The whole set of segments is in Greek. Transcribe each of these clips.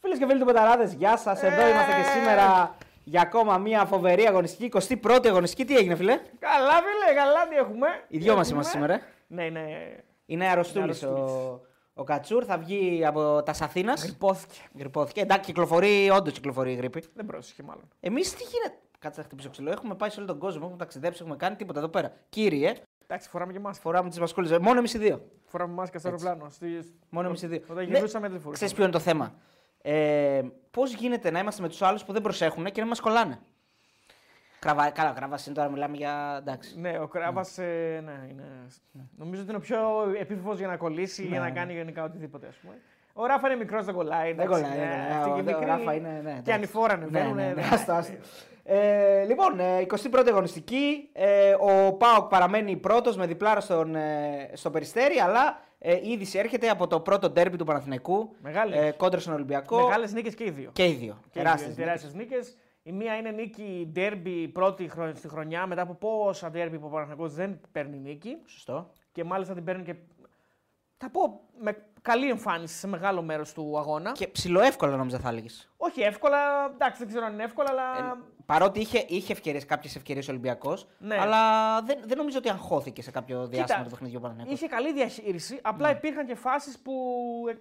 Φίλες και φίλοι του Μπεταράδες, γεια σας. Εδώ Ε. είμαστε και σήμερα για ακόμα μια φοβερή αγωνιστική. 21η αγωνιστική. Τι έγινε, φίλε; Καλά, φίλε, καλά τι έχουμε. Οι δυο μας Έχουμε. είμαστε σήμερα. Ναι, είναι. Είναι αρρωστούλη Είναι ο, ο Κατσούρ. Θα βγει από τας Αθήνας. Γριπώθηκε. Γριπώθηκε. Εντάξει, κυκλοφορεί, όντως κυκλοφορεί η γρίπη. Δεν πρόσεχε μάλλον. Εμείς τι γίνεται; Κάτσε να χτυπήσω ξύλο. Έχουμε πάει σε όλο τον κόσμο, έχουμε ταξιδέψει, έχουμε κάνει τίποτα εδώ πέρα. Κύριε, Εντάξει, φοράμε και μάσκα. φοράμε τις μασκούλες. Μόνο εμείς οι δύο. Φοράμε μάσκα στο αεροπλάνο. Στη... Μόνο εμείς οι δύο. Όταν Ναι, γυρούσαμε δεν Ξέρεις φορούσαμε. ποιο είναι το θέμα; Ε, Πώς γίνεται να είμαστε με τους άλλους που δεν προσέχουν και να μας κολλάνε; Κραβα... Καλά, κράβας είναι τώρα, μιλάμε για. Εντάξει. Ναι, ο Κράβας ε, ναι, είναι... νομίζω ότι είναι ο πιο επίφοβος για να κολλήσει ή για να κάνει γενικά οτιδήποτε. Ας πούμε. Ο Ράφα είναι μικρός, δεν κολλάει. Δεν εντάξει, κολλάει. ναι, δεν κολλάει. αυτοί Ο- και οι ο μικροί Ράφα είναι. Ναι, Και εντάξει. ανηφόρα Ναι, ανεβαίνουν. ναι, ναι, δεν- άστο, άστο. Ε, λοιπόν, ε, 21η αγωνιστική. Ε, ο Πάοκ παραμένει πρώτος με διπλάρα στον, ε, στο περιστέρι, αλλά ε, η είδηση έρχεται από το πρώτο ντέρμπι του Παναθηναϊκού Μεγάλη. ε, κόντρα στον Ολυμπιακό. Μεγάλες νίκες και οι δύο. Και οι δύο. Και Τεράστιες τεράστιες νίκες. Η μία είναι νίκη ντέρμπι πρώτη χρονιά, στη χρονιά μετά από πόσα ντέρμπι που ο Παναθηναϊκός δεν παίρνει νίκη. Σωστό. Και μάλιστα την παίρνει και. Θα πω με καλή εμφάνιση σε μεγάλο μέρος του αγώνα. Και ψηλοεύκολα νόμιζα θα έλεγες. Όχι εύκολα, εντάξει δεν ξέρω αν είναι εύκολα, αλλά. Παρότι είχε, είχε ευκαιρίες, κάποιες ευκαιρίες ο Ολυμπιακός, Ναι. αλλά δεν, δεν νομίζω ότι αγχώθηκε σε κάποιο διάστημα Κοίτα, του παιχνιδιού ο Παναθηναϊκός. Είχε καλή διαχείριση, απλά υπήρχαν και φάσεις που ε,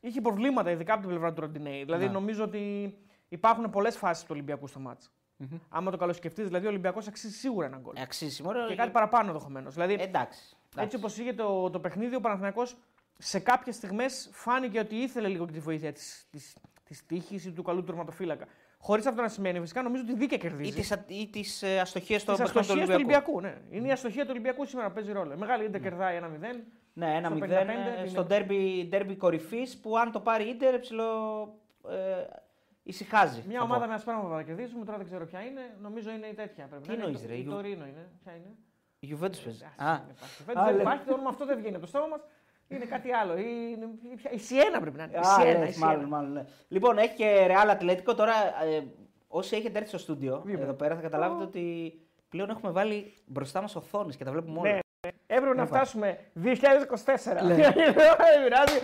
είχε προβλήματα, ειδικά από την πλευρά του Ροντινέη. Δηλαδή, Ναι. νομίζω ότι υπάρχουν πολλές φάσεις του Ολυμπιακού στο μάτς. Άμα το καλοσκεφτείς, δηλαδή ο Ολυμπιακός αξίζει σίγουρα έναν γκολ. Ε, Αξίζει μόνο. Και κάτι παραπάνω ενδεχομένως. Δηλαδή, Εντάξει. εντάξει. έτσι όπως είχε το, το παιχνίδι, ο Παναθηναϊκός σε κάποιες στιγμές φάνηκε ότι ήθελε λίγο και τη βοήθεια της της, της τύχης ή του καλού τερματοφύλακα. Χωρίς αυτό να σημαίνει φυσικά, νομίζω ότι δίκαια Ή κερδίζει. τις, α- ή τις ε, αστοχίες στο Της παιχνίδι του αστοχίας του Ολυμπιακού. Ολυμπιακού. Ναι. Είναι η αστοχία του Ολυμπιακού σήμερα που παίζει ρόλο. Η Μεγάλη Ιντερ κερδάει 1-0. Ναι, ένα Στο 0 55 ε, την- στο ντέρμπι, ντέρμπι κορυφής που αν το πάρει η Ιντερ ψηλό. Ε, ησυχάζει. Μια θα ομάδα πω. με ασπράγματα θα κερδίσουμε, τώρα δεν ξέρω ποια είναι. Νομίζω είναι η τέτοια. Πρέπει Τι να είναι. εννοείς, Η- ρε, Η Ιου- Τωρίνο είναι. Ποια είναι; Η Juventus παίζει. Ας, Α, δεν υπάρχει. Φέτος Α, δεν λες. υπάρχει, το όνομα αυτό δεν βγαίνει από το στόμα μας. Είναι κάτι άλλο. Η, η, ποια- η Σιένα πρέπει να είναι. Η Α, Σιένα, λες, η Σιένα. μάλλον, μάλλον, ναι. Λοιπόν, έχει και Real Ατλέτικο. Τώρα, ε, όσοι έχετε έρθει στο στούντιο Βέβαια. εδώ πέρα, θα καταλάβετε ότι πλέον έχουμε βάλει μπροστά μας οθόνες και τα βλέπουμε όλα. Ναι, Έπρεπε να Λοιπόν. φτάσουμε 2024. Ναι. Δεν πειράζει.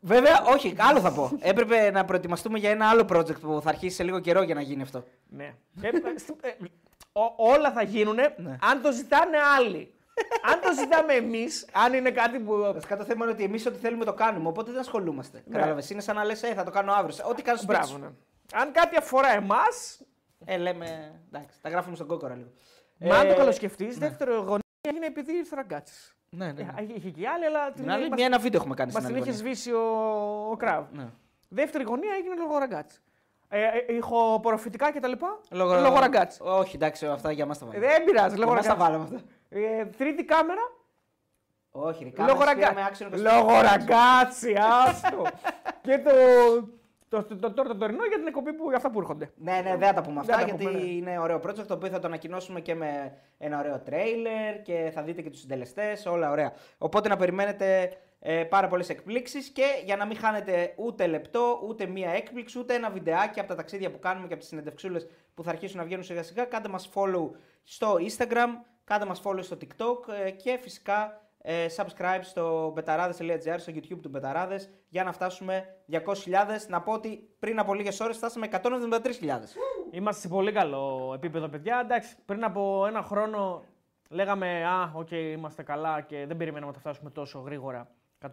Βέβαια, όχι, άλλο θα πω. Έπρεπε να προετοιμαστούμε για ένα άλλο project που θα αρχίσει σε λίγο καιρό για να γίνει αυτό. Ναι. Ε, ε, στη- ε, ο- όλα θα γίνουν Ναι. αν το ζητάνε άλλοι. Αν το ζητάμε εμείς, αν είναι κάτι που. Βασικά το θέμα είναι ότι εμείς ό,τι θέλουμε το κάνουμε, οπότε δεν ασχολούμαστε. Ναι. Κατάλαβες. Είναι σαν να λες, ε, θα το κάνω αύριο. Ό,τι κάνω σπίτι Μπράβο, σου. ναι. Αν κάτι αφορά εμά, Ε, λέμε. Εντάξει, τα γράφουμε στον κόκορα λίγο. μα αν Ε, το καλοσκεφτεί, δεύτερο γονέα είναι επειδή ήρθε ο Ραγκάτσης. Ναι, ναι. ναι. Είχε και άλλοι, αλλά Την άλλη, μας- μια, ένα βίντεο έχουμε κάνει μας στην την άλλη είχε γωνία. σβήσει ο, ο Κράβ. Ναι. Δεύτερη γωνία έγινε λόγω Ραγκάτση. Ε, ε, ηχοποροφητικά κτλ. Λόγω, Λόγω ραγκάτσι. Όχι, εντάξει, αυτά για μας τα Ε, βάλαμε. Δεν πειράζει, Για λόγω μας τα ραγκάτσι. βάλαμε αυτά. Ε, τρίτη κάμερα, Όχι, ρε, λόγω κάμερες πήραμε ραγκάτσι. άξιο 24. Λόγω ραγκάτσι, άστο. και το, το, το, το, τώρα το τωρινό για την εκπομπή που για αυτά που έρχονται. Ναι, ναι, δεν θα τα πούμε Δεν αυτά τα γιατί πούμε, ναι. είναι ωραίο project το οποίο θα το ανακοινώσουμε και με ένα ωραίο τρέιλερ και θα δείτε και τους συντελεστές, όλα ωραία. Οπότε να περιμένετε ε, πάρα πολλές εκπλήξεις και για να μην χάνετε ούτε λεπτό, ούτε μία έκπληξη, ούτε ένα βιντεάκι από τα ταξίδια που κάνουμε και από τις συνεντευξούλες που θα αρχίσουν να βγαίνουν σιγά σιγά. Κάντε μας follow στο Instagram, κάντε μας follow στο TikTok ε, και φυσικά ε, subscribe στο betarades.gr, στο YouTube του Μπεταράδες για να φτάσουμε 200.000. Να πω ότι πριν από λίγες ώρες φτάσαμε 173.000. Είμαστε σε πολύ καλό επίπεδο, παιδιά. Εντάξει, πριν από ένα χρόνο λέγαμε Α, οκ, είμαστε καλά και δεν περιμέναμε να τα φτάσουμε τόσο γρήγορα. 173.000,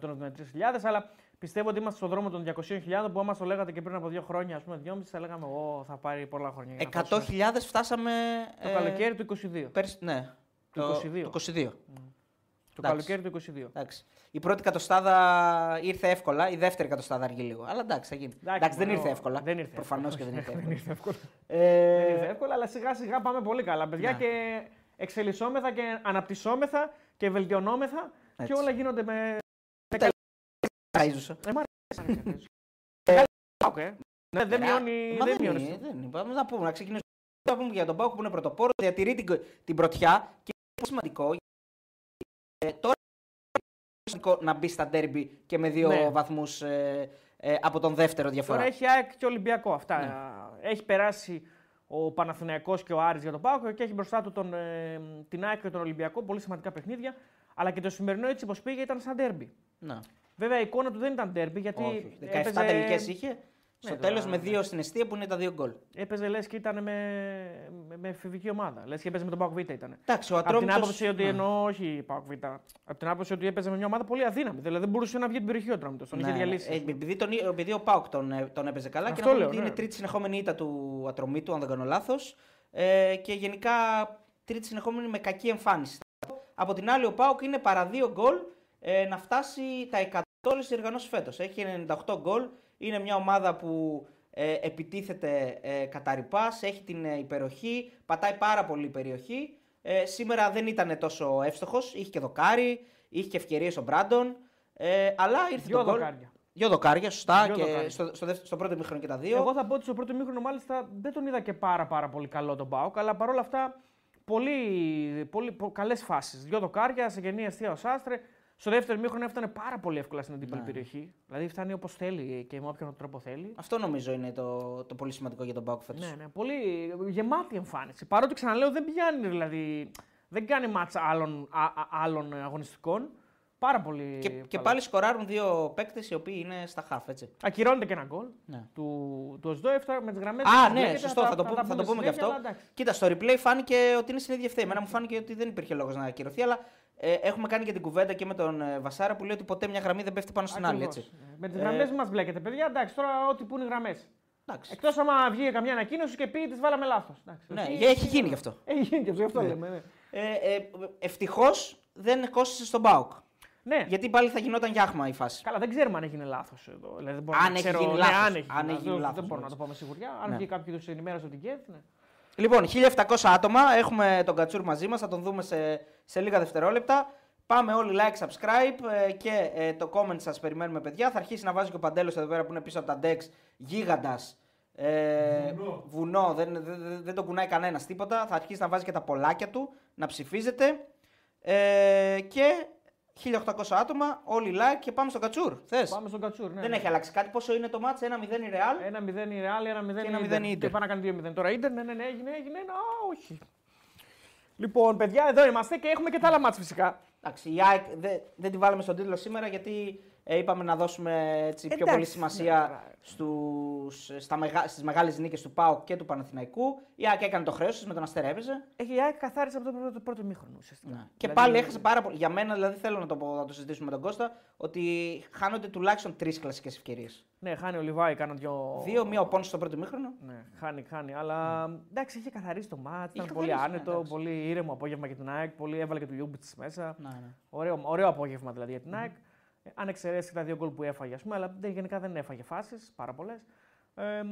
αλλά πιστεύω ότι είμαστε στον δρόμο των 200.000 που άμα το λέγατε και πριν από δύο χρόνια, ας πούμε, δυόμιση, θα λέγαμε Ω, θα πάρει πολλά χρόνια. για να 100.000 φτάσουμε φτάσαμε. Το ε, καλοκαίρι του 22. Πέρσι, ναι. Του Το- 22. Το 22. Το εντάξει. καλοκαίρι του 22. Εντάξει. Η πρώτη κατοστάδα ήρθε εύκολα, η δεύτερη κατοστάδα αργεί λίγο. Αλλά εντάξει, θα γίνει. Εντάξει, δεν μόνο- ήρθε εύκολα. Δεν ήρθε Προφανώς εύκολα. και δεν ήρθε Δεν εύκολα. ήρθε εύκολα. Ε, Δεν ήρθε εύκολα, αλλά σιγά σιγά πάμε πολύ καλά, παιδιά. Ναι. Και εξελισσόμεθα και αναπτυσσόμεθα και βελτιωνόμεθα και Έτσι. όλα γίνονται με. Χαΐζουσα. Ε, μ' αρέσει να είναι Ε, Οκ. Ναι, δεν Μα μειώνει. Μα Δεν δεν, μειώνεις. είναι, δεν είπαμε. Να πούμε, να ξεκινήσουμε. Να πούμε για τον ΠΑΟΚ που είναι πρωτοπόρος, διατηρεί την, την πρωτιά και είναι πολύ σημαντικό. Ε, τώρα είναι σημαντικό να μπει στα ντέρμπι και με δύο Ναι. βαθμούς ε, ε, από τον δεύτερο διαφορά. Τώρα έχει ΑΕΚ και Ολυμπιακό. Αυτά. Ναι. Έχει περάσει ο Παναθηναϊκός και ο Άρης για τον ΠΑΟΚ και έχει μπροστά του τον, ε, την ΑΕΚ και τον Ολυμπιακό. Πολύ σημαντικά παιχνίδια. Αλλά και το σημερινό έτσι όπως πήγε ήταν σαν ντέρμπι. Να. Βέβαια η εικόνα του δεν ήταν ντέρμπι γιατί. Όχι, όχι. 17 έπαιζε- τελικές είχε Στο Ναι, τέλος τώρα, με ναι. δύο στην αιστεία που είναι τα δύο γκολ. Έπαιζε λες και ήταν με, με, με εφηβική ομάδα. Λες και έπαιζε με τον Πάοκ Β ήταν. Εντάξει, ο Από την Ατρόμητος... άποψη ότι Ναι. εννοώ, όχι Πάοκ Β. Από την άποψη ότι έπαιζε με μια ομάδα πολύ αδύναμη. Δηλαδή δεν μπορούσε να βγει την περιοχή ο Ατρόμητος. Τον είχε Ναι, διαλύσει. ε, επειδή, τον, επειδή ο Πάουκ τον, ε, τον έπαιζε καλά και Αυτό να πούμε λέω, ότι ναι. είναι τρίτη συνεχόμενη ήττα του Ατρομήτου, αν δεν κάνω λάθος. Ε, και γενικά τρίτη συνεχόμενη με κακή εμφάνιση. Από την άλλη, ο Πάουκ είναι παρά δύο γκολ ε, να φτάσει τα 100 όλες τις διοργανώσεις φέτος. Έχει 98 γκολ. Είναι μια ομάδα που ε, επιτίθεται ε, κατά ρηπάς, έχει την ε, υπεροχή, πατάει πάρα πολύ η περιοχή. Ε, σήμερα δεν ήταν τόσο εύστοχος, είχε και δοκάρι, είχε και ευκαιρίες ο Μπράντον. Ε, αλλά ήρθε Δυο το γκολ. δοκάρια. Δύο δοκάρια, σωστά. Δυο και δοκάρια. στο, στο, δεύτερο- στο πρώτο μήχρονο και τα δύο. Εγώ θα πω ότι στο πρώτο μήχρονο μάλιστα δεν τον είδα και πάρα, πάρα πολύ καλό τον Πάοκ, αλλά παρόλα αυτά πολύ, πολύ, πολύ καλές φάσεις. Δυο δοκάρια, σε γενή αστεία ο Σάστρε. Στο δεύτερο μήχρονο έφτανε πάρα πολύ εύκολα στην αντίπαλη Ναι. περιοχή. Δηλαδή φτάνει όπως θέλει και με όποιον τρόπο θέλει. Αυτό νομίζω είναι το, το πολύ σημαντικό για τον Πάουκ φέτος. Ναι, ναι, πολύ γεμάτη εμφάνιση. Παρότι ξαναλέω δεν πιάνει δηλαδή. Δεν κάνει μάτσα άλλων, α, α- άλλων αγωνιστικών. Πάρα πολύ. Και, και καλά. πάλι σκοράρουν δύο παίκτες οι οποίοι είναι στα χαφ, έτσι. Ακυρώνεται και ένα γκολ Ναι. του, του Οσδόεφτα με τις γραμμές. Α, ναι, σωστό, θα το, πούμε, θα το πούμε και αυτό. Κοίτα, στο replay φάνηκε ότι είναι στην ίδια ευθεία. Εμένα μου φάνηκε ότι δεν υπήρχε λόγος να ακυρωθεί, αλλά ε, έχουμε κάνει και την κουβέντα και με τον ε, Βασάρα που λέει ότι ποτέ μια γραμμή δεν πέφτει πάνω στην άλλη. Έτσι. Με τις Ε, γραμμέ μας μπλέκετε, παιδιά. Εντάξει, τώρα ό,τι που είναι γραμμές. Εντάξει. Εκτός άμα βγει καμιά ανακοίνωση και πει τις βάλαμε λάθος. Ναι, έχει γίνει γι' αυτό. Έχει γίνει και αυτό, γι' αυτό Ναι. λέμε. Ναι. Ε, ε, Ευτυχώς δεν κόστησε στον Πάουκ. ναι. Γιατί πάλι θα γινόταν γιάχμα η φάση. Καλά, δεν ξέρουμε αν έγινε λάθος εδώ. Δηλαδή, δεν μπορώ Αν να έχει ξέρω... γίνει ναι, λάθος. αν έχει Αν γίνει έχει γίνει λάθος. λάθος, Δεν μπορώ να ναι. το πω με σιγουριά. Αν Ναι. βγει κάποιος είδου ενημέρωση από την ΚΕΔ. Ναι. Λοιπόν, 1700 άτομα. Έχουμε τον Κατσούρ μαζί μας. Θα τον δούμε σε, σε λίγα δευτερόλεπτα. Πάμε όλοι like, subscribe ε, και ε, το comment σας περιμένουμε παιδιά. Θα αρχίσει να βάζει και ο Παντέλος εδώ πέρα που είναι πίσω από τα Dex γίγαντας. Ε, βουνό. βουνό δεν, δεν, δεν, δεν το κουνάει κανένας τίποτα. Θα αρχίσει να βάζει και τα πολλάκια του, να ψηφίζετε. Ε, και 1800 άτομα, όλοι like και πάμε στο Κατσούρ. Θες; Πάμε στον Κατσούρ. Ναι, Δεν ναι. έχει αλλάξει κάτι. Πόσο είναι το μάτς, 1-0 η Real. Ένα 0 η Real, ένα 0 Και η ένα Ίντερ. μηδέν η Ίντερ. Και πάει να κάνει 2-0 τώρα. Ίντερ, ναι, ναι, ναι, έγινε, έγινε. Α, όχι. Λοιπόν, παιδιά, εδώ είμαστε και έχουμε και τα άλλα μάτς φυσικά. Εντάξει, η ΑΕΚ δεν, δεν τη βάλαμε στον τίτλο σήμερα γιατί ε, είπαμε να δώσουμε έτσι, πιο Εντάξει, πολύ σημασία ναι, στους, στα μεγα, στις μεγάλες νίκες του ΠΑΟΚ και του Παναθηναϊκού. Η ΑΕΚ έκανε το χρέος της, με τον Αστέρα έπαιζε. Έχει η ΑΕΚ καθάρισε από το πρώτο, πρώτο μήχρονο ουσιαστικά. Και Δηλαδή, πάλι έχασε πάρα πολύ. Για μένα, δηλαδή, θέλω να το, πω, να το συζητήσουμε με τον Κώστα, ότι χάνονται τουλάχιστον τρεις κλασικές ευκαιρίες. Ναι, χάνει ο Λιβάη, κάνα δυο. Δύο, μία ο Πόνος στο πρώτο ημίχρονο. Ναι, χάνει, χάνει. Αλλά εντάξει, είχε καθαρίσει το ματς, ήταν Είχε πολύ καθαρίσει, ναι, άνετο, εντάξει. πολύ ήρεμο απόγευμα για την ΑΕΚ. Πολύ έβαλε και του Ιούμπιτ μέσα. Ναι, ναι. Ωραίο, ωραίο απόγευμα δηλαδή για την ΑΕΚ. Ε, Αν εξαιρέσεις και τα δύο γκολ που έφαγε, ας πούμε, αλλά δεν- γενικά δεν έφαγε φάσεις, πάρα πολλές. Ε,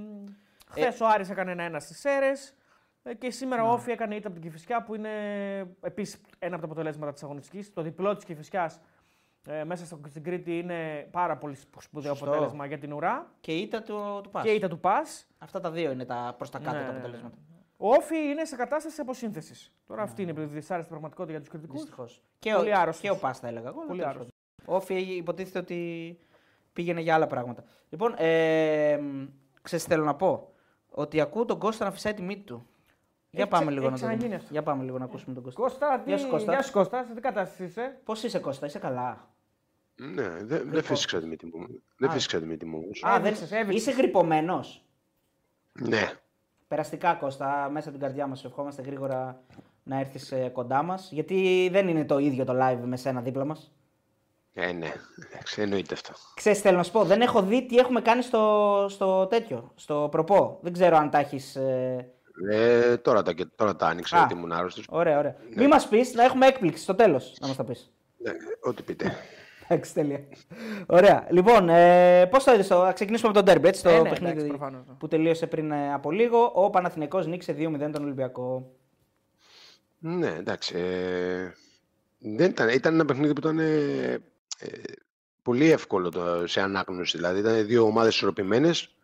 Χθες ο Άρης έκανε ένα-ένα στις Σέρες. Και σήμερα ο ΟΦΗ έκανε ήττα από την Κηφισιά που είναι επίσης ένα από τα αποτελέσματα της αγωνιστικής. Το διπλό της Κηφισιάς ε, μέσα στο- στην Κρήτη είναι πάρα πολύ σπου- σπουδαίο Σωστό. αποτέλεσμα για την ουρά. Και η ήττα του, του Πας. Και ήττα του Πας. Αυτά τα δύο είναι τα προς τα κάτω Ναι, τα ναι, αποτελέσματα. Ο Όφη είναι σε κατάσταση αποσύνθεσης. Τώρα αυτή είναι η δυσάρεστη πραγματικότητα για τους κριτικούς. Δυστυχώς. Και, Πολύ ο, άρρωστος. και ο Πας θα έλεγα εγώ. αλλά Πολύ τέλος άρρωστος. πάντων. Ο Όφη υποτίθεται ότι πήγαινε για άλλα πράγματα. Λοιπόν, ε, ξέρεις τι θέλω να πω; Ότι ακούω τον Κώστα να φυσάει τη μύτη του. Για Έχει πάμε, ξα- λίγο έχει να το δούμε. ξαναγίνει αυτό. Για πάμε λίγο να ακούσουμε τον Κώστα. Κώστα, τι... Γεια σου, Κώστα. Γεια σου, Κώστα. Σε τι κατάσταση είσαι; Πώς είσαι Κώστα, είσαι καλά; Ναι, δεν δεν φύσηξα τη μύτη μου. Δεν φύσηξα τη μύτη μου. όμως. Α, δεν... Έβριξες, έβριξες. Είσαι γρυπωμένος; Ναι, Περαστικά Κώστα, μέσα από την καρδιά μας σου ευχόμαστε γρήγορα να έρθεις ε, κοντά μας. Γιατί δεν είναι το ίδιο το live με σένα δίπλα μας. Ε, ναι. Εντάξει, εννοείται αυτό. Ξέρεις, θέλω να σου πω, δεν έχω δει τι έχουμε κάνει στο, στο τέτοιο, στο προπό. Δεν ξέρω αν τα έχεις... Ε... Ε, τώρα, τα, τώρα τα άνοιξα Α. γιατί ήμουν άρρωστος. Ωραία, ωραία. Μη μας πεις, να έχουμε έκπληξη στο τέλος, να μας τα πεις. Ναι, ό,τι πείτε. Εντάξει, τέλεια. Ωραία. Λοιπόν, ε, πώς το είδες, το... θα ξεκινήσουμε με τον Derby, έτσι, το Ε, ναι, παιχνίδι εντάξει, προφανώς. που τελείωσε πριν ε, από λίγο. Ο Παναθηναϊκός νίκησε 2-0 τον Ολυμπιακό. ναι, εντάξει. Ε, δεν ήταν, ήταν ένα παιχνίδι που ήταν ε, ε, πολύ εύκολο το, σε ανάγνωση. Δηλαδή ήταν δύο ομάδες ισορροπημένες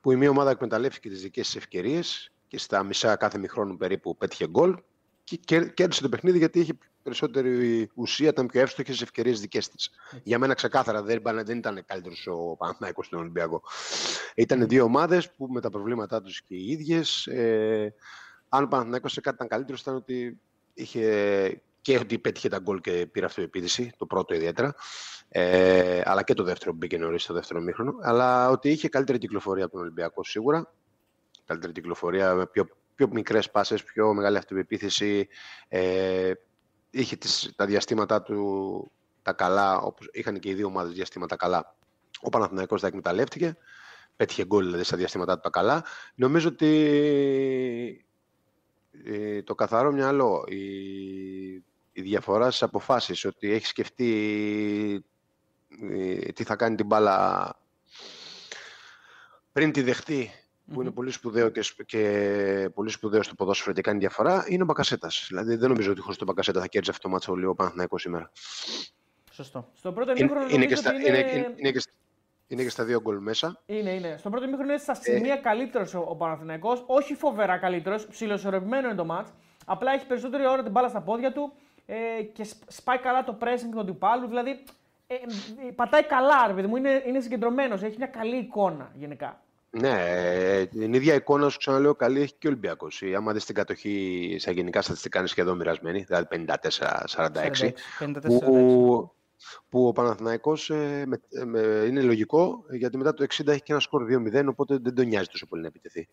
που η μία ομάδα εκμεταλλεύτηκε τις δικές της ευκαιρίες και στα μισά κάθε μηχρόνου περίπου πέτυχε γκολ και κέρ- κέρδισε το παιχνίδι γιατί είχε περισσότερη ουσία, ήταν πιο εύστοχες στι ευκαιρίες δικές της. Για μένα ξεκάθαρα δεν, είπα- δεν ήταν καλύτερος ο Παναθηναϊκός στον Ολυμπιακό. Ήταν δύο ομάδες που με τα προβλήματά τους και οι ίδιες. Ε, αν ο Παναθηναϊκός σε κάτι ήταν καλύτερος, ήταν ότι είχε και ότι πέτυχε τα γκολ και πήρε αυτοεπίδηση, το πρώτο ιδιαίτερα. Ε, αλλά και το δεύτερο μπήκε νωρίς στο δεύτερο μήχρονο. Αλλά ότι είχε καλύτερη κυκλοφορία από τον Ολυμπιακό σίγουρα. Καλύτερη κυκλοφορία με πιο, πιο μικρές πάσες, πιο μεγάλη αυτοεπίθεση. Ε, είχε τις, τα διαστήματά του τα καλά, όπως είχαν και οι δύο ομάδες διαστήματα καλά. Ο Παναθηναϊκός τα εκμεταλλεύτηκε, πέτυχε γκολ δηλαδή στα διαστήματά του τα καλά. Νομίζω ότι ε, το καθαρό μυαλό, η, η διαφορά στις αποφάσεις, ότι έχεις σκεφτεί ε, τι θα κάνει την μπάλα πριν τη δεχτεί που είναι πολύ σπουδαίο και, και πολύ σπουδαίο στο ποδόσφαιρο και κάνει διαφορά, είναι ο Μπακασέτας. Δηλαδή δεν νομίζω ότι χωρίς τον Μπακασέτα θα κέρδισε αυτό το μάτσο ο Παναθηναϊκός σήμερα. Σωστό. Στο πρώτο ημίχρονο είναι, είναι, και είναι... Είναι, είναι, και, είναι και στα δύο γκολ μέσα. Είναι, είναι. Στο πρώτο ημίχρονο είναι στα σημεία ε... καλύτερος ο, ο Παναθηναϊκός. Όχι φοβερά καλύτερος, ψιλοσορευμένο είναι το μάτς. Απλά έχει περισσότερη ώρα την μπάλα στα πόδια του ε, και σπάει καλά το pressing του αντιπάλου. Δηλαδή ε, ε, πατάει καλά, ρε παιδί μου. Είναι, είναι συγκεντρωμένος. Έχει μια καλή εικόνα γενικά. Ναι, την ίδια εικόνα σου ξαναλέω καλή έχει και ο Ολυμπιακός. Άμα δεις την κατοχή σε γενικά στατιστικά είναι σχεδόν μοιρασμένη, δηλαδή 54-46. Που, που ο Παναθηναϊκός ε, με, ε, με, είναι λογικό γιατί μετά το 60 έχει και ένα σκορ 2-0, οπότε δεν τον νοιάζει τόσο πολύ να επιτεθεί.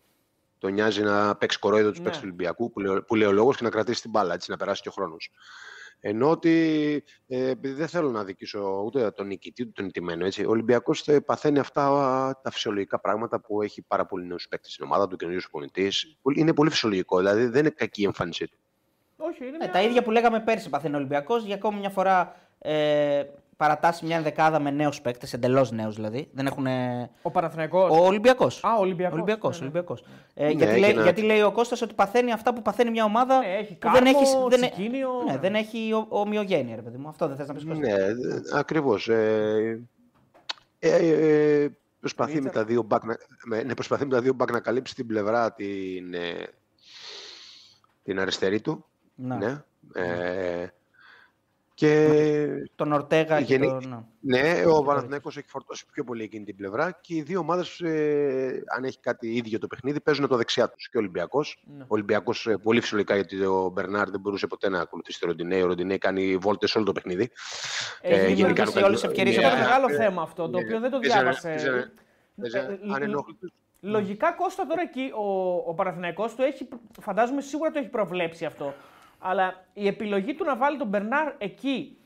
Τον νοιάζει να παίξει κορόιδο του ναι. παίξει του Ολυμπιακού, που λέει, που λέει ο λόγος, και να κρατήσει την μπάλα, έτσι να περάσει και ο χρόνος. Ενώ ότι, ε, επειδή δεν θέλω να δικήσω ούτε τον νικητή ούτε τον νικημένο, έτσι, ο Ολυμπιακός παθαίνει αυτά τα φυσιολογικά πράγματα που έχει πάρα πολύ νέους παίκτες στην ομάδα του, καινούριους πολιτή. Είναι πολύ φυσιολογικό, δηλαδή δεν είναι κακή η εμφάνισή του. Όχι, είναι ε, τα ίδια που λέγαμε πέρσι παθαίνει ο Ολυμπιακός για ακόμη μια φορά ε, παρατάσει μια ενδεκάδα με νέους παίκτες, εντελώς νέους δηλαδή. Δεν έχουν... Ο Παναθηναϊκός. Ο Ολυμπιακός. Α, ο Ολυμπιακός. Ολυμπιακός, ναι, ναι. Ε, ναι, γιατί, λέει, γιατί λέει ο Κώστας ότι παθαίνει αυτά που παθαίνει μια ομάδα ναι, έχει που δεν έχει, δεν, ναι, ναι. δεν έχει ομοιογένεια, ρε παιδί μου. Αυτό δεν θες να πεις Ναι, ακριβώς. Ε, ε, ε, προσπαθεί, με τα δύο back να, με, ναι, προσπαθεί με τα δύο back να καλύψει την πλευρά την, ε, την αριστερή του. Ναι. ναι. Ε, και... Τον Ορτέγα και τον... Ναι, ο Παναθηναίκος έχει φορτώσει πιο πολύ εκείνη την πλευρά και οι δύο ομάδες, ε, αν έχει κάτι ίδιο το παιχνίδι, παίζουν το δεξιά τους. Και ο Ολυμπιακός. Ναι. Ο Ολυμπιακός ε, πολύ φυσιολογικά γιατί ο Μπερνάρ δεν μπορούσε ποτέ να ακολουθήσει το Ροντινέ. Ο Ροντινέ κάνει βόλτες όλο το παιχνίδι. Έχει ε, δημιουργήσει όλες τις ευκαιρίες. Είναι μεγάλο θέμα αυτό, το οποίο δεν το διάβασε. Λογικά Κώστα τώρα εκεί ο, ο Παναθηναϊκός του έχει, φαντάζομαι σίγουρα το έχει προβλέψει αυτό. Αλλά η επιλογή του να βάλει τον Μπερνάρ εκεί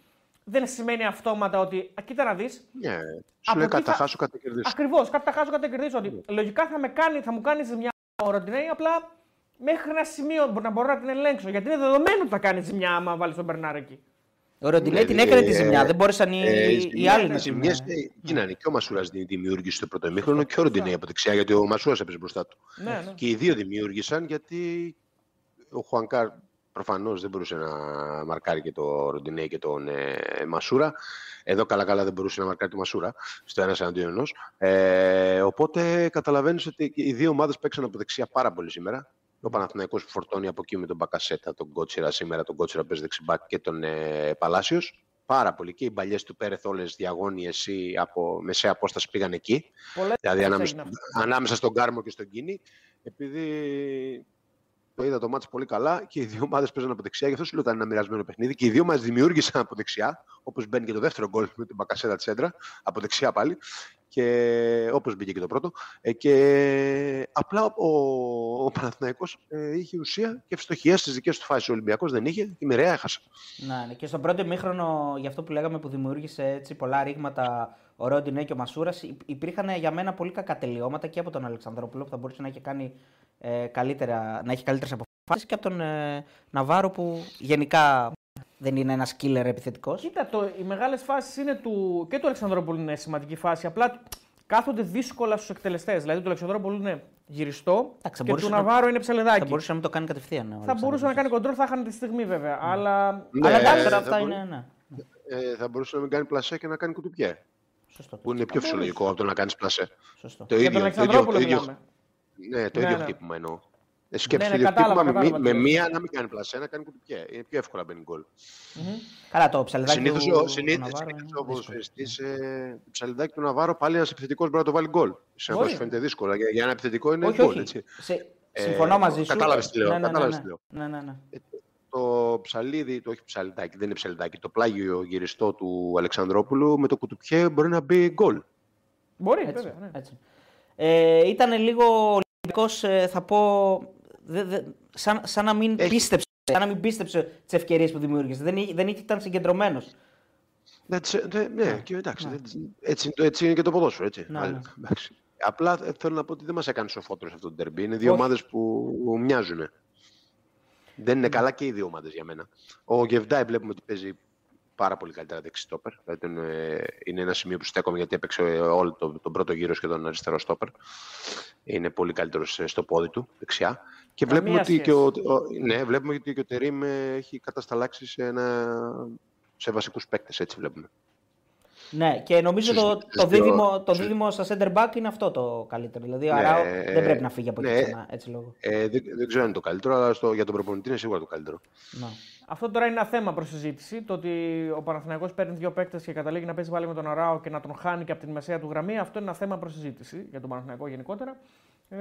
δεν σημαίνει αυτόματα ότι. Α, κοίτα να δεις. Ναι, yeah. σου λέει κάτι θα χάσω, κάτι κερδίσω. Ακριβώς, κάτι θα χάσω, κάτι κερδίσω. Ότι ναι. λογικά θα, με κάνει, θα μου κάνεις ζημιά ο Ροντινέη, απλά μέχρι ένα σημείο να μπορώ να την ελέγξω. Γιατί είναι δεδομένο ότι θα κάνεις ζημιά άμα βάλεις τον Μπερνάρ εκεί. Ο Ροντινέη την έκανε τη ζημιά, δεν μπόρεσαν οι, ε, οι άλλοι να ζημιές. Γίνανε και ο Μασούρας δημιούργησε το πρώτο ημίχρονο και ο Ροντινέη από δεξιά, γιατί ο Μασούρας έπαιζε μπροστά του. Ναι, ναι. Και οι δύο δημιούργησαν γιατί ο Χουανκάρ Προφανώς δεν μπορούσε να μαρκάρει και το Ροντινέ και τον ε, Μασούρα. Εδώ καλά-καλά δεν μπορούσε να μαρκάρει τη Μασούρα στο ένας εναντίον ενός. Ε, οπότε καταλαβαίνεις ότι οι δύο ομάδες παίξαν από δεξιά πάρα πολύ σήμερα. Ο Παναθηναϊκός που φορτώνει από εκεί με τον Μπακασέτα, τον Κότσιρα σήμερα, τον Κότσιρα παίζει δεξιμπάκ και τον ε, Παλάσιος. Πάρα πολύ. Και οι παλιέ του Πέρεθ όλες διαγώνιες ή από μεσαία απόσταση πήγαν εκεί. Πολλές δηλαδή ανάμεσα, ανάμεσα στον Κάρμο και στον Κίνη. Επειδή το είδα το μάτι πολύ καλά και οι δύο ομάδες παίζαν από δεξιά. Γι' αυτό σου λέω ότι ήταν ένα μοιρασμένο παιχνίδι. Και οι δύο μα δημιούργησαν από δεξιά, όπως μπαίνει και το δεύτερο γκολ με την Μπακασέτα Τσέντρα, από δεξιά πάλι. Και όπως μπήκε και το πρώτο. Ε, και απλά ο, ο Παναθηναϊκός ε, είχε ουσία και ευστοχία στις δικές του φάσεις. Ο Ολυμπιακός δεν είχε και μοιραία έχασε. Ναι, ναι. Και στον πρώτο μήχρονο, για αυτό που λέγαμε που δημιούργησε έτσι πολλά ρήγματα ο Ρόντινέ και ο Μασούρας, υπήρχαν για μένα πολύ κακά τελειώματα και από τον Αλεξανδρόπουλο που θα μπορούσε να έχει κάνει ε, καλύτερα, να έχει καλύτερες αποφάσεις και από τον ε, Ναβάρο που γενικά δεν είναι ένας killer επιθετικός. Κοίτα, το, οι μεγάλες φάσεις είναι του. και του Αλεξανδρόπουλου είναι σημαντική φάση. Απλά κάθονται δύσκολα στους εκτελεστές. Δηλαδή, του Αλεξανδρόπουλου είναι γυριστό Εντάξει, και του Ναβάρο να... είναι ψελεδάκι. Θα μπορούσε να μην το κάνει κατευθείαν. Θα μπορούσε να κάνει κοντρόλ, θα είχαν τη στιγμή βέβαια. Ναι. Αλλά, ναι, αλλά εντάξει, αυτά είναι. Ναι. Ε, θα μπορούσε να μην κάνει πλασέ και να κάνει κουτουπιέ. Σωστό. Που είναι πιο φυσιολογικό από το να κάνεις πλασέ. Σωστό. Το ίδιο, το ίδιο, το ίδιο, ναι, το ίδιο ναι. χτύπημα εννοώ. Ε, σκέψτε ναι, ναι, κατάλαβα, με, κατάλαβα, με, μία να μην κάνει πλασέ, να κάνει κουτουπιέ. Είναι πιο εύκολα μπαίνει γκολ. Mm-hmm. Καλά, το ψαλιδάκι συνήθως, του, συνήθως, ο ποδοσφαιριστής, ε, το ψαλιδάκι του Ναβάρο πάλι ένας επιθετικός μπορεί να το βάλει γκολ. Σε αυτό φαίνεται δύσκολο. Για, για ένα επιθετικό είναι γκολ. Συμφωνώ μαζί σου. Κατάλαβες τι λέω. Ναι, ναι, ναι, ναι. ναι, ναι. Ε, το ψαλίδι, το όχι ψαλιδάκι, δεν είναι ψαλιδάκι, το πλάγιο γυριστό του Αλεξανδρόπουλου με το κουτουπιέ μπορεί να μπει γκολ. Μπορεί, Έτσι, βέβαια. Ναι. έτσι. Ε, ήταν λίγο Ολυμπιακός, ε, θα πω, δε, δε, σαν, σαν να μην Έχει. πίστεψε, σαν να μην πίστεψε τις ευκαιρίες που δημιούργησε. Δεν, εί- δεν ήταν συγκεντρωμένος. Ναι, τσε- ναι, ναι, και εντάξει, δεν- έτσι, είναι το- έτσι είναι και το ποδόσφαιρο, έτσι. Ναι, Αλλά, ναι. εντάξει. Απλά ε, θέλω να πω ότι δεν μας έκανες σοφότερο αυτό το τερμπή. Είναι δύο Όχι. ομάδες που μοιάζουν. Δεν είναι καλά και οι δύο ομάδες για μένα. Ο Γεβδάη βλέπουμε ότι παίζει πάρα πολύ καλύτερα δεξί στόπερ. Δηλαδή τον, ε, είναι ένα σημείο που στέκομαι γιατί έπαιξε ε, όλο τον, τον πρώτο γύρο σχεδόν αριστερό στόπερ. Είναι πολύ καλύτερος στο πόδι του, δεξιά. Και Καμία βλέπουμε ότι, σχέση. και ο, ο- ναι, βλέπουμε ότι και ο Τερίμ ε, έχει κατασταλάξει σε, ένα, σε βασικούς παίκτες, έτσι βλέπουμε. Ναι, και νομίζω Στις- το, στις το, δύο- δίδυμο, το στις- δίδυμο στα center back είναι αυτό το καλύτερο. Δηλαδή ο Ναι, Αράο ε, δεν πρέπει να φύγει από εκεί ναι. ξανά. Έτσι λόγω. Ε, δεν, δεν ξέρω αν είναι το καλύτερο, αλλά στο, για τον προπονητή είναι σίγουρα το καλύτερο. Ναι. Αυτό τώρα είναι ένα θέμα προς συζήτηση. Το ότι ο Παναθηναϊκός παίρνει δύο παίκτες και καταλήγει να παίζει πάλι με τον Αράο και να τον χάνει και από την μεσαία του γραμμή. Αυτό είναι ένα θέμα προς συζήτηση για τον Παναθηναϊκό γενικότερα. Ε,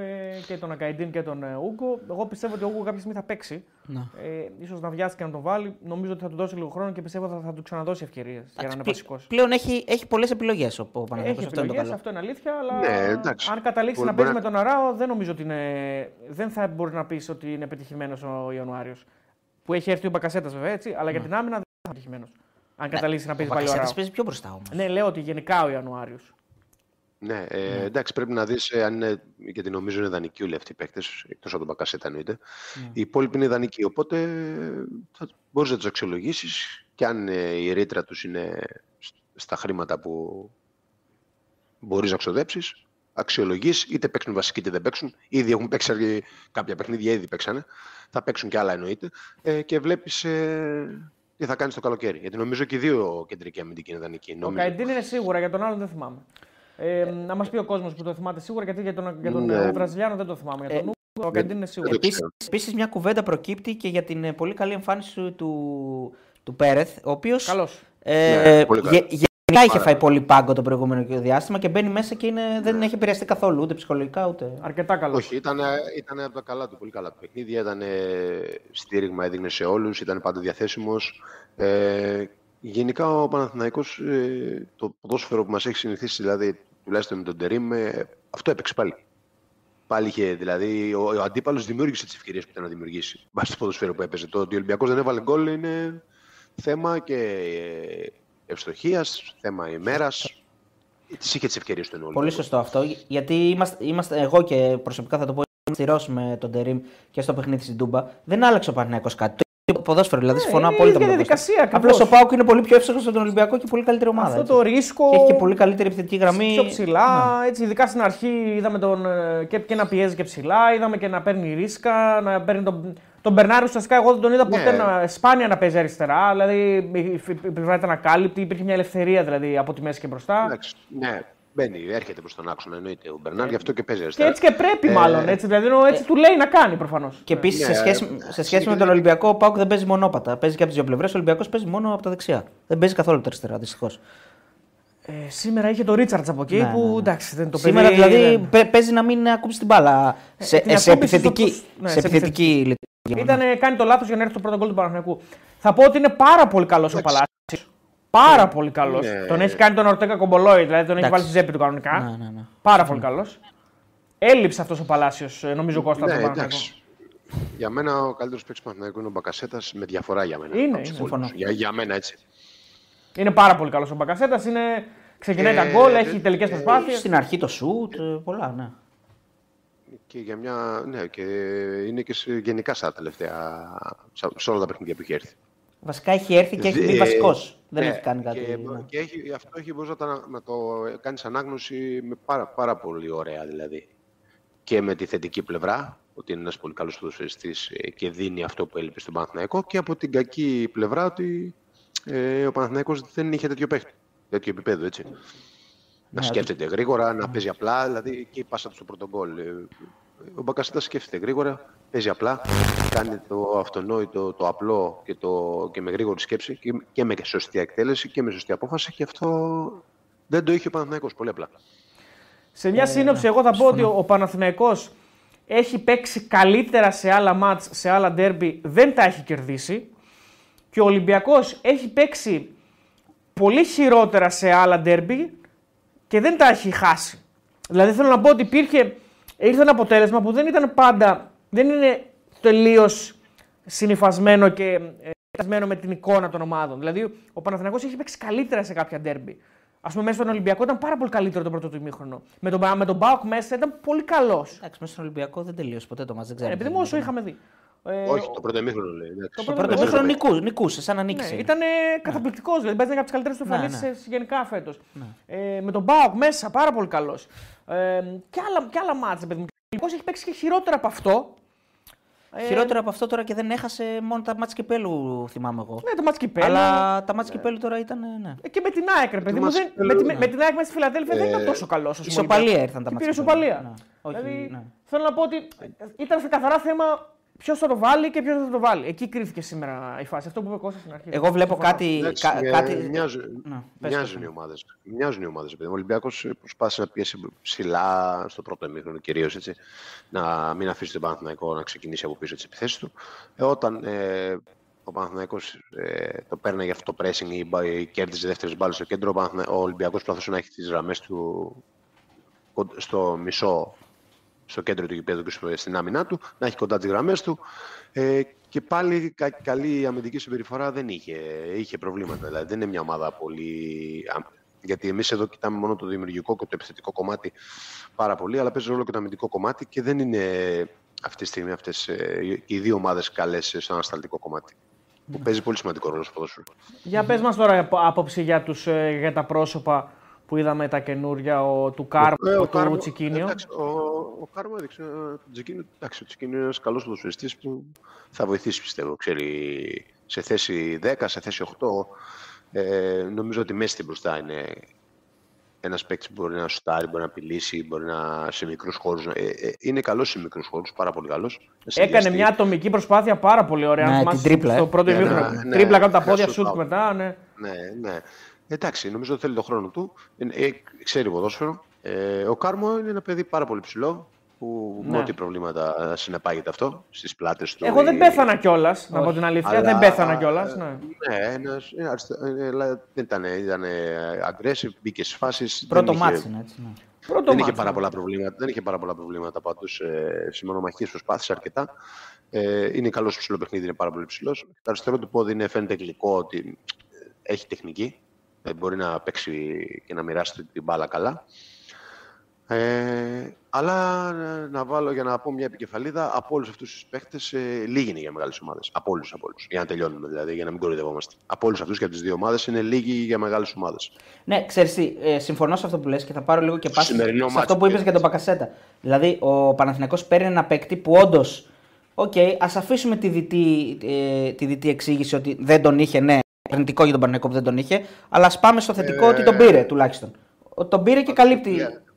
και τον Ακαϊντίν και τον ε, Ούγκο. Εγώ πιστεύω ότι ο Ούγκο κάποια στιγμή θα παίξει. Ναι. Ε, ίσως να βιάσει και να τον βάλει. Νομίζω ότι θα του δώσει λίγο χρόνο και πιστεύω ότι θα, θα του ξαναδώσει ευκαιρίες για να είναι Εντάξει, πλη- βασικός. Πλέον έχει, έχει πολλές επιλογές ο, ο Παναγιώτης, Έχει Αυτό είναι το επιλογές, καλό. αυτό είναι αλήθεια, αλλά Ναι, εντάξει. αν καταλήξεις Μπορεί- να παίζεις μπορεί με τον Αράο, δεν νομίζω ότι είναι. Δεν θα μπορεί να πεις ότι είναι πετυχημένος ο Ιανουάριος. Που έχει έρθει ο Μπακασέτας βέβαια έτσι, αλλά για την άμυνα δεν είναι πετυχημένο. Αν καταλήξει να Ναι. Ο παίζει πάλι ο Μπακασέτας Αράο. παίζει πιο μπροστά όμως. Ναι, λέω ότι γενικά ο Ιανουάριος. Ναι, ε, εντάξει, πρέπει να δεις ε, αν είναι, γιατί νομίζω είναι δανεικοί όλοι αυτοί οι παίκτες, εκτός από τον Μπακασέτα εννοείται. Ναι. Οι υπόλοιποι είναι δανεικοί, οπότε ε, θα μπορείς να τους αξιολογήσεις και αν ε, η ρήτρα τους είναι σ- στα χρήματα που μπορείς να ξοδέψεις, αξιολογείς, είτε παίξουν βασικοί είτε δεν παίξουν. Ήδη έχουν παίξει αρκε- κάποια παιχνίδια, ήδη παίξανε. Θα παίξουν και άλλα εννοείται. Ε, και βλέπεις ε, τι θα κάνεις το καλοκαίρι. Γιατί νομίζω και οι δύο κεντρικοί αμυντικοί είναι δανεικοί. Ο νομίζω. Καϊντίν είναι σίγουρα, για τον άλλον δεν θυμάμαι. Ε, να μας πει ο κόσμος που το θυμάται σίγουρα, γιατί για τον, για τον Ναι. ε, Βραζιλιάνο δεν το θυμάμαι. Για τον Ε, Ούγκο, ο Καϊντίν είναι σίγουρα. δεν το Επίσης, ξέρω. επίσης μια κουβέντα προκύπτει και για την ε, πολύ καλή εμφάνιση του, του Πέρεθ, ο οποίος Καλός. ε, Ναι, πολύ γε- καλός. Γενικά είχε Πάρα φάει πολύ. πολύ πάγκο το προηγούμενο διάστημα και μπαίνει μέσα και είναι, δεν έχει επηρεαστεί καθόλου ούτε ψυχολογικά ούτε. Αρκετά καλό. Όχι, ήταν, ήταν από τα καλά του, πολύ καλά του παιχνίδια. Ήταν στήριγμα, έδινε σε όλους, ήταν πάντα διαθέσιμος. Ε, γενικά ο Παναθηναϊκός, ε, το ποδόσφαιρο που μας έχει συνηθίσει, δηλαδή τουλάχιστον με τον Τερήμ, ε, αυτό έπαιξε πάλι. Πάλι είχε, δηλαδή, ο, ο αντίπαλος δημιούργησε τις ευκαιρίες που ήταν να δημιουργήσει. Βάσει το ποδοσφαίρο που έπαιζε. Το ότι ο Ολυμπιακός δεν έβαλε γκολ είναι θέμα και ευστοχίας, θέμα ημέρας. Τις είχε τις ευκαιρίες του εννοώ. Πολύ σωστό αυτό. Γιατί είμαστε, είμαστε, εγώ και προσωπικά θα το πω, είμαστε στη Ρώση με τον Τερήμ και στο παιχνίδι στην Τούμπα. Δεν άλλαξε ο Παναγιώτο κάτι. Το ίδιο ποδόσφαιρο, δηλαδή συμφωνώ είναι η απόλυτα με ίδια τον Κώστα. διαδικασία ακριβώς. Απλώς ο Πάουκ είναι πολύ πιο εύστοχο από τον Ολυμπιακό και πολύ καλύτερη ομάδα. Αυτό έτσι. το ρίσκο. Και έχει και πολύ καλύτερη επιθετική γραμμή. Πιο ψηλά, Ναι. έτσι, ειδικά στην αρχή είδαμε τον, ε, και, και να πιέζει και ψηλά, είδαμε και να παίρνει ρίσκα, να παίρνει τον, τον Μπερνάρη ουσιαστικά εγώ δεν τον είδα ποτέ Ναι. να, σπάνια να παίζει αριστερά, δηλαδή η, η, η πλευρά ήταν ακάλυπτη, υπήρχε μια ελευθερία δηλαδή από τη μέση και μπροστά. Εντάξει, ναι, μπαίνει, έρχεται προς τον άξονα εννοείται ο Μπερνάρ, γι' αυτό και παίζει Και αριστερά. έτσι και πρέπει Ε, μάλλον, έτσι, δηλαδή ενώ έτσι του λέει να κάνει προφανώς. Και επίσης σε Ναι, σχέση, ε, σε σχέση με συγκεκριμένα- τον Ολυμπιακό, ο Πάουκ δεν παίζει μονόπατα. Παίζει και από τις δύο πλευρές. Ο Ολυμπιακός παίζει μόνο από τα δεξιά. Δεν παίζει καθόλου από τα αριστερά, δυστυχώς. Ε, σήμερα είχε το Ρίτσαρτς από εκεί Ναι, που ναι, ναι. εντάξει δεν το Σήμερα παιδί, δηλαδή δεν- παι- παίζει να μην ακούσει την μπάλα σε, την σε ακούμπησε επιθετική, στο- ναι, σε σε επιθετική λειτουργία. Ήτανε, κάνει το λάθος για να έρθει το πρώτο γκολ του Παναθηναϊκού. Θα πω ότι είναι πάρα πολύ καλός ο Παλάσιος. Πάρα πολύ καλός. Ναι. Τον έχει κάνει τον Ορτέκα Κομπολόι, δηλαδή τον έχει Εντάξει. βάλει στη ζέπη του κανονικά. Ναι, ναι, ναι. Πάρα πολύ καλός. Έλειψε αυτός ο Παλάσιος, νομίζω Κώστα. Ναι, στον Παναθηναϊκό. εντάξει. Για μένα ο καλύτερος παίκτης του Παναθηναϊκού είναι ο Μπακασέτας με διαφορά για μένα. Είναι, από τους είναι, υπόλοιπους. συμφωνώ. Για, για μένα έτσι. Είναι πάρα πολύ καλός ο Μπακασέτας. Είναι... Ξεκινάει Ε, τα γκολ, ε, έχει τελικές ε, προσπάθειες. Στην αρχή το σουτ, ε, πολλά, ναι. Και για μια. Ναι, και είναι και σε- γενικά στα τελευταία. σε- σε όλα τα παιχνίδια που έχει έρθει. Βασικά έχει έρθει και έχει μπει Ε, βασικός. Δεν ναι, έχει κάνει κάτι. Και, ναι. και έχει, αυτό έχει μπορείς να, τα- να το κάνεις ανάγνωση με πάρα, πάρα πολύ ωραία δηλαδή. Και με τη θετική πλευρά, ότι είναι ένας πολύ καλός ποδοσφαιριστής και δίνει αυτό που έλειπε στον Παναθηναϊκό, και από την κακή πλευρά ότι ε, ο Παναθηναϊκός δεν είχε τέτοιο παίχτη. Τέτοιο επίπεδο, έτσι. Να Ναι, σκέφτεται γρήγορα, να παίζει απλά, δηλαδή και η πάσα του στο πρώτο γκολ. Ε, Ο Μπακασέτα σκέφτεται γρήγορα, παίζει απλά, κάνει το αυτονόητο, το απλό και, το, και με γρήγορη σκέψη και, και με σωστή εκτέλεση και με σωστή απόφαση και αυτό δεν το είχε ο Παναθηναϊκός πολύ απλά. Σε μια σύνοψη, εγώ θα πω ότι ο, ο Παναθηναϊκός έχει παίξει καλύτερα σε άλλα μάτς, σε άλλα ντέρμπι, δεν τα έχει κερδίσει. Και ο Ολυμπιακός έχει παίξει πολύ χειρότερα σε άλλα ντέρμπι και δεν τα έχει χάσει. Δηλαδή θέλω να πω ότι υπήρχε, ήρθε ένα αποτέλεσμα που δεν ήταν πάντα, δεν είναι τελείως συνυφασμένο και ε, με την εικόνα των ομάδων. Δηλαδή ο Παναθηναϊκός έχει παίξει καλύτερα σε κάποια ντέρμπι. Α πούμε, μέσα στον Ολυμπιακό ήταν πάρα πολύ καλύτερο το πρώτο του ημίχρονο. Με τον, με τον Μπάουκ μέσα ήταν πολύ καλός. Εντάξει, μέσα στον Ολυμπιακό δεν τελείωσε ποτέ το μα. Δεν ξέρω. Ε, επειδή μόνο όσο είχαμε δει. Ε, Όχι, το πρώτο ημίχρονο λέει. Το, το πρώτο ημίχρονο νικούσε, σαν να νίκησες. Ναι, ήταν ναι. καταπληκτικός. Δηλαδή, παίζει από τι καλύτερες του εμφανίσει ναι, ναι. γενικά φέτος. Ναι. Ε, με τον Μπάουκ μέσα, πάρα πολύ καλός. Ε, και άλλα, και άλλα μάτια, παιδί μου. Ο έχει παίξει και χειρότερα από αυτό. Ε... Χειρότερα από αυτό τώρα και δεν έχασε μόνο τα μάτια κυπέλου, θυμάμαι εγώ. Ναι, τα μάτια κυπέλου. Αλλά τα μάτια κυπέλου τώρα ήταν. Ναι. Ε, και με την ΑΕΚ, ρε παιδί μου. Δεν... Με, με, με, την ΑΕΚ μέσα στη Φιλαδέλφια ε... δεν ήταν τόσο καλός. Ισοπαλία ήρθαν τα μάτια. Ισοπαλία. Ναι. Όχι, δηλαδή, ναι. Θέλω να πω ότι ήταν σε καθαρά θέμα ποιος θα το βάλει και ποιος δεν θα το βάλει. Εκεί κρίθηκε σήμερα η φάση. Αυτό που είπε Κώστας στην αρχή. Εγώ βλέπω κάτι. Κα, ε, κάτι... Μοιάζουν, να, μοιάζουν οι ομάδες. Μοιάζουν οι ομάδες. Ο Ολυμπιακός προσπάθησε να πιέσει ψηλά στο πρώτο ημίχρονο κυρίως να μην αφήσει τον Παναθηναϊκό να ξεκινήσει από πίσω τις επιθέσεις του. Ε, όταν ε, ο Παναθηναϊκός ε, το παίρνει αυτό το pressing ή, ή κέρδιζε δεύτερες μπάλες στο κέντρο, ο, ο Ολυμπιακός προσπαθούσε να έχει τις γραμμές του στο μισό στο κέντρο του γηπέδου και στην άμυνά του, να έχει κοντά τις γραμμές του. Ε, και πάλι κα, καλή αμυντική συμπεριφορά δεν είχε. Είχε προβλήματα. Δηλαδή δεν είναι μια ομάδα πολύ. Γιατί εμείς εδώ κοιτάμε μόνο το δημιουργικό και το επιθετικό κομμάτι πάρα πολύ, αλλά παίζει ρόλο και το αμυντικό κομμάτι και δεν είναι αυτή τη στιγμή αυτές ε, οι δύο ομάδες καλές σε ανασταλτικό κομμάτι. Που παίζει πολύ σημαντικό ρόλο στο ποδόσφαιρο. Για πες μας τώρα άποψη για, τους, ε, για τα πρόσωπα που είδαμε τα καινούρια ο, του Κάρμο, ε, ο, του Τσικίνιο. Εντάξει, ο, ο Κάρμο έδειξε τον Τσικίνιο. Εντάξει, ο Τσικίνιο είναι ένας καλός ποδοσφαιριστής που θα βοηθήσει πιστεύω. Ξέρει, σε θέση 10, σε θέση 8. Ε, νομίζω ότι μέσα στην μπροστά είναι ένας παίκτης που μπορεί να σουτάρει, μπορεί να απειλήσει, μπορεί να σε μικρούς χώρους. Ε, ε, είναι καλός σε μικρούς χώρους, πάρα πολύ καλός. Έκανε μια ατομική προσπάθεια πάρα πολύ ωραία. Ναι, την τρίπλα. Στο πρώτο ναι, ναι, ναι, τρίπλα κάτω τα πόδια, σουτ μετά. Ναι. ναι, ναι. Εντάξει, νομίζω ότι θέλει τον χρόνο του. Ε, ξέρει ποδόσφαιρο. Ε, ο Κάρμο είναι ένα παιδί πάρα πολύ ψηλό που ναι. με ό,τι προβλήματα συνεπάγεται αυτό στις πλάτες του. Εγώ δεν πέθανα κιόλας, να πω την αλήθεια. Αλλά, δεν πέθανα κιόλας. Ναι, ναι ένας, δεν ήταν, ήταν aggressive, μπήκε στι φάσεις. Πρώτο μάτι είναι έτσι. Ναι. Πρώτο δεν, είχε πάρα πολλά προβλήματα, δεν είχε πάρα πολλά προβλήματα πάντως ε, σε μονομαχίες προσπάθησε αρκετά. Ε, είναι καλός στο ψηλό παιχνίδι, είναι πάρα πολύ ψηλός. Το αριστερό του πόδι είναι, φαίνεται γλυκό ότι έχει τεχνική. Ε, μπορεί να παίξει και να μοιράσει την μπάλα καλά. Ε, αλλά ε, να βάλω για να πω μια επικεφαλίδα από όλους αυτούς τους παίχτες, ε, λίγοι είναι για μεγάλες ομάδες. Από όλους, από όλους. Για να τελειώνουμε δηλαδή, για να μην κοροϊδευόμαστε. Από όλους αυτούς και από τις δύο ομάδες είναι λίγοι για μεγάλες ομάδες. Ναι, ξέρεις τι, ε, συμφωνώ σε αυτό που λες και θα πάρω λίγο και πάση σε αυτό που είπες για τον Μπακασέτα. Δηλαδή, ο Παναθηναϊκός παίρνει ένα παίκτη που όντως. OK, okay, ας αφήσουμε τη διττή, ε, τη διττή εξήγηση ότι δεν τον είχε, ναι, αρνητικό για τον Παναγικό που δεν τον είχε, αλλά ας πάμε στο θετικό ε, ότι τον πήρε τουλάχιστον. Τον πήρε και καλύπτει.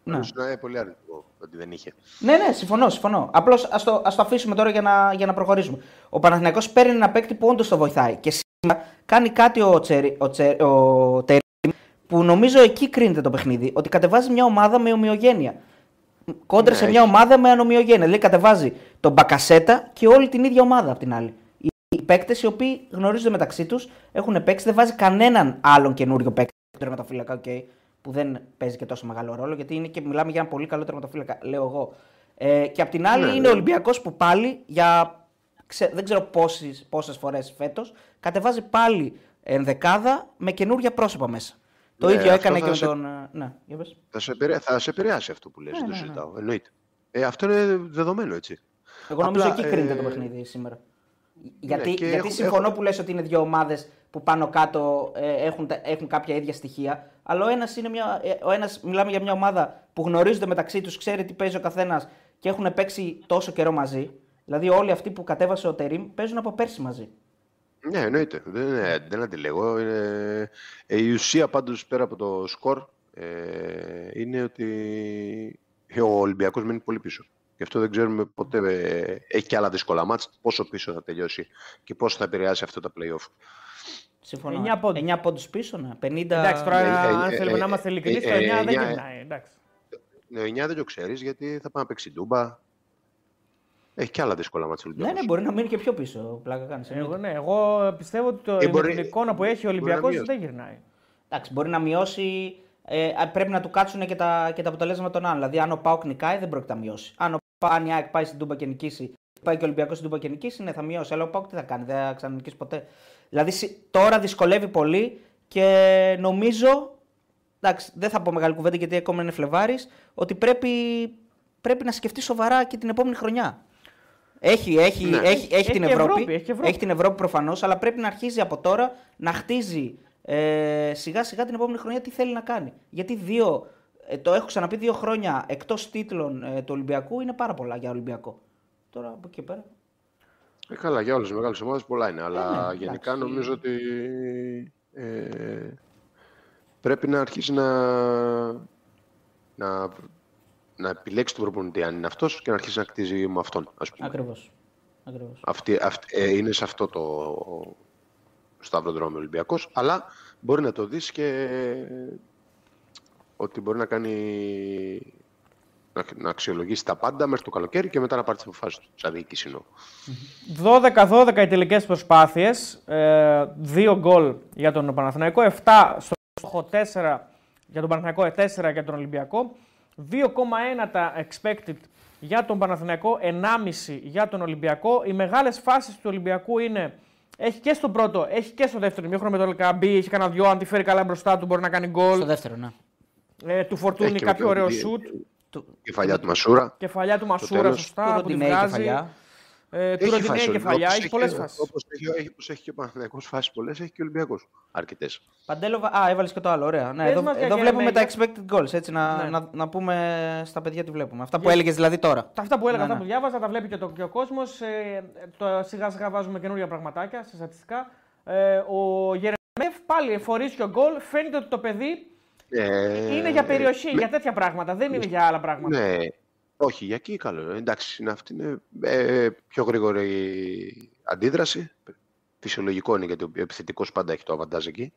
Ναι. Είναι πολύ αρνητικό ότι δεν είχε. Ναι, ναι, συμφωνώ. συμφωνώ. Απλώς ας το, ας το αφήσουμε τώρα για να, για να προχωρήσουμε. Ο Παναθηναϊκός παίρνει ένα παίκτη που όντως το βοηθάει. Και σήμερα κάνει κάτι ο, Τσέρι, ο, Τσέρι, ο Τερίμ που νομίζω εκεί κρίνεται το παιχνίδι. Ότι κατεβάζει μια ομάδα με ομοιογένεια. Κόντρα ναι, σε μια ομάδα με ανομοιογένεια. Δηλαδή κατεβάζει τον Μπακασέτα και όλη την ίδια ομάδα απ' την άλλη οι παίκτες οι οποίοι γνωρίζονται μεταξύ τους, έχουν παίξει, δεν βάζει κανέναν άλλον καινούριο παίκτη τερματοφύλακα, okay, που δεν παίζει και τόσο μεγάλο ρόλο, γιατί είναι και μιλάμε για ένα πολύ καλό τερματοφύλακα, λέω εγώ. Ε, και απ' την άλλη ναι, είναι ο ναι. Ολυμπιακός που πάλι για δεν ξέρω πόσες φορές φέτος κατεβάζει πάλι ενδεκάδα με καινούργια πρόσωπα μέσα. Το ναι, ίδιο έκανε και με τον. Ε, ναι, θα, σε επηρεάσει, θα σε επηρεάσει αυτό που λες, ναι, δεν το συζητάω. Εννοείται. Ε, αυτό είναι δεδομένο έτσι. Εγώ νομίζω Απλά, εκεί κρίνεται ε... το παιχνίδι σήμερα. Γιατί, ναι, γιατί έχουν, συμφωνώ έχουν... που λες ότι είναι δύο ομάδες που πάνω κάτω ε, έχουν, έχουν κάποια ίδια στοιχεία. Αλλά ο ένας είναι μια, ε, ο ένας, μιλάμε για μια ομάδα που γνωρίζονται μεταξύ τους, ξέρει τι παίζει ο καθένας και έχουν παίξει τόσο καιρό μαζί. Δηλαδή, όλοι αυτοί που κατέβασε ο Τερήμ παίζουν από πέρσι μαζί. Ναι, εννοείται. Δεν, δεν αντιλέγω. Είναι... Ε, η ουσία πάντως πέρα από το σκορ ε, είναι ότι ο Ολυμπιακός μένει πολύ πίσω. Γι' αυτό δεν ξέρουμε ποτέ, ε, έχει και άλλα δύσκολα μάτς, πόσο πίσω θα τελειώσει και πόσο θα επηρεάσει αυτό τα play-off. Συμφωνώ. 9 πόντους, 9 πόντους πίσω, ναι. 50... Εντάξει, τώρα ε, αν θέλουμε να είμαστε ειλικρινείς, το 9 δεν γυρνάει, εντάξει. Το 9 δεν το ξέρεις γιατί θα πάει να παίξει ντούμπα. έχει και άλλα δύσκολα μάτια Ναι, ναι, μπορεί να μείνει και πιο πίσω. Πλάκα κάνεις. Εγώ, ναι, εγώ πιστεύω ότι το, Ε, μπορεί- με την εικόνα που έχει ο μπορεί να Ολυμπιακός μειώσει. δεν γυρνάει. Εντάξει, μπορεί να μειώσει. Ε, α, πρέπει να του κάτσουν και τα, και τα αποτελέσματα των άλλων. Δηλαδή, αν ο Πάοκ νικάει, δεν πρόκειται να μειώσει. Αν ο αν η ΑΕΚ πάει στην Τούμπα και νικήσει, πάει και ο Ολυμπιακός στην Τούμπα και νικήσει, ναι, θα μειώσει. Αλλά ο Πάοκ τι θα κάνει, δεν θα ξανανικήσει ποτέ. Δηλαδή, σι- τώρα δυσκολεύει πολύ και νομίζω. Εντάξει, δεν θα πω μεγάλη κουβέντα γιατί ακόμα είναι Φλεβάρης, ότι πρέπει, πρέπει να σκεφτεί σοβαρά και την επόμενη χρονιά. Έχει, έχει, Ναι. έχει, έχει, Έχει την και Ευρώπη, Ευρώπη, έχει και Ευρώπη. την Ευρώπη προφανώς, αλλά πρέπει να αρχίζει από τώρα να χτίζει ε, σιγά σιγά την επόμενη χρονιά τι θέλει να κάνει. Γιατί δύο, ε, το έχω ξαναπεί δύο χρόνια εκτός τίτλων ε, του Ολυμπιακού είναι πάρα πολλά για Ολυμπιακό. Τώρα από εκεί και πέρα. Ε, καλά, για όλες τις μεγάλες ομάδες πολλά είναι. Αλλά ναι, γενικά εντάξει. νομίζω ότι ε, πρέπει να αρχίσει να, να, να επιλέξει τον προπονητή αν είναι αυτός και να αρχίσει να κτίζει με αυτόν. Ας πούμε. Ακριβώς. Ακριβώς. Αυτή, αυτή, ε, είναι σε αυτό το σταυροδρόμιο Ολυμπιακός, αλλά μπορεί να το δεις και ότι μπορεί να κάνει να, να αξιολογήσει τα πάντα μέχρι το καλοκαίρι και μετά να πάρει τις αποφάσεις του. Σαν διοίκηση εννοώ. 12-12 οι τελικές προσπάθειες. Ε, 2 γκολ για τον Παναθηναϊκό, 7 στο στόχο, 4 για τον Παναθηναϊκό, 4 για τον Ολυμπιακό. 2,1 τα expected για τον Παναθηναϊκό, 1,5 για τον Ολυμπιακό. Οι μεγάλες φάσεις του Ολυμπιακού είναι. Έχει και στο πρώτο, έχει και στο δεύτερο ημίχρονο με τον Λεκαμπή. Έχει κανένα δυο. Αν τη φέρει καλά μπροστά του, μπορεί να κάνει γκολ. Στο δεύτερο, ναι. Ε, του Φορτούνη Έχει και κάποιο με ωραίο το- σουτ. Του, Κεφαλιά του Μασούρα. Κεφαλιά του Μασούρα, τέλος. σωστά. του που τη Ροντινέη βγάζει. κεφαλιά. Ε, του Ροντινέη φάσεις ο κεφαλιά, Ολυμπιακός, έχει πολλές και- φάσεις. Όπως έχει, έχει, όπως έχει και ο Παναθηναϊκός φάσεις πολλές, έχει και ο Ολυμπιακός αρκετές. Παντέλοβα. Α, έβαλες και το άλλο. Ωραία. Ναι, Πες εδώ μας για εδώ βλέπουμε τα Γερεμέγεφ. expected goals. Έτσι, να, Ναι. να, να πούμε στα παιδιά τι βλέπουμε. Αυτά που έλεγες δηλαδή τώρα. Τα αυτά που έλεγα, Ναι, αυτά ναι. που διάβαζα, τα βλέπει και, το, και ο κόσμος. Ε, το, σιγά σιγά βάζουμε καινούργια πραγματάκια σε στατιστικά. Ε, ο Γερεμέγεφ πάλι φορείς ο γκολ. Φαίνεται ότι το παιδί Ε, είναι για περιοχή, για τέτοια πράγματα. Δεν είναι για άλλα πράγματα. Ναι, όχι, για εκεί καλό. Εντάξει, είναι αυτή είναι ε, πιο γρήγορη αντίδραση. Φυσιολογικό είναι γιατί ο επιθετικός πάντα έχει το αβαντάζ εκεί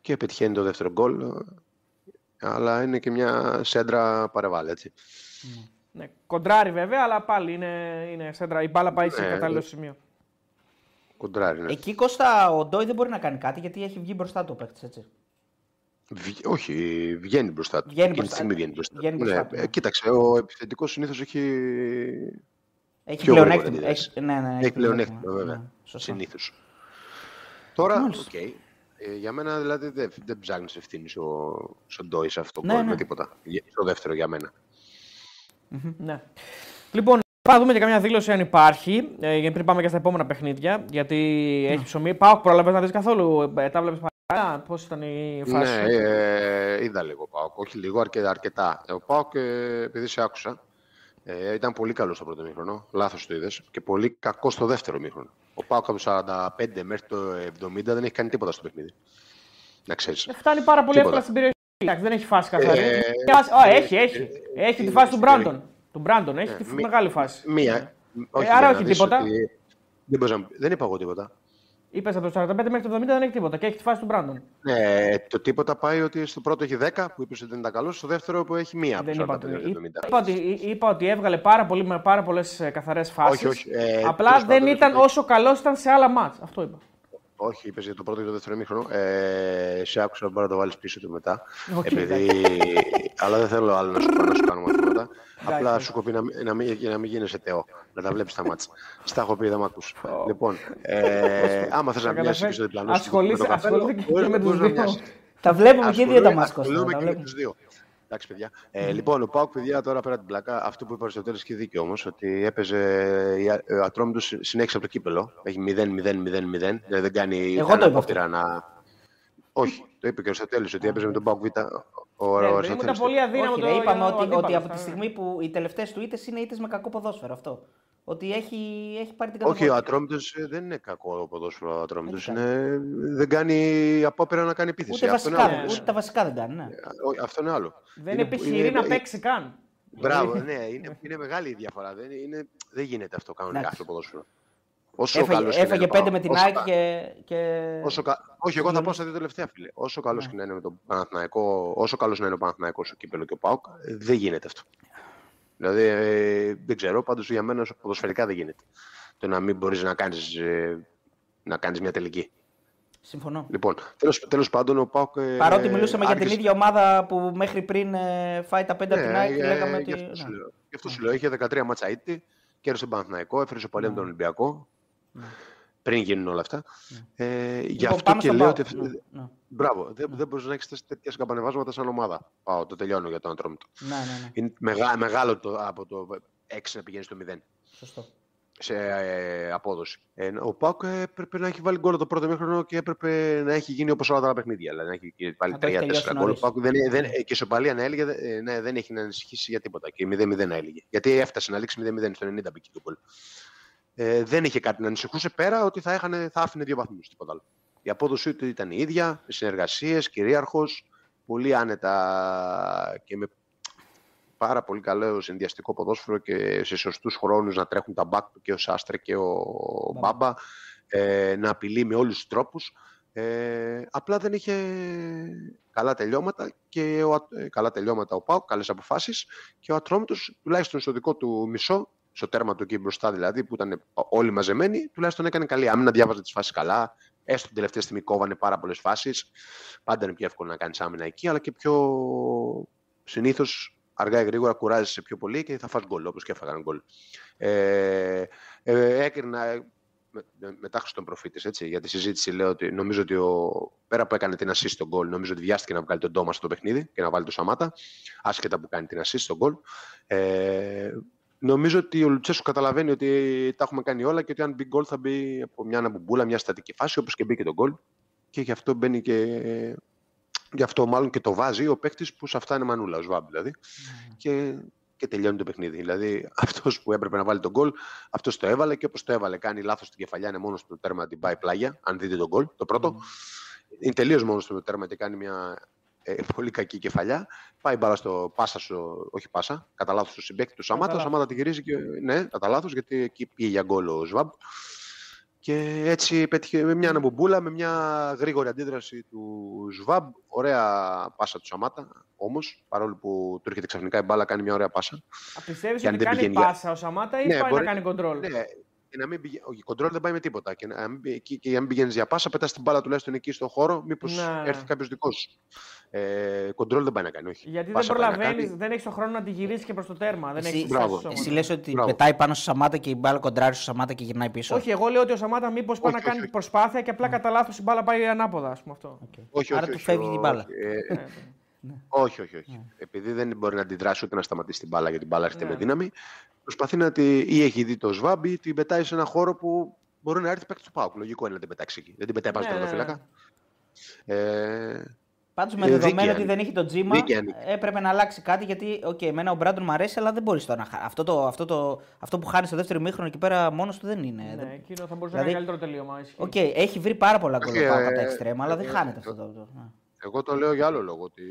και πετυχαίνει το δεύτερο γκολ. ε, Αλλά είναι και μια σέντρα παρεβάλλη, έτσι. Ναι, κοντράρει βέβαια, αλλά πάλι είναι, είναι σέντρα. Η μπάλα πάει σε Ναι, κατάλληλο ναι. σημείο. Κοντράρι, ναι. Εκεί Κώστα ο Ντόι δεν μπορεί να κάνει κάτι γιατί έχει βγει μπροστά του ο παίκτης. Έτσι. Βγ- όχι, βγαίνει μπροστά του. Βγαίνει Εκείνη τη μπροστά στιγμή του. βγαίνει μπροστά Βγαίνει του. μπροστά Ναι, του, ναι. ε, κοίταξε, ο επιθετικός συνήθως έχει. Έχει Πιο πλεονέκτημα. γρήγορα Έχει, ναι, ναι, Έχει πλεονέκτημα, Ναι, βέβαια. σωστά. Συνήθως. Τώρα, οκ. Μάλιστα. Ε, για μένα δηλαδή δεν, δεν ψάχνεις ευθύνης ο, στον Ντόι σε αυτό Ναι, το ναι. με τίποτα. Για- Στο δεύτερο για μένα. Ναι. Λοιπόν, πάμε να δούμε και καμιά δήλωση αν υπάρχει. Ε, γιατί πριν πάμε και στα επόμενα παιχνίδια. Γιατί έχεις ψωμί. Πάω, πρόλαβε να δεις καθόλου. Ε, τα βλέπει παρά. Πώς ήταν η φάση. Ναι, ε, είδα λίγο Πάοκ. Όχι λίγο, αρκε, αρκετά. Ε, Ο Πάοκ, ε, επειδή σε άκουσα, ε, ήταν πολύ καλός στο πρώτο μήχρονο. Λάθος το είδες. Και πολύ κακό στο δεύτερο μήχρονο. Ο Πάοκ από το 45 μέχρι το 70 δεν έχει κάνει τίποτα στο παιχνίδι. Να ξέρεις. Ε, φτάνει πάρα πολύ Τίποτα. εύκολα στην περιοχή. Εντάξει, δεν έχει φάση καθαρή. Ε, Μια φάση- Ω, έχει, έχει. ε, Έχει τη είναι φάση του στην Μπράντον. Του Μπράντον, έχει Ε, τη μη- μεγάλη φάση. Μία. Όχι, άρα για να όχι δεις τίποτα. ότι Δεν, μπορείς να- δεν είπα εγώ τίποτα. Είπες από το 45 μέχρι το 70 δεν έχει τίποτα και έχει τη φάση του Μπράντον. Ναι, το τίποτα πάει ότι στο πρώτο έχει 10 που είπες ότι δεν ήταν καλός, στο δεύτερο που έχει μία από Δεν το είπα, 45 ότι- μέχρι το 70. είπα, ότι, είπα ότι έβγαλε πάρα πολύ, με πάρα πολλές καθαρές φάσεις. Όχι, όχι. Ε, Απλά τέλος δεν πάντων, ήταν επειδή- όσο καλός ήταν σε άλλα μάτς. Αυτό είπα. Όχι, είπες για το πρώτο και το δεύτερο ημίχρονο. Ε, σε άκουσα μπορεί να το βάλεις πίσω του μετά. Οκ, επειδή... Αλλά δεν θέλω άλλο να σου, πω, να σου κάνω μαθήματα. Απλά Εντάξει. σου έχω πει να, μην- να, μην, για να μην γίνεσαι τεό. Να τα βλέπεις τα μάτια. Στα έχω πει, δεν μ' ακούς. λοιπόν, ε, άμα θες να Θα μοιάσεις και καταφέρει. στο διπλανό σου Ασχολείσαι- με το καπέλο, ασχολείται και μπορείς- με τους μπορείς να δύο. μοιάσεις. Τα βλέπουμε και οι δύο τα Ασχολούμαι- μάτς Κώστα. ασχολούμαι τα και με βλέπουμε. τους δύο. Εντάξει, παιδιά. Ε, λοιπόν, ο Πάουκ, παιδιά, τώρα πέρα την πλάκα, αυτό που είπε ο Αριστοτέλης και δίκιο όμως, ότι έπαιζε. η Α- Ο Ατρόμητος συνέχισε από το κύπελο. Έχει 0-0-0-0. Δηλαδή δεν κάνει. Εγώ κανένα το είπα απόπειρα να. Όχι, το είπε και ο Αριστοτέλης ότι έπαιζε με τον Πάουκ Β. Ο, ο Ναι, Αριστοτέλης. ήμουν πολύ αδύναμο Όχι, το ρε, είπαμε ο ότι, ότι αντίπαλος, από τη θα- στιγμή που οι τελευταίες του ήττες είναι ήττες με κακό ποδόσφαιρο. Αυτό. Ότι έχει, έχει πάρει την Όχι, ο κατηγορία. Ατρόμητος δεν είναι κακό ποδόσφαιρο. Ο Ατρόμητος Δεν είναι... δεν κάνει απόπειρα να κάνει επίθεση. Ούτε, αυτό, βασικά, είναι ναι, άλλο. ναι. ούτε τα βασικά δεν κάνει. Ναι. Όχι, αυτό είναι άλλο. Δεν Είναι- επιχειρεί είναι- να είναι- παίξει καν. Μπράβο, ναι, είναι, είναι μεγάλη η διαφορά. Δεν, είναι, δεν γίνεται αυτό κανονικά Εντάξει. στο ποδόσφαιρο. Όσο Έφαγε, καλός και να έφαγε είναι ο πέντε Πάο- με την όσο ΑΕΚ κα- και. και... Όσο κα... Όχι, εγώ θα πω στα δύο τελευταία, φίλε. Όσο καλός Ναι. και να είναι με τον Παναθηναϊκό, όσο καλός να είναι ο Παναθηναϊκός στο κύπελο και ο Πάοκ, δεν γίνεται αυτό. Δηλαδή, ε, δεν ξέρω, πάντως για μένα ποδοσφαιρικά δεν γίνεται. Το να μην μπορείς να κάνεις, ε, να κάνεις μια τελική. Συμφωνώ. Λοιπόν, τέλος, τέλος πάντων ο Πάουκ... Ε, Παρότι μιλούσαμε άρχισε... για την ίδια ομάδα που μέχρι πριν ε, φάει τα πέντε ναι, από την ΑΕΚ, λέγαμε ότι... Γι' αυτό, ναι. γι αυτό σου λέω, είχε 13 μάτσα ήττη, κέρδισε τον Παναθηναϊκό, έφερε στο παλιό ναι. τον Ολυμπιακό. Ναι πριν γίνουν όλα αυτά. Ναι. Ε, γι' λοιπόν, αυτό και λέω ότι. Ναι, ναι. Μπράβο, δεν, δεν μπορείς να έχεις τέτοια σκαμπανεβάσματα σαν ομάδα. Πάω, το τελειώνω για τον Ατρόμητο. Ναι, ναι, ναι. Είναι μεγά, μεγάλο το, από το 6 να πηγαίνεις στο 0. Σωστό. Σε ε, απόδοση. Ε, ο Πάουκ έπρεπε να έχει βάλει γκολ το πρώτο μήχρονο και έπρεπε να έχει γίνει όπως όλα τα άλλα παιχνίδια. Δηλαδή να έχει βάλει 3-4 γκολ. Δεν, δεν, και στο Παλία να έλεγε ε, ναι, δεν έχει να ανησυχήσει για τίποτα. Και 0-0 να έλεγε. Γιατί έφτασε να λήξει 0-0 στο 90 μπήκε το γκολ ε, δεν είχε κάτι να ανησυχούσε πέρα ότι θα, έχανε, θα άφηνε δύο βαθμούς. Τίποτα άλλο. Η απόδοσή του ήταν η ίδια, με συνεργασίες, κυρίαρχος, πολύ άνετα και με πάρα πολύ καλό συνδυαστικό ποδόσφαιρο και σε σωστούς χρόνους να τρέχουν τα μπακ του και ο Σάστρε και ο ναι. Μπάμπα, ε, να απειλεί με όλους τους τρόπους. Ε, απλά δεν είχε καλά τελειώματα και ο, ε, καλά τελειώματα ο Πάου, καλές αποφάσεις και ο Ατρόμητος τουλάχιστον στο δικό του μισό στο τέρμα του εκεί μπροστά δηλαδή, που ήταν όλοι μαζεμένοι, τουλάχιστον έκανε καλή άμυνα, διάβαζε τις φάσεις καλά. Έστω την τελευταία στιγμή κόβανε πάρα πολλές φάσεις. Πάντα είναι πιο εύκολο να κάνεις άμυνα εκεί, αλλά και πιο συνήθως αργά ή γρήγορα κουράζεσαι πιο πολύ και θα φας γκολ, όπως και έφαγαν γκολ. Ε, ε, έκρινα μετά στον προφήτης, έτσι, για τη συζήτηση λέω ότι νομίζω ότι ο, πέρα που έκανε την assist στον γκολ, νομίζω ότι βιάστηκε να βγάλει τον Τόμας στο παιχνίδι και να βάλει το Σαμάτα, άσχετα που κάνει την assist στον γκολ. Ε, Νομίζω ότι ο Λουτσέσου καταλαβαίνει ότι τα έχουμε κάνει όλα και ότι αν μπει γκολ θα μπει από μια αναμπουμπούλα, μια στατική φάση, όπως και μπήκε το γκολ. Και γι' αυτό μπαίνει και. Γι' αυτό μάλλον και το βάζει ο παίκτης που σε αυτά είναι μανούλα, ο Σβάμπ δηλαδή. Mm. Και, και τελειώνει το παιχνίδι. Δηλαδή αυτός που έπρεπε να βάλει τον γκολ, αυτός το έβαλε και όπως το έβαλε, κάνει λάθος στην κεφαλιά, είναι μόνος στο τέρμα την πάει πλάγια. Αν δείτε τον γκολ, το πρώτο. Mm. Είναι τελείως μόνος στο τέρμα και κάνει μια ε, πολύ κακή κεφαλιά. Πάει μπάλα στο πάσα, στο, όχι πάσα, κατά λάθος στο συμπέκτη του Σαμάτα. Ο Σαμάτα τη γυρίζει και. Ναι, κατά λάθος, γιατί εκεί πήγε για γκολ ο Σβάμπ. Και έτσι πέτυχε με μια αναμπομπούλα, με μια γρήγορη αντίδραση του Σβάμπ. Ωραία πάσα του Σαμάτα. Όμως, παρόλο που του έρχεται ξαφνικά η μπάλα, κάνει μια ωραία πάσα. Πιστεύεις ότι κάνει πάσα ο Σαμάτα ή ναι, πάει μπορεί... να κάνει κοντρόλ. Ναι, και να μην πηγαίνει. Ο κοντρόλ δεν πάει με τίποτα. Και, να μην, και, και αν πηγαίνεις για πάσα, πετάς την μπάλα τουλάχιστον εκεί στον χώρο, μήπως ναι. έρθει κάποιος δικός σου. Ε, κοντρόλ δεν πάει να κάνει, όχι. Γιατί πάσα δεν προλαβαίνεις, δεν έχεις τον χρόνο να τη γυρίσεις και προς το τέρμα. Δεν εσύ, εσύ λες ότι Μπράβο. πετάει πάνω στο Σαμάτα και η μπάλα κοντράρει στο Σαμάτα και γυρνάει πίσω; Όχι, εγώ λέω ότι ο Σαμάτα μήπως πάει να κάνει προσπάθεια και απλά κατά λάθος η μπάλα πάει ανάποδα, ας πούμε αυτό. Όχι, Άρα του φεύγει την μπάλα. Ε, ναι, ναι. Όχι, όχι, όχι. Επειδή δεν μπορεί να αντιδράσει ούτε να σταματήσει την μπάλα γιατί την μπάλα έρχεται με δύναμη, προσπαθεί να τη, ή έχει δει το Σβάμπ ή την πετάει σε ένα χώρο που μπορεί να έρθει παίκτης του Πάουκ. Λογικό είναι να την πετάξει εκεί. Δεν την πετάει πάνω στο ναι, ναι. Ε, Πάντως με δεδομένο ότι δεν έχει το Τζίμα, έπρεπε να αλλάξει κάτι γιατί, OK, okay, εμένα ο Μπράντον μου αρέσει, αλλά δεν μπορεί τώρα να χάσει. Αυτό, το, αυτό, το, αυτό που χάνει στο δεύτερο ημίχρονο εκεί πέρα μόνος του δεν είναι. Ναι, εκείνο θα μπορούσε δηλαδή, να είναι καλύτερο τελείωμα. OK, okay, έχει βρει πάρα πολλά γκολ okay, από τα εξτρέμα, αλλά δεν χάνεται αυτό το. Εγώ το λέω για άλλο λόγο. Ότι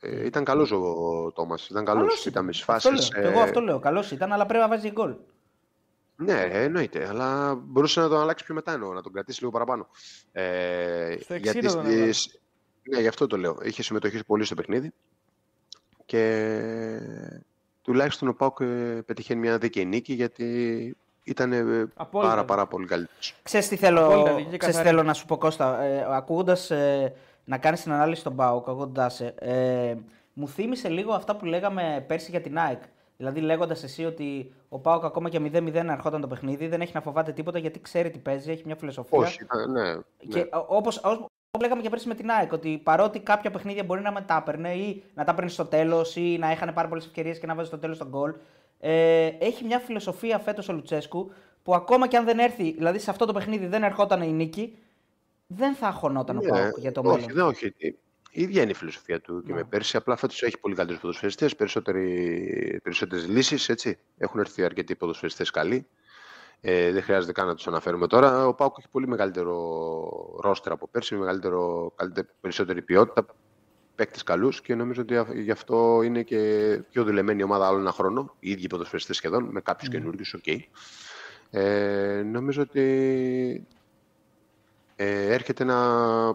ε, ήταν καλός ο Τόμας. Ήταν καλός. Ήταν μες φάσεις. Ε... Εγώ αυτό λέω. Καλός ήταν, αλλά πρέπει να βάζει γκολ. Ναι, εννοείται. Αλλά μπορούσε να τον αλλάξει πιο μετά εννοώ, να τον κρατήσει λίγο παραπάνω. Ε, στο γιατί τον στις... Ναι, γι' αυτό το λέω. Είχε συμμετοχή πολύ στο παιχνίδι. Και τουλάχιστον ο Πάουκ ε, πετυχαίνει μια δίκαιη νίκη γιατί ήταν ε, πάρα, πάρα πολύ καλύτερος. Ξέρεις τι θέλω, ξέρεις θέλω να σου πω Κώστα, ε, ακούγοντας ε, να κάνεις την ανάλυση στον Πάουκ, ακούγοντα. Ε, μου θύμισε λίγο αυτά που λέγαμε πέρσι για την ΑΕΚ. Δηλαδή, λέγοντας εσύ ότι ο Πάουκ ακόμα και 0-0 ερχόταν το παιχνίδι, δεν έχει να φοβάται τίποτα γιατί ξέρει τι παίζει, έχει μια φιλοσοφία. Όχι, ναι. ναι. Και όπω λέγαμε και πέρσι με την ΑΕΚ, ότι παρότι κάποια παιχνίδια μπορεί να μετάπαιρνε ή να τα παίρνει στο τέλος ή να είχαν πάρα πολλές ευκαιρίες και να βάζει στο τέλος τον γκολ. Ε, έχει μια φιλοσοφία φέτος ο Λουτσέσκου που ακόμα και αν δεν έρθει, δηλαδή σε αυτό το παιχνίδι δεν ερχόταν η νίκη, δεν θα αγχωνόταν ο ναι, Πάουκ για το μέλλον. Όχι, όχι. Η ίδια είναι η φιλοσοφία του και με ναι. πέρσι. Απλά φέτος έχει πολύ καλύτερους ποδοσφαιριστές, περισσότερες λύσεις. Έχουν έρθει αρκετοί ποδοσφαιριστές καλοί. Ε, δεν χρειάζεται καν να τους αναφέρουμε τώρα. Ο Πάουκ έχει πολύ μεγαλύτερο ρόστερ από πέρσι, μεγαλύτερο, περισσότερη ποιότητα, παίκτες καλούς και νομίζω ότι γι' αυτό είναι και πιο δουλεμένη ομάδα άλλο ένα χρόνο. Οι ίδιοι ποδοσφαιριστές σχεδόν, με κάποιους mm. καινούριους. Okay. Ε, νομίζω ότι ε, έρχεται ένα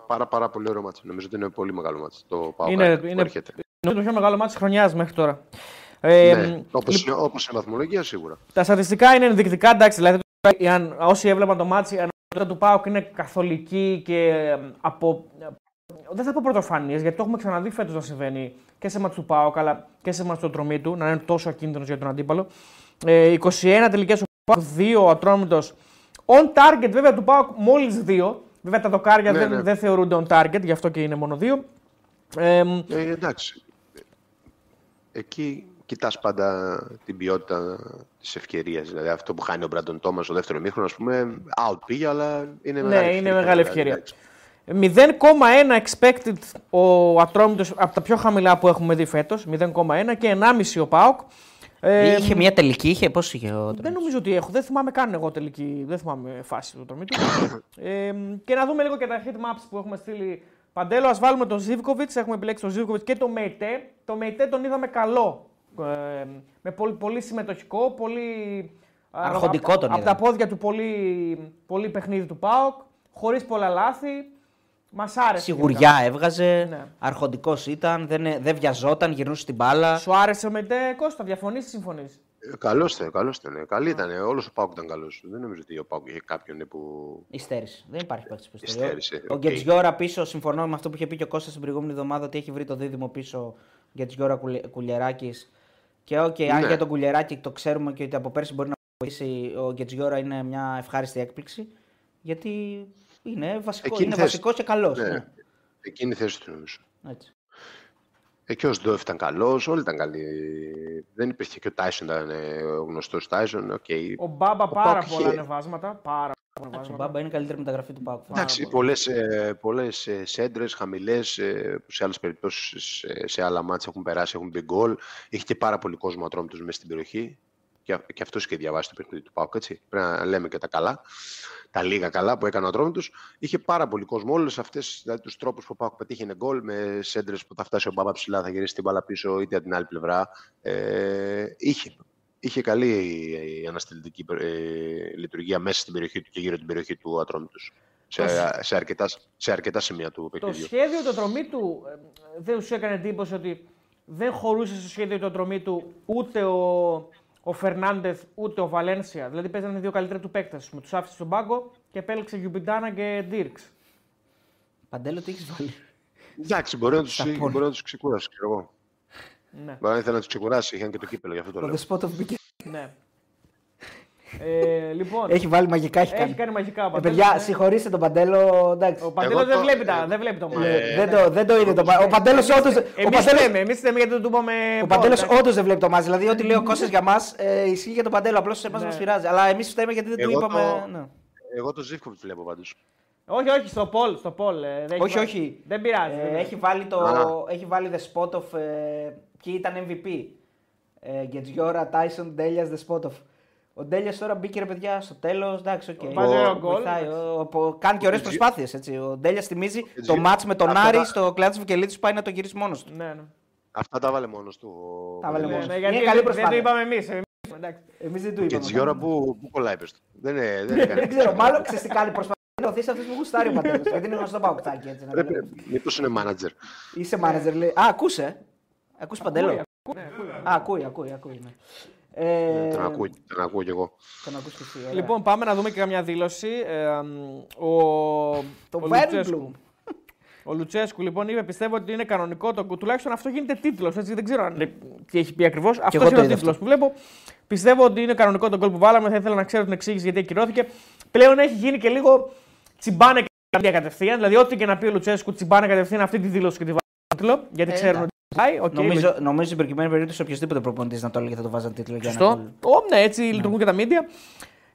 πάρα, πάρα πολύ ωραίο μάτσο. Νομίζω ότι είναι πολύ μεγάλο μάτσο το Πάο είναι, είναι, έρχεται. Είναι το πιο μεγάλο μάτσο χρονιάς μέχρι τώρα. Ε, ναι, όπως, είναι, όπως είναι βαθμολογία σίγουρα. Τα στατιστικά είναι ενδεικτικά, εντάξει, δηλαδή αν, όσοι έβλεπαν το ματς, η αναλογία του ΠΑΟΚ είναι καθολική και από, δεν θα πω πρωτοφανής, γιατί το έχουμε ξαναδεί φέτος να συμβαίνει και σε ματς του ΠΑΟΚ αλλά και σε ματς του του, να είναι τόσο ακίνδυνος για τον αντίπαλο. Ε, 21 τελικές ο ΠΑΟΚ, 2 ο Ατρόμητος. On target βέβαια του ΠΑΟΚ μόλις 2. Βέβαια τα δοκάρια ναι, δεν, ναι. δεν θεωρούνται on target, γι' αυτό και είναι μόνο 2. Ε, ε, εντάξει. Εκεί κοιτάς πάντα την ποιότητα της ευκαιρίας. Δηλαδή αυτό που χάνει ο Μπράντον Τόμας στο δεύτερο μήχρονο, ας πούμε, out πήγε, αλλά είναι ναι, μεγάλη ναι, είναι μεγάλη ευκαιρία. 0,1 expected ο Ατρόμητος από τα πιο χαμηλά που έχουμε δει φέτος, 0,1 και 1,5 ο ΠΑΟΚ. Ε, είχε μια τελική, είχε πώς είχε ο Δεν νομίζω ότι έχω. Δεν θυμάμαι καν εγώ τελική. Δεν θυμάμαι φάση του Τρομήτου. ε, και να δούμε λίγο και τα heat maps που έχουμε στείλει. Παντέλο, ας βάλουμε τον Ζήβκοβιτ. Έχουμε επιλέξει τον Ζήβκοβιτ και τον Μεϊτέ. Το Μεϊτέ τον είδαμε καλό. Ε, με πολύ, πολύ συμμετοχικό, πολύ. Αρχοντικό τον Από τα πόδια του πολύ, πολύ παιχνίδι του ΠΑΟΚ. Χωρίς πολλά λάθη. Μας άρεσε. Σιγουριά έβγαζε. Ναι. Αρχοντικός ήταν. Δεν, δεν βιαζόταν, γυρνούσε την μπάλα. Σου άρεσε με τε Κώστα, διαφωνείς ή συμφωνείς; Ε, καλώ ήταν, καλώ ήταν. Καλή ήταν. Όλος ο Πάουκ ήταν καλός. Δεν νομίζω ότι ο Πάουκ είχε κάποιον που. Υστέρησε. Δεν υπάρχει παίκτη που υστέρησε. Ο okay. Γκετζιόρα πίσω, συμφωνώ με αυτό που είχε πει και ο Κώστας την προηγούμενη εβδομάδα ότι έχει βρει το δίδυμο πίσω Γκετζιόρα Κουλιεράκη. Και okay, ναι. αν για τον Κουλιεράκη το ξέρουμε και ότι από πέρσι μπορεί να βοηθήσει, ο Γκετζιόρα είναι μια ευχάριστη έκπληξη. Γιατί είναι, βασικό, είναι βασικός και καλός. Ναι. ναι. Εκείνη η θέση του νομίζω. Έτσι. Εκεί ο Σντόεφ ήταν καλός, όλοι ήταν καλοί. Δεν υπήρχε και ο Τάισον ήταν ε, ο γνωστός Τάισον. Okay. Ο Μπάμπα ο πάρα Πάκ πολλά είχε... ανεβάσματα. Πάρα πολλά Ο Μπάμπα είναι η καλύτερη μεταγραφή του Πάκου. Εντάξει, πολλές ε, σέντρες, χαμηλές, ε, που σε άλλες περιπτώσεις σε άλλα μάτια έχουν περάσει, έχουν μπει γκολ. Είχε και πάρα πολύ κόσμο ατρόμητος μέσα στην περιοχή. Και, και αυτός είχε διαβάσει το παιχνίδι του Πάκου, έτσι. Πρέπει να λέμε και τα καλά τα λίγα καλά που έκανε ο Ατρόμητο, είχε πάρα πολύ κόσμο. Όλες αυτές δηλαδή, τους τρόπους που ο Πάκου πετύχει γκολ με σέντρες που θα φτάσει ο Μπάμπα ψηλά, θα γυρίσει την μπάλα πίσω, είτε από την άλλη πλευρά. Ε, είχε, είχε καλή η αναστηλητική ε, λειτουργία μέσα στην περιοχή του και γύρω την περιοχή του Ατρόμητο. Σε, σε, αρκετά, σε αρκετά σημεία του παιχνιδιού. Το σχέδιο του Ατρομήτου ε, δεν σου έκανε εντύπωση ότι δεν χωρούσε στο σχέδιο του Ατρομήτου ούτε ο, ο Φερνάντεθ ούτε ο Βαλένσια. Δηλαδή παίζανε δύο καλύτερα του παίκτες. Με τους άφησε στον πάγκο και επέλεξε Γιουμπιντάνα και Ντίρξ. Παντέλο, τι έχεις βάλει; Εντάξει, μπορεί να του τους ξεκουράσει, ξέρω εγώ. Ναι. Μπορεί να ήθελε να τους ξεκουράσει, είχαν και το κύπελο για αυτό το λόγο. Το spot of Ναι. Ε, λοιπόν, έχει βάλει μαγικά, έχει, έχει κάνει. μαγικά. Ε, παιδιά, ναι. συγχωρήστε τον Παντέλο. Εντάξει. Ο Παντέλος δεν, βλέπει τα, δεν βλέπει το μάτι. Ε, δεν, το, δεν το είδε το μάτι. Ο Παντέλος όντω. Εμείς λέμε, εμείς λέμε γιατί το είπαμε. Ο Παντέλος όντως δεν βλέπει το μάτι. Δηλαδή, ό,τι λέει ο Κώστα για μας ε, ισχύει για τον Παντέλο. Απλώς σε εμάς ναι. μας πειράζει. Αλλά εμείς φταίμε γιατί δεν το είπαμε. Ναι. Εγώ το Ζίβκοβιτς βλέπω πάντως. Όχι, όχι, στο poll. Στο poll ε, δεν όχι, όχι. Δεν πειράζει. Ε, έχει, βάλει το, έχει βάλει Ντεσπόντοφ. Ε, ποιοι ήταν MVP. Ε, Κετζιόρα, Τάισον, Ντέλια, Ντεσπόντοφ. Ο Ντέλιας τώρα μπήκε ρε παιδιά στο τέλος. Εντάξει, ok. Okay. Κάνει και ωραίες προσπάθειες. Ο Ντέλιας θυμίζει το ματς με τον Άρη στο Κλεάνθης Βικελίδης πάει να το γυρίσει μόνος του. Ναι, ναι. Αυτά τα βάλε μόνος του. Τα βάλε μόνος του. Είναι καλή προσπάθεια. Δεν το είπαμε εμείς. Εμεί δεν το είπαμε. Και της ώρα που, που κολλάει πες του. Δεν, δεν, ξέρω, μάλλον ξέρεις τι κάνει προσπάθεια. Να οθεί αυτό που γουστάρει ο πατέρα. Γιατί είναι γνωστό παουκτάκι έτσι. Μήπως είναι μάνατζερ. Είσαι μάνατζερ, λέει. Α, ακούσε. Ακούς παντέλο. Α, ακούει, ακούει, ακούει. Ε, τον, ακούω, τον ακούω κι εγώ. Τον ακούς και εσύ, Λοιπόν, πάμε να δούμε και καμιά δήλωση. Ε, ο, το ο Λουτσέσκου. Ο Λουτσέσκου λοιπόν είπε: Πιστεύω ότι είναι κανονικό το Τουλάχιστον αυτό γίνεται τίτλος. Δεν ξέρω αν, τι έχει πει ακριβώς. Αυτός είναι ο τίτλος που βλέπω. Πιστεύω ότι είναι κανονικό το γκολ που βάλαμε. Θα ήθελα να ξέρω την εξήγηση γιατί ακυρώθηκε. Πλέον έχει γίνει και λίγο τσιμπάνε κατευθείαν. Δηλαδή, ό,τι και να πει ο Λουτσέσκου, τσιμπάνε κατευθείαν αυτή τη δήλωση και τη βάλουν Γιατί ε, ξέρουν ότι Okay, νομίζω, νομίζω στην προκειμένη περίπτωση οποιοδήποτε προπονητής να το έλεγε θα το βάζαν τίτλο για να. Oh, ναι, έτσι ναι. λειτουργούν και τα μίντια.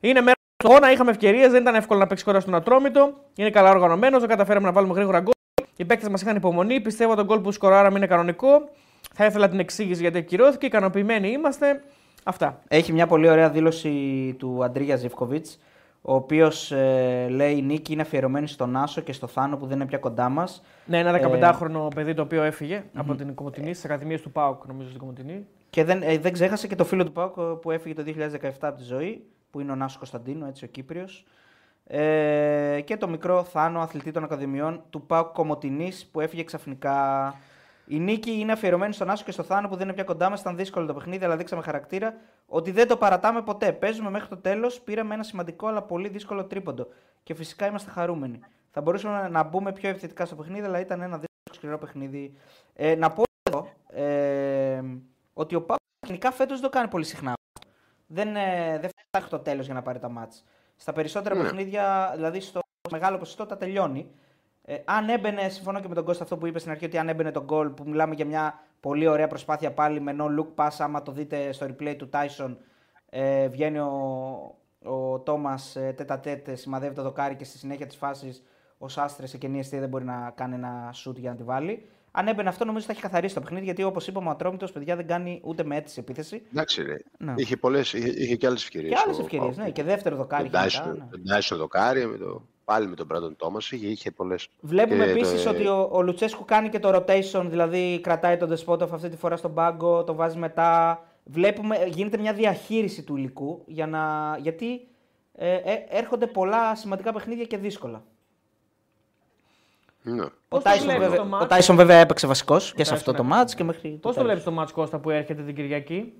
Είναι μέρος του αγώνα, είχαμε ευκαιρίες, δεν ήταν εύκολο να παίξει χώρα στον Ατρόμητο. Είναι καλά οργανωμένος, δεν καταφέραμε να βάλουμε γρήγορα γκολ. Οι παίκτες μας είχαν υπομονή. Πιστεύω ότι το γκολ που σκοράραμε είναι κανονικό. Θα ήθελα την εξήγηση γιατί ακυρώθηκε. Ικανοποιημένοι είμαστε. Αυτά. Έχει μια πολύ ωραία δήλωση του Αντρίγια Ζευκοβίτ ο οποίος ε, λέει η νίκη είναι αφιερωμένη στον Άσο και στο Θάνο που δεν είναι πια κοντά μας. Ναι, ένα 15χρονο ε, παιδί το οποίο έφυγε mm-hmm. από την Κομωτινή, στις Ακαδημίες του Πάουκ, νομίζω στην Κομωτινή. Και δεν, ε, δεν ξέχασε και το φίλο του Πάουκ που έφυγε το 2017 από τη ζωή, που είναι ο Νάσος Κωνσταντίνο, έτσι ο Κύπριος. Ε, και το μικρό Θάνο, αθλητή των Ακαδημιών του Πάουκ Κομωτινής, που έφυγε ξαφνικά Η νίκη είναι αφιερωμένη στον Άσο και στο Θάνο που δεν είναι πια κοντά μας. Ήταν δύσκολο το παιχνίδι, αλλά δείξαμε χαρακτήρα ότι δεν το παρατάμε ποτέ. Παίζουμε μέχρι το τέλος. Πήραμε ένα σημαντικό αλλά πολύ δύσκολο τρίποντο. Και φυσικά είμαστε χαρούμενοι. Θα μπορούσαμε να μπούμε πιο επιθετικά στο παιχνίδι, αλλά ήταν ένα δύσκολο σκληρό παιχνίδι. Ε, να πω εδώ ε, ότι ο Πάου γενικά φέτος δεν το κάνει πολύ συχνά. Δεν, ε, δεν φτάνει το τέλος για να πάρει τα μάτς. Στα περισσότερα Ναι. παιχνίδια, δηλαδή στο μεγάλο ποσοστό, τα τελειώνει. Ε, αν έμπαινε, συμφωνώ και με τον Κώστα αυτό που είπες στην αρχή, ότι αν έμπαινε τον γκολ που μιλάμε για μια πολύ ωραία προσπάθεια πάλι με no look pass, άμα το δείτε στο replay του Tyson, ε, βγαίνει ο, ο Τόμας ε, τέτα τέτ, σημαδεύει το δοκάρι και στη συνέχεια της φάσης ο Σάστρε σε κενή αιστεία δεν μπορεί να κάνει ένα shoot για να τη βάλει. Αν έμπαινε αυτό, νομίζω θα έχει καθαρίσει το παιχνίδι γιατί όπως είπαμε, ο Ατρόμητος παιδιά δεν κάνει ούτε με αίτηση επίθεση. Εντάξει, ρε. Ναι. Είχε, πολλές, είχε, είχε και άλλες ευκαιρίες. Και άλλες ευκαιρίες. Ναι, και δεύτερο δοκάρι. Τον είχε μετά, ναι. Dyson, τον Dyson δοκάρι, με το, πάλι με τον Brandon Thomas, είχε, είχε πολλέ. Βλέπουμε Και το- επίση ότι ο, ο Λουτσέσκου κάνει και το rotation, δηλαδή κρατάει τον Despotov αυτή τη φορά στον πάγκο, το βάζει μετά. Βλέπουμε, γίνεται μια διαχείριση του υλικού για να, γιατί ε, ε, έρχονται πολλά σημαντικά παιχνίδια και δύσκολα. Ναι. Ο Πώς το Tyson, βλέπεις βέβαια, το ο μάτς; Tyson βέβαια έπαιξε βασικός και σε Tyson αυτό το έπαιξε. match και μέχρι. Πώς το τέλος. βλέπεις το μάτς Κώστα που έρχεται την Κυριακή,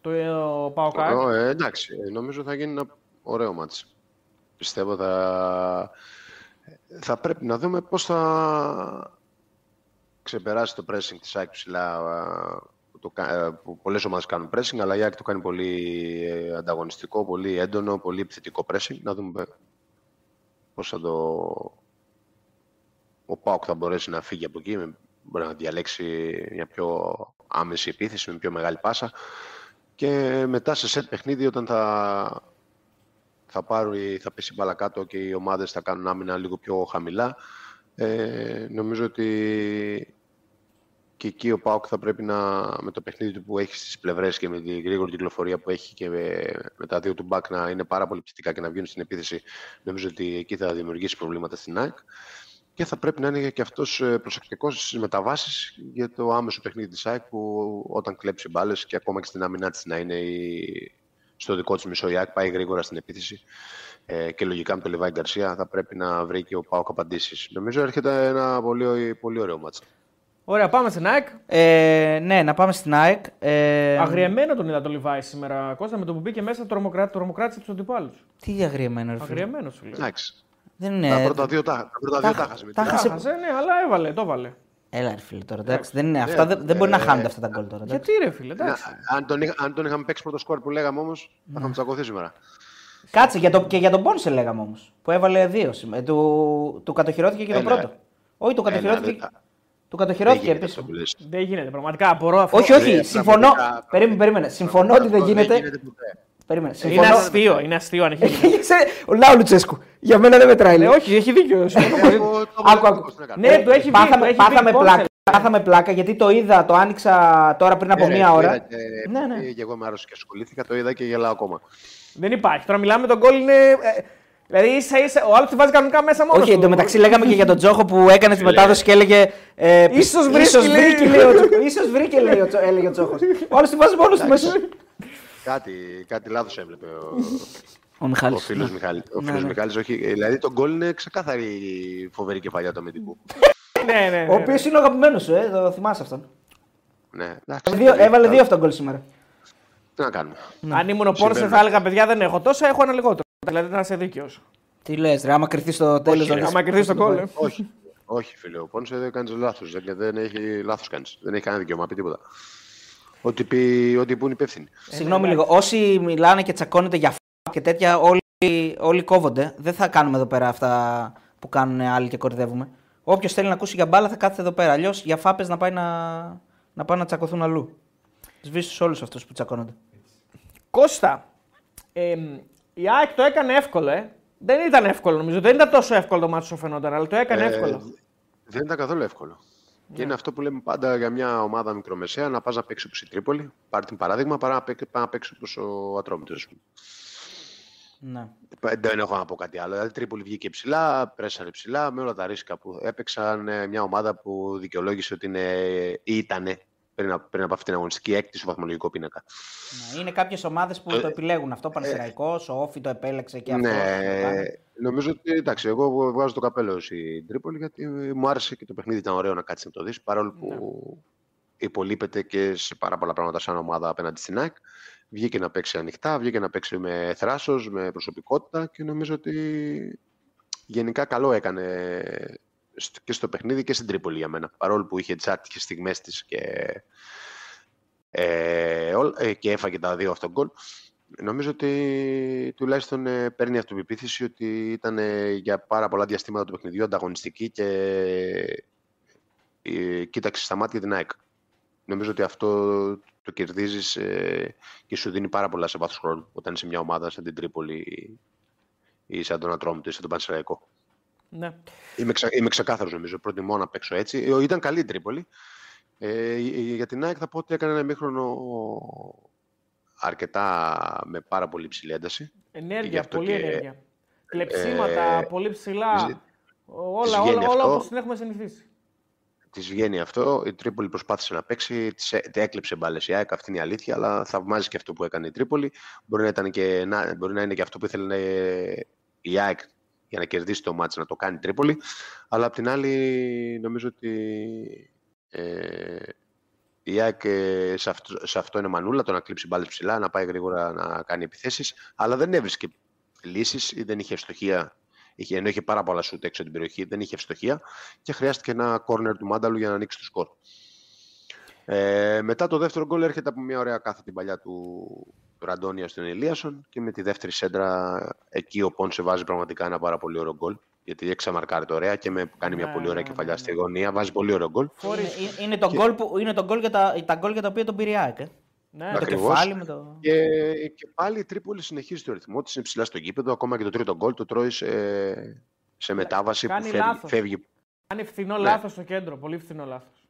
το ε, ο Παοκάκ. Ω, ε, εντάξει, ε, νομίζω θα γίνει ένα ωραίο μάτς. Πιστεύω θα, θα πρέπει να δούμε πώς θα ξεπεράσει το pressing της ΑΕΚ ψηλά α, που, το, κα- ε, που πολλές ομάδες κάνουν pressing, αλλά η ΑΕΚ το κάνει πολύ ε, ανταγωνιστικό, πολύ έντονο, πολύ επιθετικό pressing. Να δούμε πώς θα το... Ο ΠΑΟΚ θα μπορέσει να φύγει από εκεί, με- μπορεί να διαλέξει μια πιο άμεση επίθεση, με πιο μεγάλη πάσα και μετά σε σετ παιχνίδι όταν θα, θα, πάρει, θα πέσει η μπάλα κάτω και οι ομάδες θα κάνουν άμυνα λίγο πιο χαμηλά. Ε, νομίζω ότι και εκεί ο ΠΑΟΚ θα πρέπει να, με το παιχνίδι του που έχει στις πλευρές και με τη γρήγορη κυκλοφορία που έχει και με, με τα δύο του μπακ να είναι πάρα πολύ ψητικά και να βγαίνουν στην επίθεση νομίζω ότι εκεί θα δημιουργήσει προβλήματα στην ΑΕΚ. Και θα πρέπει να είναι και αυτός ε, προσεκτικός στις μεταβάσεις για το άμεσο παιχνίδι της ΑΕΚ που όταν κλέψει μπάλες και ακόμα και στην άμυνά της να είναι η... στο δικό της μισό η ΑΕΚ πάει γρήγορα στην επίθεση ε, και λογικά με τον Λιβάη Γκαρσία θα πρέπει να βρει και ο Πάοκ απαντήσεις. Νομίζω έρχεται ένα πολύ, πολύ ωραίο μάτσα. Ωραία, πάμε στην ΑΕΚ. Ε, ναι, να πάμε στην ΑΕΚ. Ε, Αγριεμένο τον είδα τον Λιβάη σήμερα. Κώστα με το που μπήκε μέσα τρομοκρά... τρομοκράτησε τους αντιπάλους. Τι αγριεμένο, ρε φίλε. Αγριεμένο σου λέω. Εντάξει. Δεν είναι. Τα πρώτα δύο τα, τα, πρώτα τα- δύο τα χάσε με τα την χάσε- ΑΕΚ. Χάσε, ναι, αλλά έβαλε, το έβαλε. Έλα, ρε φίλε τώρα. Εντάξει, δεν είναι, αυτά δεν, δεν μπορεί να χάνονται αυτά τα γκολ τώρα. εντάξει. Γιατί ρε φίλε, Να- εντάξει. αν, τον, είχα- αν τον είχαμε παίξει πρώτο σκορ που λέγαμε όμως, θα είχαμε τσακωθεί σήμερα. Κάτσε για το, και για τον Πόνσε λέγαμε όμως. Που έβαλε δύο. σήμα- Ε, του, του κατοχυρώθηκε και το Ένα. πρώτο. Όχι, του κατοχυρώθηκε. Ένα, δεν- του Δεν κατοχυρώθηκε γίνεται επίση. αυτό που λες. Δεν γίνεται, πραγματικά απορώ αυτό. Όχι, όχι, Ρε, συμφωνώ. πραγματικά- Περίμενε, περίμενε. Συμφωνώ ότι δεν Αυτό γίνεται. Ποτέ. Περίμενε. Είναι Συμφωνώ. αστείο, είναι αστείο αν έχει γίνει. Ο Λάου Λουτσέσκου. Για μένα δεν μετράει. Ε, λέει. όχι, έχει δίκιο. συμφωνώ μαζί του. Εγώ το Άκου, βλέπω, άκου. πώς να κάνω. Ναι, του έχει πει, Πάθαμε, του έχει πάθαμε πει πλάκα. Πόνσε. Πάθαμε πλάκα γιατί το είδα, το άνοιξα τώρα πριν από Ναι, ρε, μία το ώρα. είδα Και, Ναι, ναι. και εγώ είμαι άρρωστο και ασχολήθηκα, το είδα και γελάω ακόμα. Δεν υπάρχει. Τώρα μιλάμε τον γκολ είναι. ε, Δηλαδή ίσα ίσα ο άλλος τη βάζει κανονικά μέσα μόνος. Όχι, εντωμεταξύ λέγαμε και για τον Τζόχο που έκανε τη μετάδοση και έλεγε. Ε, Ίσως πι- βρήκε, ίσως λέει. βρήκε, λέει ο Τζόχος. Ίσως βρήκε, λέει ο Τζο- έλεγε ο Τζόχος. Ο άλλος τη βάζει μόνος του μέσα. Κάτι, κάτι λάθος έβλεπε ο, Ο Μιχάλης. ο φίλος ναι. Μιχάλης. Ο Ναι, φίλος ναι. Μιχάλης, όχι. Δηλαδή το γκολ είναι ξεκάθαρη φοβερή κεφαλιά του αμυντικού. Ναι, ναι. Ο οποίος είναι ο αγαπημένος σου, ε, το θυμάσαι αυτόν. ναι, εντάξει. Δύο, έβαλε δύο αυτόν γκολ σήμερα. Τι να κάνουμε. Αν ήμουν ο Πόρσες Συμβαίνουν. θα έλεγα παιδιά δεν έχω τόσα, έχω ένα λιγότερο. Δηλαδή να είσαι δίκαιος. Τι λες, ρε, άμα κρυθεί στο τέλος. Όχι, ρε, Άμα κερδίσει το γκολ. ε. όχι. Όχι, φίλε, ο Πόνσε δεν κάνει λάθος. Δεν, δεν έχει λάθος κάνεις. Δεν έχει κανένα δικαίωμα να πει τίποτα. Ό,τι, πει, ό,τι που είναι υπεύθυνοι. Συγγνώμη λίγο. Όσοι μιλάνε και τσακώνεται για φ και τέτοια, όλοι, όλοι κόβονται. Δεν θα κάνουμε εδώ πέρα αυτά που κάνουν άλλοι και κορυδεύουμε. Όποιος θέλει να ακούσει για μπάλα θα κάθεται εδώ πέρα. Αλλιώς για φάπες να πάει να, να πάνε να τσακωθούν αλλού. Σβήσει όλους αυτούς που τσακώνονται. Κώστα, ε, η ΑΕΚ το έκανε εύκολο, ε. Δεν ήταν εύκολο νομίζω. Δεν ήταν τόσο εύκολο το μάτι όσο φαινόταν, αλλά το έκανε Ε, εύκολο. Δεν ήταν καθόλου εύκολο. Και είναι αυτό που λέμε πάντα για μια ομάδα μικρομεσαία να πας να παίξεις όπως η Τρίπολη. Πάρει την παράδειγμα παρά να παίξει, να παίξεις όπως ο Ατρόμητος. Ναι. Δεν έχω να πω κάτι άλλο. Δηλαδή, η Τρίπολη βγήκε ψηλά, πρέσανε ψηλά με όλα τα ρίσκα που έπαιξαν. ε, Μια ομάδα που δικαιολόγησε ότι είναι, ή ήτανε πριν, πριν από αυτήν την αγωνιστική έκτη στο βαθμολογικό πίνακα. Ναι, είναι κάποιες ομάδες που το επιλέγουν αυτό. Ο Πανεσαιραϊκό, ο Όφη το επέλεξε και αυτό. Ναι, νομίζω ότι εντάξει, εγώ βγάζω το καπέλο στην Τρίπολη γιατί μου άρεσε και το παιχνίδι ήταν ωραίο να κάτσεις να το δεις. Παρόλο που ναι. υπολείπεται και σε πάρα πολλά πράγματα σαν ομάδα απέναντι στην ΑΕΚ. Βγήκε να παίξει ανοιχτά, βγήκε να παίξει με θράσος, με προσωπικότητα και νομίζω ότι γενικά καλό έκανε και στο παιχνίδι και στην Τρίπολη για μένα. Παρόλο που είχε τι άτυχε στιγμές της και, ε, ε, και έφαγε τα δύο αυτόν γκολ. Νομίζω ότι τουλάχιστον ε, παίρνει αυτοπεποίθηση ότι ήταν ε, για πάρα πολλά διαστήματα του παιχνιδιού ανταγωνιστική και ε, κοίταξε στα μάτια την ΑΕΚ. Νομίζω ότι αυτό το κερδίζεις και σου δίνει πάρα πολλά σε βάθος χρόνου όταν είσαι μια ομάδα σαν την Τρίπολη ή σαν τον Ατρόμητο ή σαν τον Πανσεραϊκό. Ναι. Είμαι, ξα... Είμαι ξεκάθαρος νομίζω, προτιμώ να παίξω έτσι. Ήταν καλή η Τρίπολη. Ε, για την ΑΕΚ θα πω ότι έκανε ένα μήχρονο αρκετά με πάρα πολύ ψηλή ένταση. Ενέργεια, πολύ και... ενέργεια. Κλεψίματα, ε, πολύ ψηλά. Όλα, όλα, όλα όπως την έχουμε συνηθίσει. Της βγαίνει αυτό. Η Τρίπολη προσπάθησε να παίξει. Της έκλεψε μπάλες η ΑΕΚ, αυτή είναι η αλήθεια. Αλλά θαυμάζει και αυτό που έκανε η Τρίπολη. Μπορεί να, ήταν και, να, μπορεί να είναι και αυτό που ήθελε η ΑΕΚ για να κερδίσει το μάτς, να το κάνει Τρίπολη. Αλλά απ' την άλλη νομίζω ότι ε, η ΑΕΚ ε, σε, αυτό, σε αυτό είναι μανούλα, το να κλείψει μπάλες ψηλά, να πάει γρήγορα να κάνει επιθέσεις, αλλά δεν έβρισκε λύσεις ή δεν είχε ευστοχία. Είχε, ενώ είχε πάρα πολλά σούτ έξω την περιοχή, δεν είχε ευστοχία και χρειάστηκε ένα κόρνερ του Μάνταλου για να ανοίξει το σκορ. Ε, μετά το δεύτερο γκολ έρχεται από μια ωραία κάθετη παλιά του, του Ραντόνια στον Ελίασον και με τη δεύτερη σέντρα εκεί ο Πόνσε βάζει πραγματικά ένα πάρα πολύ ωραίο γκολ. Γιατί εξαμαρκάρει το ωραία και με κάνει μια ναι, πολύ ωραία ναι, κεφαλιά ναι, στη γωνία. Βάζει πολύ ωραίο γκολ. Είναι, είναι το και... γκολ που, είναι το γκολ για τα, τα γκολ για τα οποία τον πήρε ε. Ναι, το κεφάλι με το... Και, και πάλι η Τρίπολη συνεχίζει το ρυθμό της, είναι ψηλά στο γήπεδο. Ακόμα και το τρίτο γκολ το τρώει σε, σε μετάβαση κάνει που φεύγει. Λάθος. φεύγει. Κάνει φθηνό ναι. λάθος στο κέντρο. Πολύ φθηνό λάθος.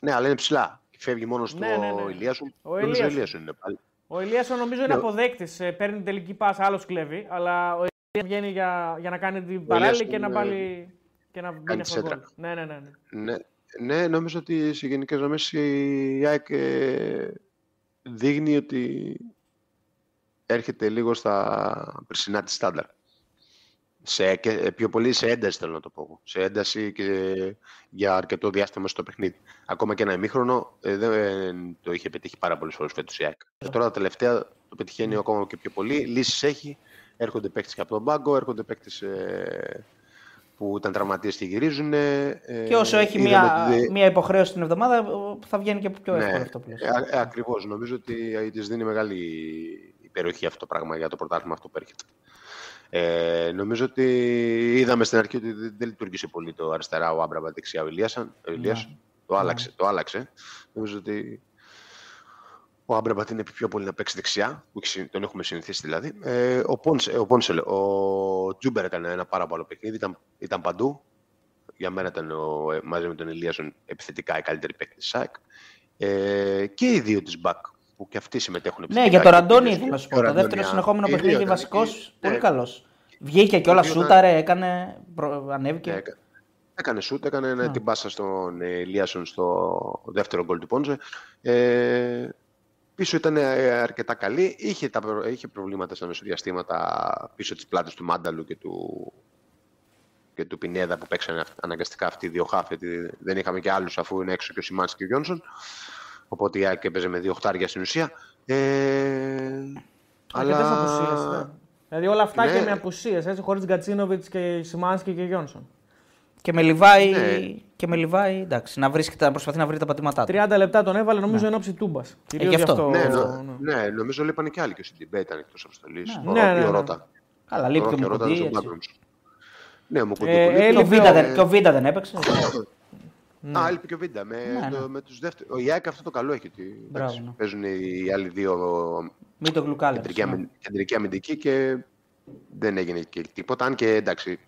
Ναι, αλλά είναι ψηλά. Φεύγει μόνος στο ναι, ναι, ναι. Ηλίασον. Ο Ηλίασον είναι πάλι. Ο Ηλίας νομίζω είναι ναι. αποδέκτης. Ε, παίρνει την τελική πάσα, άλλος κλέβει. Αλλά ο Ηλίας βγαίνει για, για να κάνει την παράλληλη και να πάλι. και να μπει αυτό ναι, ναι, ναι, ναι. ναι. Ναι, νομίζω ότι σε γενικές γραμμές η ΑΕΚ ε, δείχνει ότι έρχεται λίγο στα περσινά της στάνταρ σε, και, ε, πιο πολύ σε ένταση θέλω να το πω. Σε ένταση και για αρκετό διάστημα στο παιχνίδι. Ακόμα και ένα ημίχρονο ε, δεν το είχε πετύχει πάρα πολλές φορές φέτος η ΑΕΚ. Yeah. Τώρα τα τελευταία το πετυχαίνει mm. ακόμα και πιο πολύ. Λύσεις έχει. Έρχονται παίκτες και από τον πάγκο, έρχονται παίκτες ε, που ήταν τραυματίες και γυρίζουν. Ε, και όσο έχει μία, μία υποχρέωση την εβδομάδα, θα βγαίνει και πιο ναι, εύκολο αυτό που ε, Ακριβώς. Νομίζω ότι της δίνει μεγάλη υπεροχή αυτό το πράγμα για το πρωτάθλημα αυτό που έρχεται. Ε, νομίζω ότι είδαμε στην αρχή ότι δεν λειτουργήσε πολύ το αριστερά ο Άμπραμπα, δεξιά ο Ηλίασαν. Ναι. Το, άλλαξε, το άλλαξε. Νομίζω ότι ο Άμπραμπατ είναι πιο πολύ να παίξει δεξιά, που τον έχουμε συνηθίσει δηλαδή. Ε, ο, Πόνσε, ο, Πόνσελ, ο Τσούμπερ έκανε ένα πάρα πολύ παιχνίδι, ήταν, ήταν παντού. Για μένα ήταν ο, μαζί με τον Ελίασον επιθετικά οι καλύτεροι παίκτες της ΑΕΚ. Ε, και οι δύο της μπακ που και αυτοί συμμετέχουν. Ναι, για τον Ραντόνια ήθελα να σου πω. Το δεύτερος συνεχόμενο παιχνίδι βασικό. Πολύ ναι. καλός. Βγήκε και όλα σούταρε, έκανε. Ανέβηκε. Έκανε σουτ, έκανε την πάσα στον Ελίασον στο δεύτερο γκολ του Πόνσε. Ε, πίσω ήταν ε, αρκετά καλή. Είχε, τα, είχε προβλήματα στα μεσοδιαστήματα πίσω της πλάτης του Μάνταλου και του, και του Πινέδα που παίξανε αναγκαστικά αυτοί οι δύο χάφη, γιατί δεν είχαμε και άλλους αφού είναι έξω και ο Σιμάνσκι και ο Γιόνσον. Οπότε η ΑΕΚ έπαιζε με δύο χτάρια στην ουσία. Ε, αλλά... απουσίες, ναι. Δηλαδή όλα αυτά ναι. και με απουσίες, έτσι, χωρίς Γκατσίνοβιτς και Σιμάνσκι και Γιόνσον. Και με Λιβάη, ναι. και με Λιβάη εντάξει, να, βρίσκεται, να προσπαθεί να βρει τα πατήματά του. 30 λεπτά τον έβαλε νομίζω ναι. εν ώψη τούμπας. Ε, γι' αυτό. Ναι, ναι. ναι, νομίζω λείπανε και άλλοι και ο Σιντιμπέ ήταν εκτός αποστολής. Ναι, ναι, ναι, ναι. Καλά, λείπει και ο Μουκουντή. Ναι, ο Μουκουντή. Ε, και ο Βίντα δεν έπαιξε. Ναι. Α, έλειπε και ο Βίντα. Με, ναι, ναι. με τους δεύτερους. Ο Ιάκ αυτό το καλό έχει. Ότι, εντάξει, ναι. Παίζουν οι άλλοι δύο Μην το κεντρική, κεντρική αμυντική και δεν έγινε και τίποτα. Αν και εντάξει,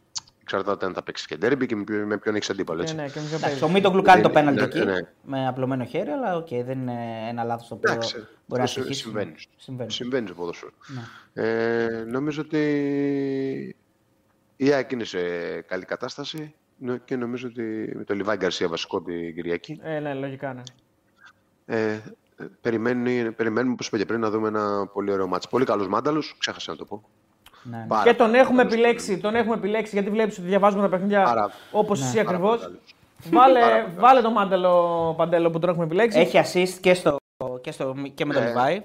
εξαρτάται αν θα παίξει και ντέρμπι και με ποιον έχεις αντίπαλο. Έτσι. Ναι, ναι, εντάξει, ο Μίτο γλουκάλει το πέναλτι εκεί ναι, ναι. με απλωμένο χέρι, αλλά okay, δεν είναι ένα λάθος το οποίο εντάξει, μπορεί να στοιχήσει. Συμβαίνει. Συμβαίνει. Συμβαίνει στο ποδόσφαιρο. Ναι. Ε, νομίζω ότι η ΑΕΚ είναι σε καλή κατάσταση. Ναι, και νομίζω ότι με το Λιβάη Γκαρσία βασικό την Κυριακή. Ε, ναι, λογικά ναι. Ε, περιμένουμε, περιμένουμε, όπως είπα και πριν, να δούμε ένα πολύ ωραίο μάτς. Πολύ καλός Μάνταλος, ξέχασα να το πω. Ναι, ναι. Πάρα Και τον πολύ έχουμε καλός επιλέξει, παίκτης. τον έχουμε επιλέξει γιατί βλέπεις ότι διαβάζουμε τα παιχνίδια Πάρα- όπως Ναι. εσύ Πάρα ακριβώς. πολύ καλός. Βάλε, Πάρα πολύ βάλε τον Μάντελο Παντέλο που τον έχουμε επιλέξει. Έχει assist και, στο, και, στο, και με τον Ναι. Levi.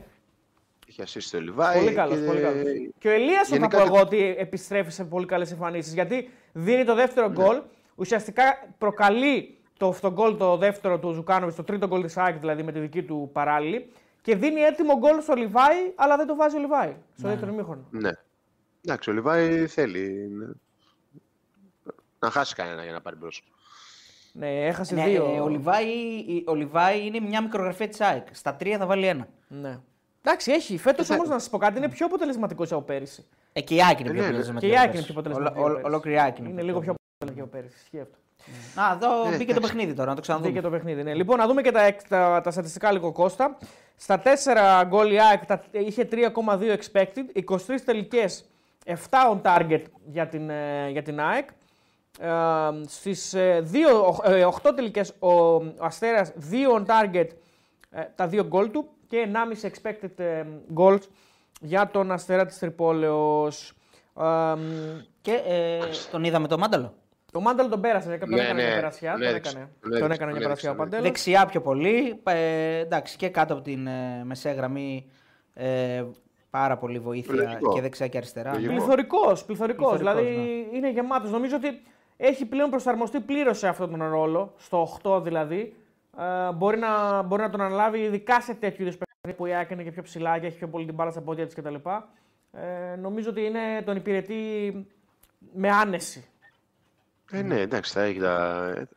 Είχε assist στο Λιβάη. Πολύ καλός. και- Πολύ καλός. Και ο Ελίας θα γενικά πω και- εγώ ότι επιστρέφει σε πολύ καλές εμφανίσεις. Γιατί δίνει το δεύτερο γκολ, ουσιαστικά προκαλεί το, αυτό γκολ το δεύτερο του Ζουκάνοβιτς, το τρίτο γκολ της ΑΕΚ δηλαδή με τη δική του παράλληλη. Και δίνει έτοιμο γκολ στο Λιβάη, αλλά δεν το βάζει ο Λιβάη στο δεύτερο μήχρονο. Ναι. Εντάξει, ο Λιβάη θέλει ναι. να χάσει κανένα για να πάρει μπρος. Ναι, έχασε Ναι, δύο. ε, ο, Λιβάη, ο Λιβάη είναι μια μικρογραφία της ΑΕΚ. Στα τρία θα βάλει ένα. Ναι. Εντάξει, έχει. Φέτος θα- όμως να σας πω κάτι, είναι πιο αποτελεσματικός από πέρυσι. Ε, και η ΑΕΚ είναι Ε, πιο ναι, ναι. αποτελεσματική. Και η ΑΕΚ από είναι πιο πέρσι. αποτελεσματική. Ολο- από ολο- πέρσι. Ολόκληρη η ΑΕΚ είναι. Είναι λίγο πιο αποτελεσματική από πέρυσι. Ισχύει αυτό. Α, εδώ Ε, μπήκε το εντάξει. παιχνίδι τώρα, να το ξαναδούμε. Μπήκε το παιχνίδι. Ναι. Λοιπόν, να δούμε και τα, εκ- τα, τα στατιστικά λίγο Κώστα. Στα 4 γκολ η ΑΕΚ τα- είχε 3,2 expected, 23 τελικές, 7 on target για την, ε, για την ΑΕΚ. Ε, στις ε, δύο, ε, 8 τελικές ο, ο Αστέρας 2 on target ε, τα 2 γκολ του και 1,5 expected ε, goals για τον Αστέρα της Τρυπόλεως. Ε, Και ε, τον είδαμε το μάνταλο. Το Μάνταλο τον πέρασε, τον Ναι, έκανε ναι, μια περασιά. ναι, τον έδειξε, έκανε, τον τον έδειξε, έκανε μια τον περασιά ο έδειξε, Παντέλος. Δεξιά πιο πολύ. Ε, εντάξει, και κάτω από την ε, μεσαία γραμμή ε, πάρα πολύ βοήθεια Λογικό. και δεξιά και αριστερά. Λογικό. Πληθωρικός, πληθωρικός. Πληθωρικός, Δηλαδή ναι. είναι γεμάτος. Νομίζω ότι έχει πλέον προσαρμοστεί πλήρως σε αυτόν τον ρόλο, στο 8 δηλαδή. Ε, μπορεί, να, μπορεί να τον αναλάβει ειδικά σε τέτοιου είδους παιχνίδια που η ΑΕΚ είναι και πιο ψηλά και έχει πιο πολύ την μπάλα στα πόδια της κτλ. Ε, νομίζω ότι είναι, τον υπηρετεί με άνεση. Ε, ναι, εντάξει, θα έχει τα,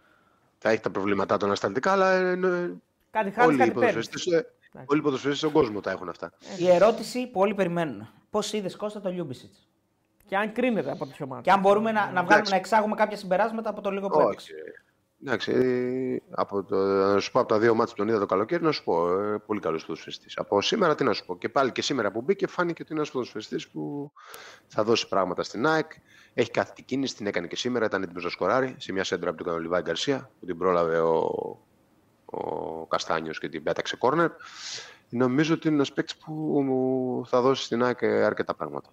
θα έχει τα προβλήματά του ανασταλτικά, αλλά ε, ε, Κάτι χάρη, όλοι, οι κάτι παίρνεις. ποδοσφαιριστές, ε, όλοι οι ποδοσφαιριστές στον κόσμο τα έχουν αυτά. Η ερώτηση που όλοι περιμένουν. Πώς είδες Κώστα το Λιούμπισιτς; Και αν κρίνεται από τέτοιο μάτι. Και αν μπορούμε να, να, βγάλουμε, Εντάξει. να εξάγουμε κάποια συμπεράσματα από το λίγο που Όχι. έπαιξε. Εντάξει, ε, από το, να σου πω από τα δύο μάτια που τον είδα το καλοκαίρι, να σου πω ε, πολύ καλός ποδοσφαιριστής. Από σήμερα τι να σου πω. Και πάλι και σήμερα που μπήκε, φάνηκε ότι είναι ένας ποδοσφαιριστής που θα δώσει πράγματα στην ΑΕΚ. Έχει κάθε την κίνηση, την έκανε και σήμερα. Ήταν έτοιμος να σκοράρει σε μια σέντρα από τον Κανολιβάη Γκαρσία που την πρόλαβε ο, ο Καστάνιος και την πέταξε κόρνερ. Νομίζω ότι είναι ένας παίκτης που μου θα δώσει στην ΑΕΚ αρκετά πράγματα.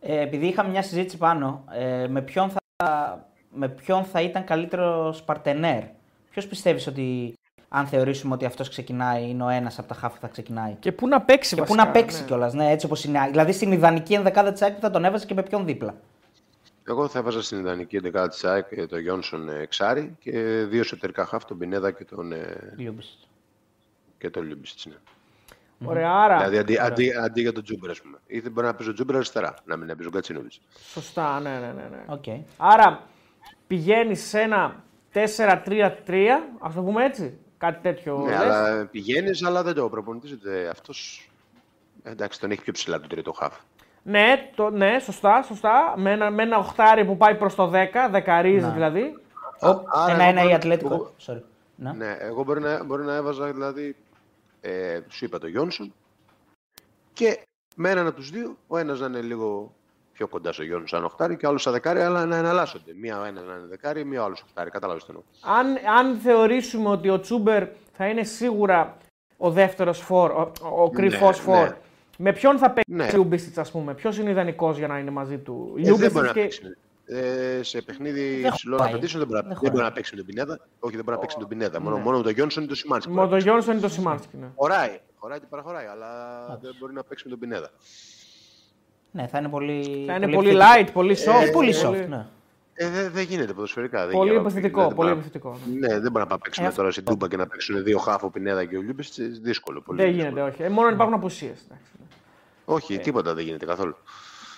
Ε, επειδή είχαμε μια συζήτηση πάνω, ε, με, ποιον θα, με ποιον θα ήταν καλύτερος παρτενέρ. Ποιος πιστεύεις ότι, αν θεωρήσουμε ότι αυτός ξεκινάει, είναι ο ένας από τα χάφη που θα ξεκινάει; Και πού να παίξει Και πού βασικά, να παίξει ναι. κιόλας, ναι, έτσι όπως είναι. Δηλαδή στην ιδανική ενδεκάδα της ΑΕΚ θα τον έβαζε και με ποιον δίπλα; Εγώ θα έβαζα στην ιδανική εντεκάδα της ΑΕΚ ε, τον Γιόνσον ε, Εξάρη και δύο εσωτερικά χαφ, τον Πινέδα και τον, ε, Λιούμπισιτς. και τον Λιούμπισιτς, ναι. Ωραία, άρα. Δηλαδή αντί, αντί, αντί για τον Τσούμπερ, ας πούμε. Ή δεν μπορεί να παίζει ο Τσούμπερ αριστερά, να μην παίζει ο Γκατσίνοβιτς. Σωστά, ναι, ναι, ναι. ναι. Οκ. Άρα πηγαίνει σε ένα 4-3-3, ας το πούμε έτσι. Κάτι τέτοιο. Ναι, λες. αλλά πηγαίνεις, αλλά δεν το προπονητή. Αυτός. Εντάξει, τον έχει πιο ψηλά τον τρίτο χαφ. Ναι, το, ναι, σωστά, σωστά. Με ένα, με ένα οχτάρι που πάει προς το 10, δεκαρίζει Ναι. δηλαδή. άρα Ένα-ένα εγώ η μπορώ- Ατλέτικο. εγώ- Sorry. Ναι. Ναι, εγώ μπορεί να, μπορεί να έβαζα δηλαδή. Ε, σου είπα το Γιόνσον και με έναν από τους δύο, ο ένας να είναι λίγο πιο κοντά στο Γιόνσον σαν οχτάρι και ο άλλος σαν δεκάρι, αλλά να εναλλάσσονται. Μία ο ένα να είναι δεκάρι, μία ο άλλος οχτάρι. Κατάλαβες τι εννοώ. Αν, αν θεωρήσουμε ότι ο Τσούμπερ θα είναι σίγουρα ο δεύτερος φόρ, ο, ο κρυφός Ναι, φόρ, ναι. με ποιον θα παίξει Ναι. ο Λιούμπισιτς, ας πούμε, ποιος είναι ιδανικός για να είναι μαζί του; Ε, δεν μπορεί Λιούμπισιτς να και- παίξει. Ε, σε παιχνίδι Δεν υψηλών χωράει. απαιτήσεων δεν μπορεί, να- Δεν δεν μπορεί χωράει. να παίξει με τον Πινέδα. Όχι, δεν μπορεί να παίξει με τον Πινέδα. Μόνο, μόνο με τον Γιόνσον ή τον Σιμάνσκι. Με τον Γιόνσον ή τον Σιμάνσκι. Ναι. Χωράει. Χωράει και παραχωράει, αλλά δεν μπορεί να παίξει με τον Πινέδα. Ναι, θα είναι πολύ. Θα είναι πολύ επιθετικό. light, πολύ soft. Ε, πολύ soft, ναι. Ε, δεν δεν γίνεται ποδοσφαιρικά. δεν Πολύ γίνεται. επιθετικό, Δεν πολύ μπορεί να- επιθετικό. ναι. Ναι, δεν μπορεί να πάμε παίξουμε Ε, τώρα στην Τούμπα και να παίξουν δύο χάφο Πινέδα και ο Λιούμπης. Δύσκολο. Πολύ Δεν δύσκολο. γίνεται, όχι. Ε, μόνο αν υπάρχουν απουσίες. Όχι, τίποτα δεν γίνεται καθόλου.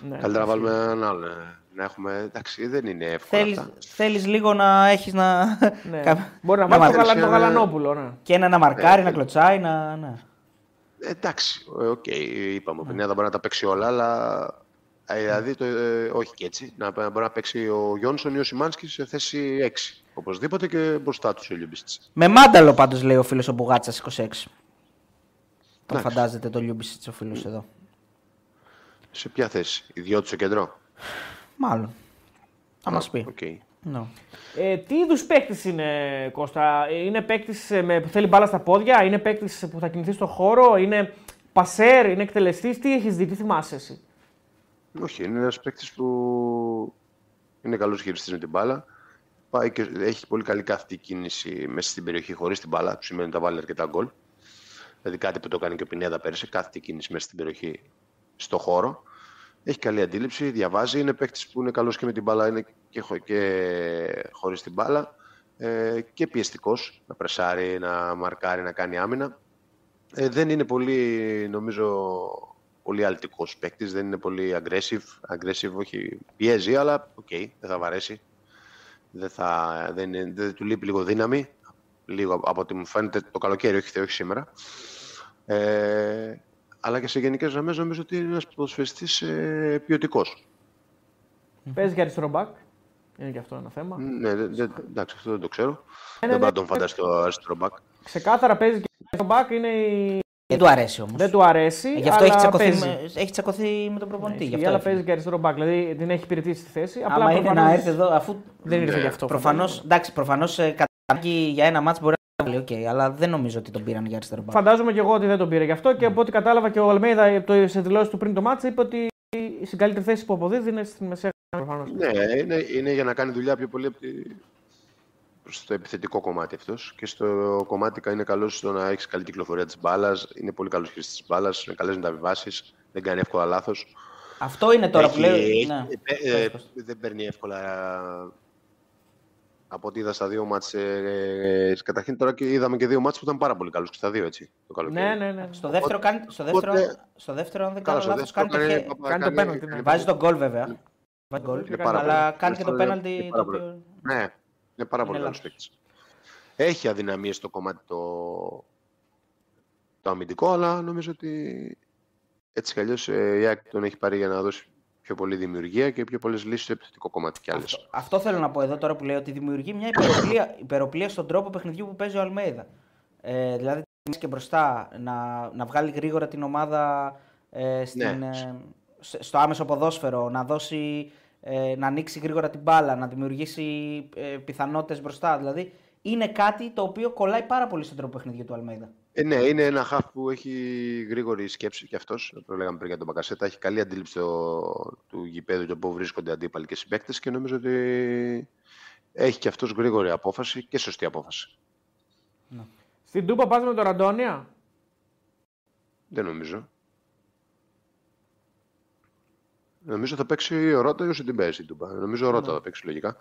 Ναι, Καλύτερα να ισχύει. βάλουμε έναν άλλο. ε, Να έχουμε. Εντάξει, δεν είναι εύκολο. Θέλεις, αυτά. θέλεις λίγο να έχεις να... Ναι. κα- Μπορεί να να βάλεις το, μαθαίνεις γαλα... το ε, Γαλανόπουλο. Ναι. Και ένα να μαρκάρει, Ε, να κλωτσάει, να... Ναι. Ε, Εντάξει, ε, οκ, είπαμε. Ο Πινέδα μπορεί να τα παίξει όλα, αλλά. ε, Δηλαδή, το, ε, όχι και έτσι. Να, να μπορεί να παίξει ο Γιόνσον ή ο Σιμάνσκι σε θέση 6. Οπωσδήποτε και μπροστά τους ο Λιούμπισιτς. Με Μάνταλο πάντως λέει ο φίλος ο Μπουγάτσας 26. Τον Εντάξει. φαντάζεται το Λιούμπισιτς ο φίλος εδώ. Σε ποια θέση, ιδιώτης στο κεντρό. Μάλλον. Θα μας πει. Ok. No. Ε, τι είδους παίκτης είναι, Κώστα, Είναι παίκτης που θέλει μπάλα στα πόδια, είναι παίκτης που θα κινηθεί στον χώρο, είναι πασέρ, είναι εκτελεστής; Τι έχεις δει, τι θυμάσαι εσύ; Όχι, είναι ένας παίκτης που είναι καλός χειριστής με την μπάλα. Πάει και έχει πολύ καλή κάθετη κίνηση μέσα στην περιοχή χωρίς την μπάλα, που σημαίνει ότι θα βάλει αρκετά γκολ. Δηλαδή κάτι που το κάνει και ο Πινέδα πέρυσι, κάθετη κίνηση μέσα στην περιοχή στο χώρο. Έχει καλή αντίληψη, διαβάζει, είναι παίκτης που είναι καλός και με την μπάλα είναι και, και χωρίς την μπάλα. Ε, και πιεστικός, να πρεσάρει, να μαρκάρει, να κάνει άμυνα. Ε, δεν είναι πολύ, νομίζω, πολύ αλτικός παίκτης, δεν είναι πολύ aggressive. Aggressive, όχι, πιέζει, αλλά ok, okay, δεν θα βαρέσει. Δεν, θα, δεν, είναι, δεν του λείπει λίγο δύναμη. Λίγο από ό,τι μου φαίνεται το καλοκαίρι, όχι, όχι σήμερα. Ε, αλλά και σε γενικές γραμμές νομίζω ότι είναι ένας ποδοσφαιριστής ε, ποιοτικός. Παίζει και αριστερό μπακ. Είναι και αυτό ένα θέμα. Ναι, δε, δε, εντάξει, αυτό δεν το ξέρω. Ναι, δεν ναι, μπορώ να τον φανταστώ αριστερό μπακ. Ξεκάθαρα παίζει και αριστερό μπακ. Είναι η δεν του αρέσει όμως. Δεν του αρέσει. Ε, γι' αυτό έχει τσακωθεί, με, έχει τσακωθεί με τον προπονητή. Ναι, αλλά παίζει και αριστερό μπακ. Δηλαδή την έχει υπηρετήσει στη θέση. Απλά Άμα είναι να έρθει εδώ, αφού. Δεν ήρθε γι' αυτό. Προφανώ προφανώς, ε, για ένα μάτσο μπορεί να είναι okay, αλλά δεν νομίζω ότι τον πήραν για αριστερό μπακ. Φαντάζομαι και εγώ ότι δεν τον πήρε γι' αυτό και από ό,τι κατάλαβα και ο Αλμέιδα σε δηλώσεις του πριν το μάτσο είπε ότι η καλύτερη θέση που αποδίδει είναι στην μεσαία. Ναι, είναι, είναι για να κάνει δουλειά πιο πολύ από τη στο επιθετικό κομμάτι αυτός. Και στο κομμάτι είναι καλό στο να έχεις καλή κυκλοφορία της μπάλας. Είναι πολύ καλός χρήστης της μπάλας. Είναι καλές μεταβιβάσεις. Δεν κάνει εύκολα λάθος. Αυτό είναι τώρα που λέω. Ναι. Ε, ε, δεν παίρνει εύκολα. Από ό,τι είδα στα δύο μάτς, ε, ε, καταρχήν τώρα και είδαμε και δύο μάτς που ήταν πάρα πολύ καλούς και στα δύο έτσι. Το καλοκαίρι. Ναι, ναι, ναι. Στο δεύτερο, κάνει, στο δεύτερο, στο δεύτερο αν δεν κάνω λάθος, κάνει, κάνει, το, κάνει, το πέναλτι. Ναι. Βάζει τον γκολ βέβαια. Βάζει γκολ, αλλά κάνει και το πέναλτι. Ναι, είναι πάρα πολύ καλό παίκτης. Έχει αδυναμίες στο κομμάτι το... το αμυντικό, αλλά νομίζω ότι έτσι κι αλλιώς ε, η ΑΕΚ τον έχει πάρει για να δώσει πιο πολύ δημιουργία και πιο πολλές λύσεις στο επιθετικό κομμάτι κι άλλες. Αυτό, αυτό, θέλω να πω εδώ τώρα που λέω ότι δημιουργεί μια υπεροπλία, υπεροπλία στον τρόπο παιχνιδιού που παίζει ο Αλμέιδα. Ε, δηλαδή και μπροστά να, να βγάλει γρήγορα την ομάδα ε, στην, ναι. ε, στο άμεσο ποδόσφαιρο, να δώσει ε, να ανοίξει γρήγορα την μπάλα, να δημιουργήσει ε, πιθανότητες μπροστά. Δηλαδή είναι κάτι το οποίο κολλάει πάρα πολύ στον τρόπο παιχνιδιού του Αλμέιδα. Ε, ναι, είναι ένα χαφ που έχει γρήγορη σκέψη κι αυτός. Το λέγαμε πριν για τον Μπακασέτα. Έχει καλή αντίληψη το, του γηπέδου το που βρίσκονται αντίπαλοι και συμπαίκτες και νομίζω ότι έχει κι αυτός γρήγορη απόφαση και σωστή απόφαση. Ναι. Στην Τούπα πας με τον Ραντόνια. Δεν νομίζω. Νομίζω θα παίξει ο Ρότα ή ο Σιντιμπέ στην Τούμπα. Νομίζω ο Ρότα ναι. θα παίξει λογικά.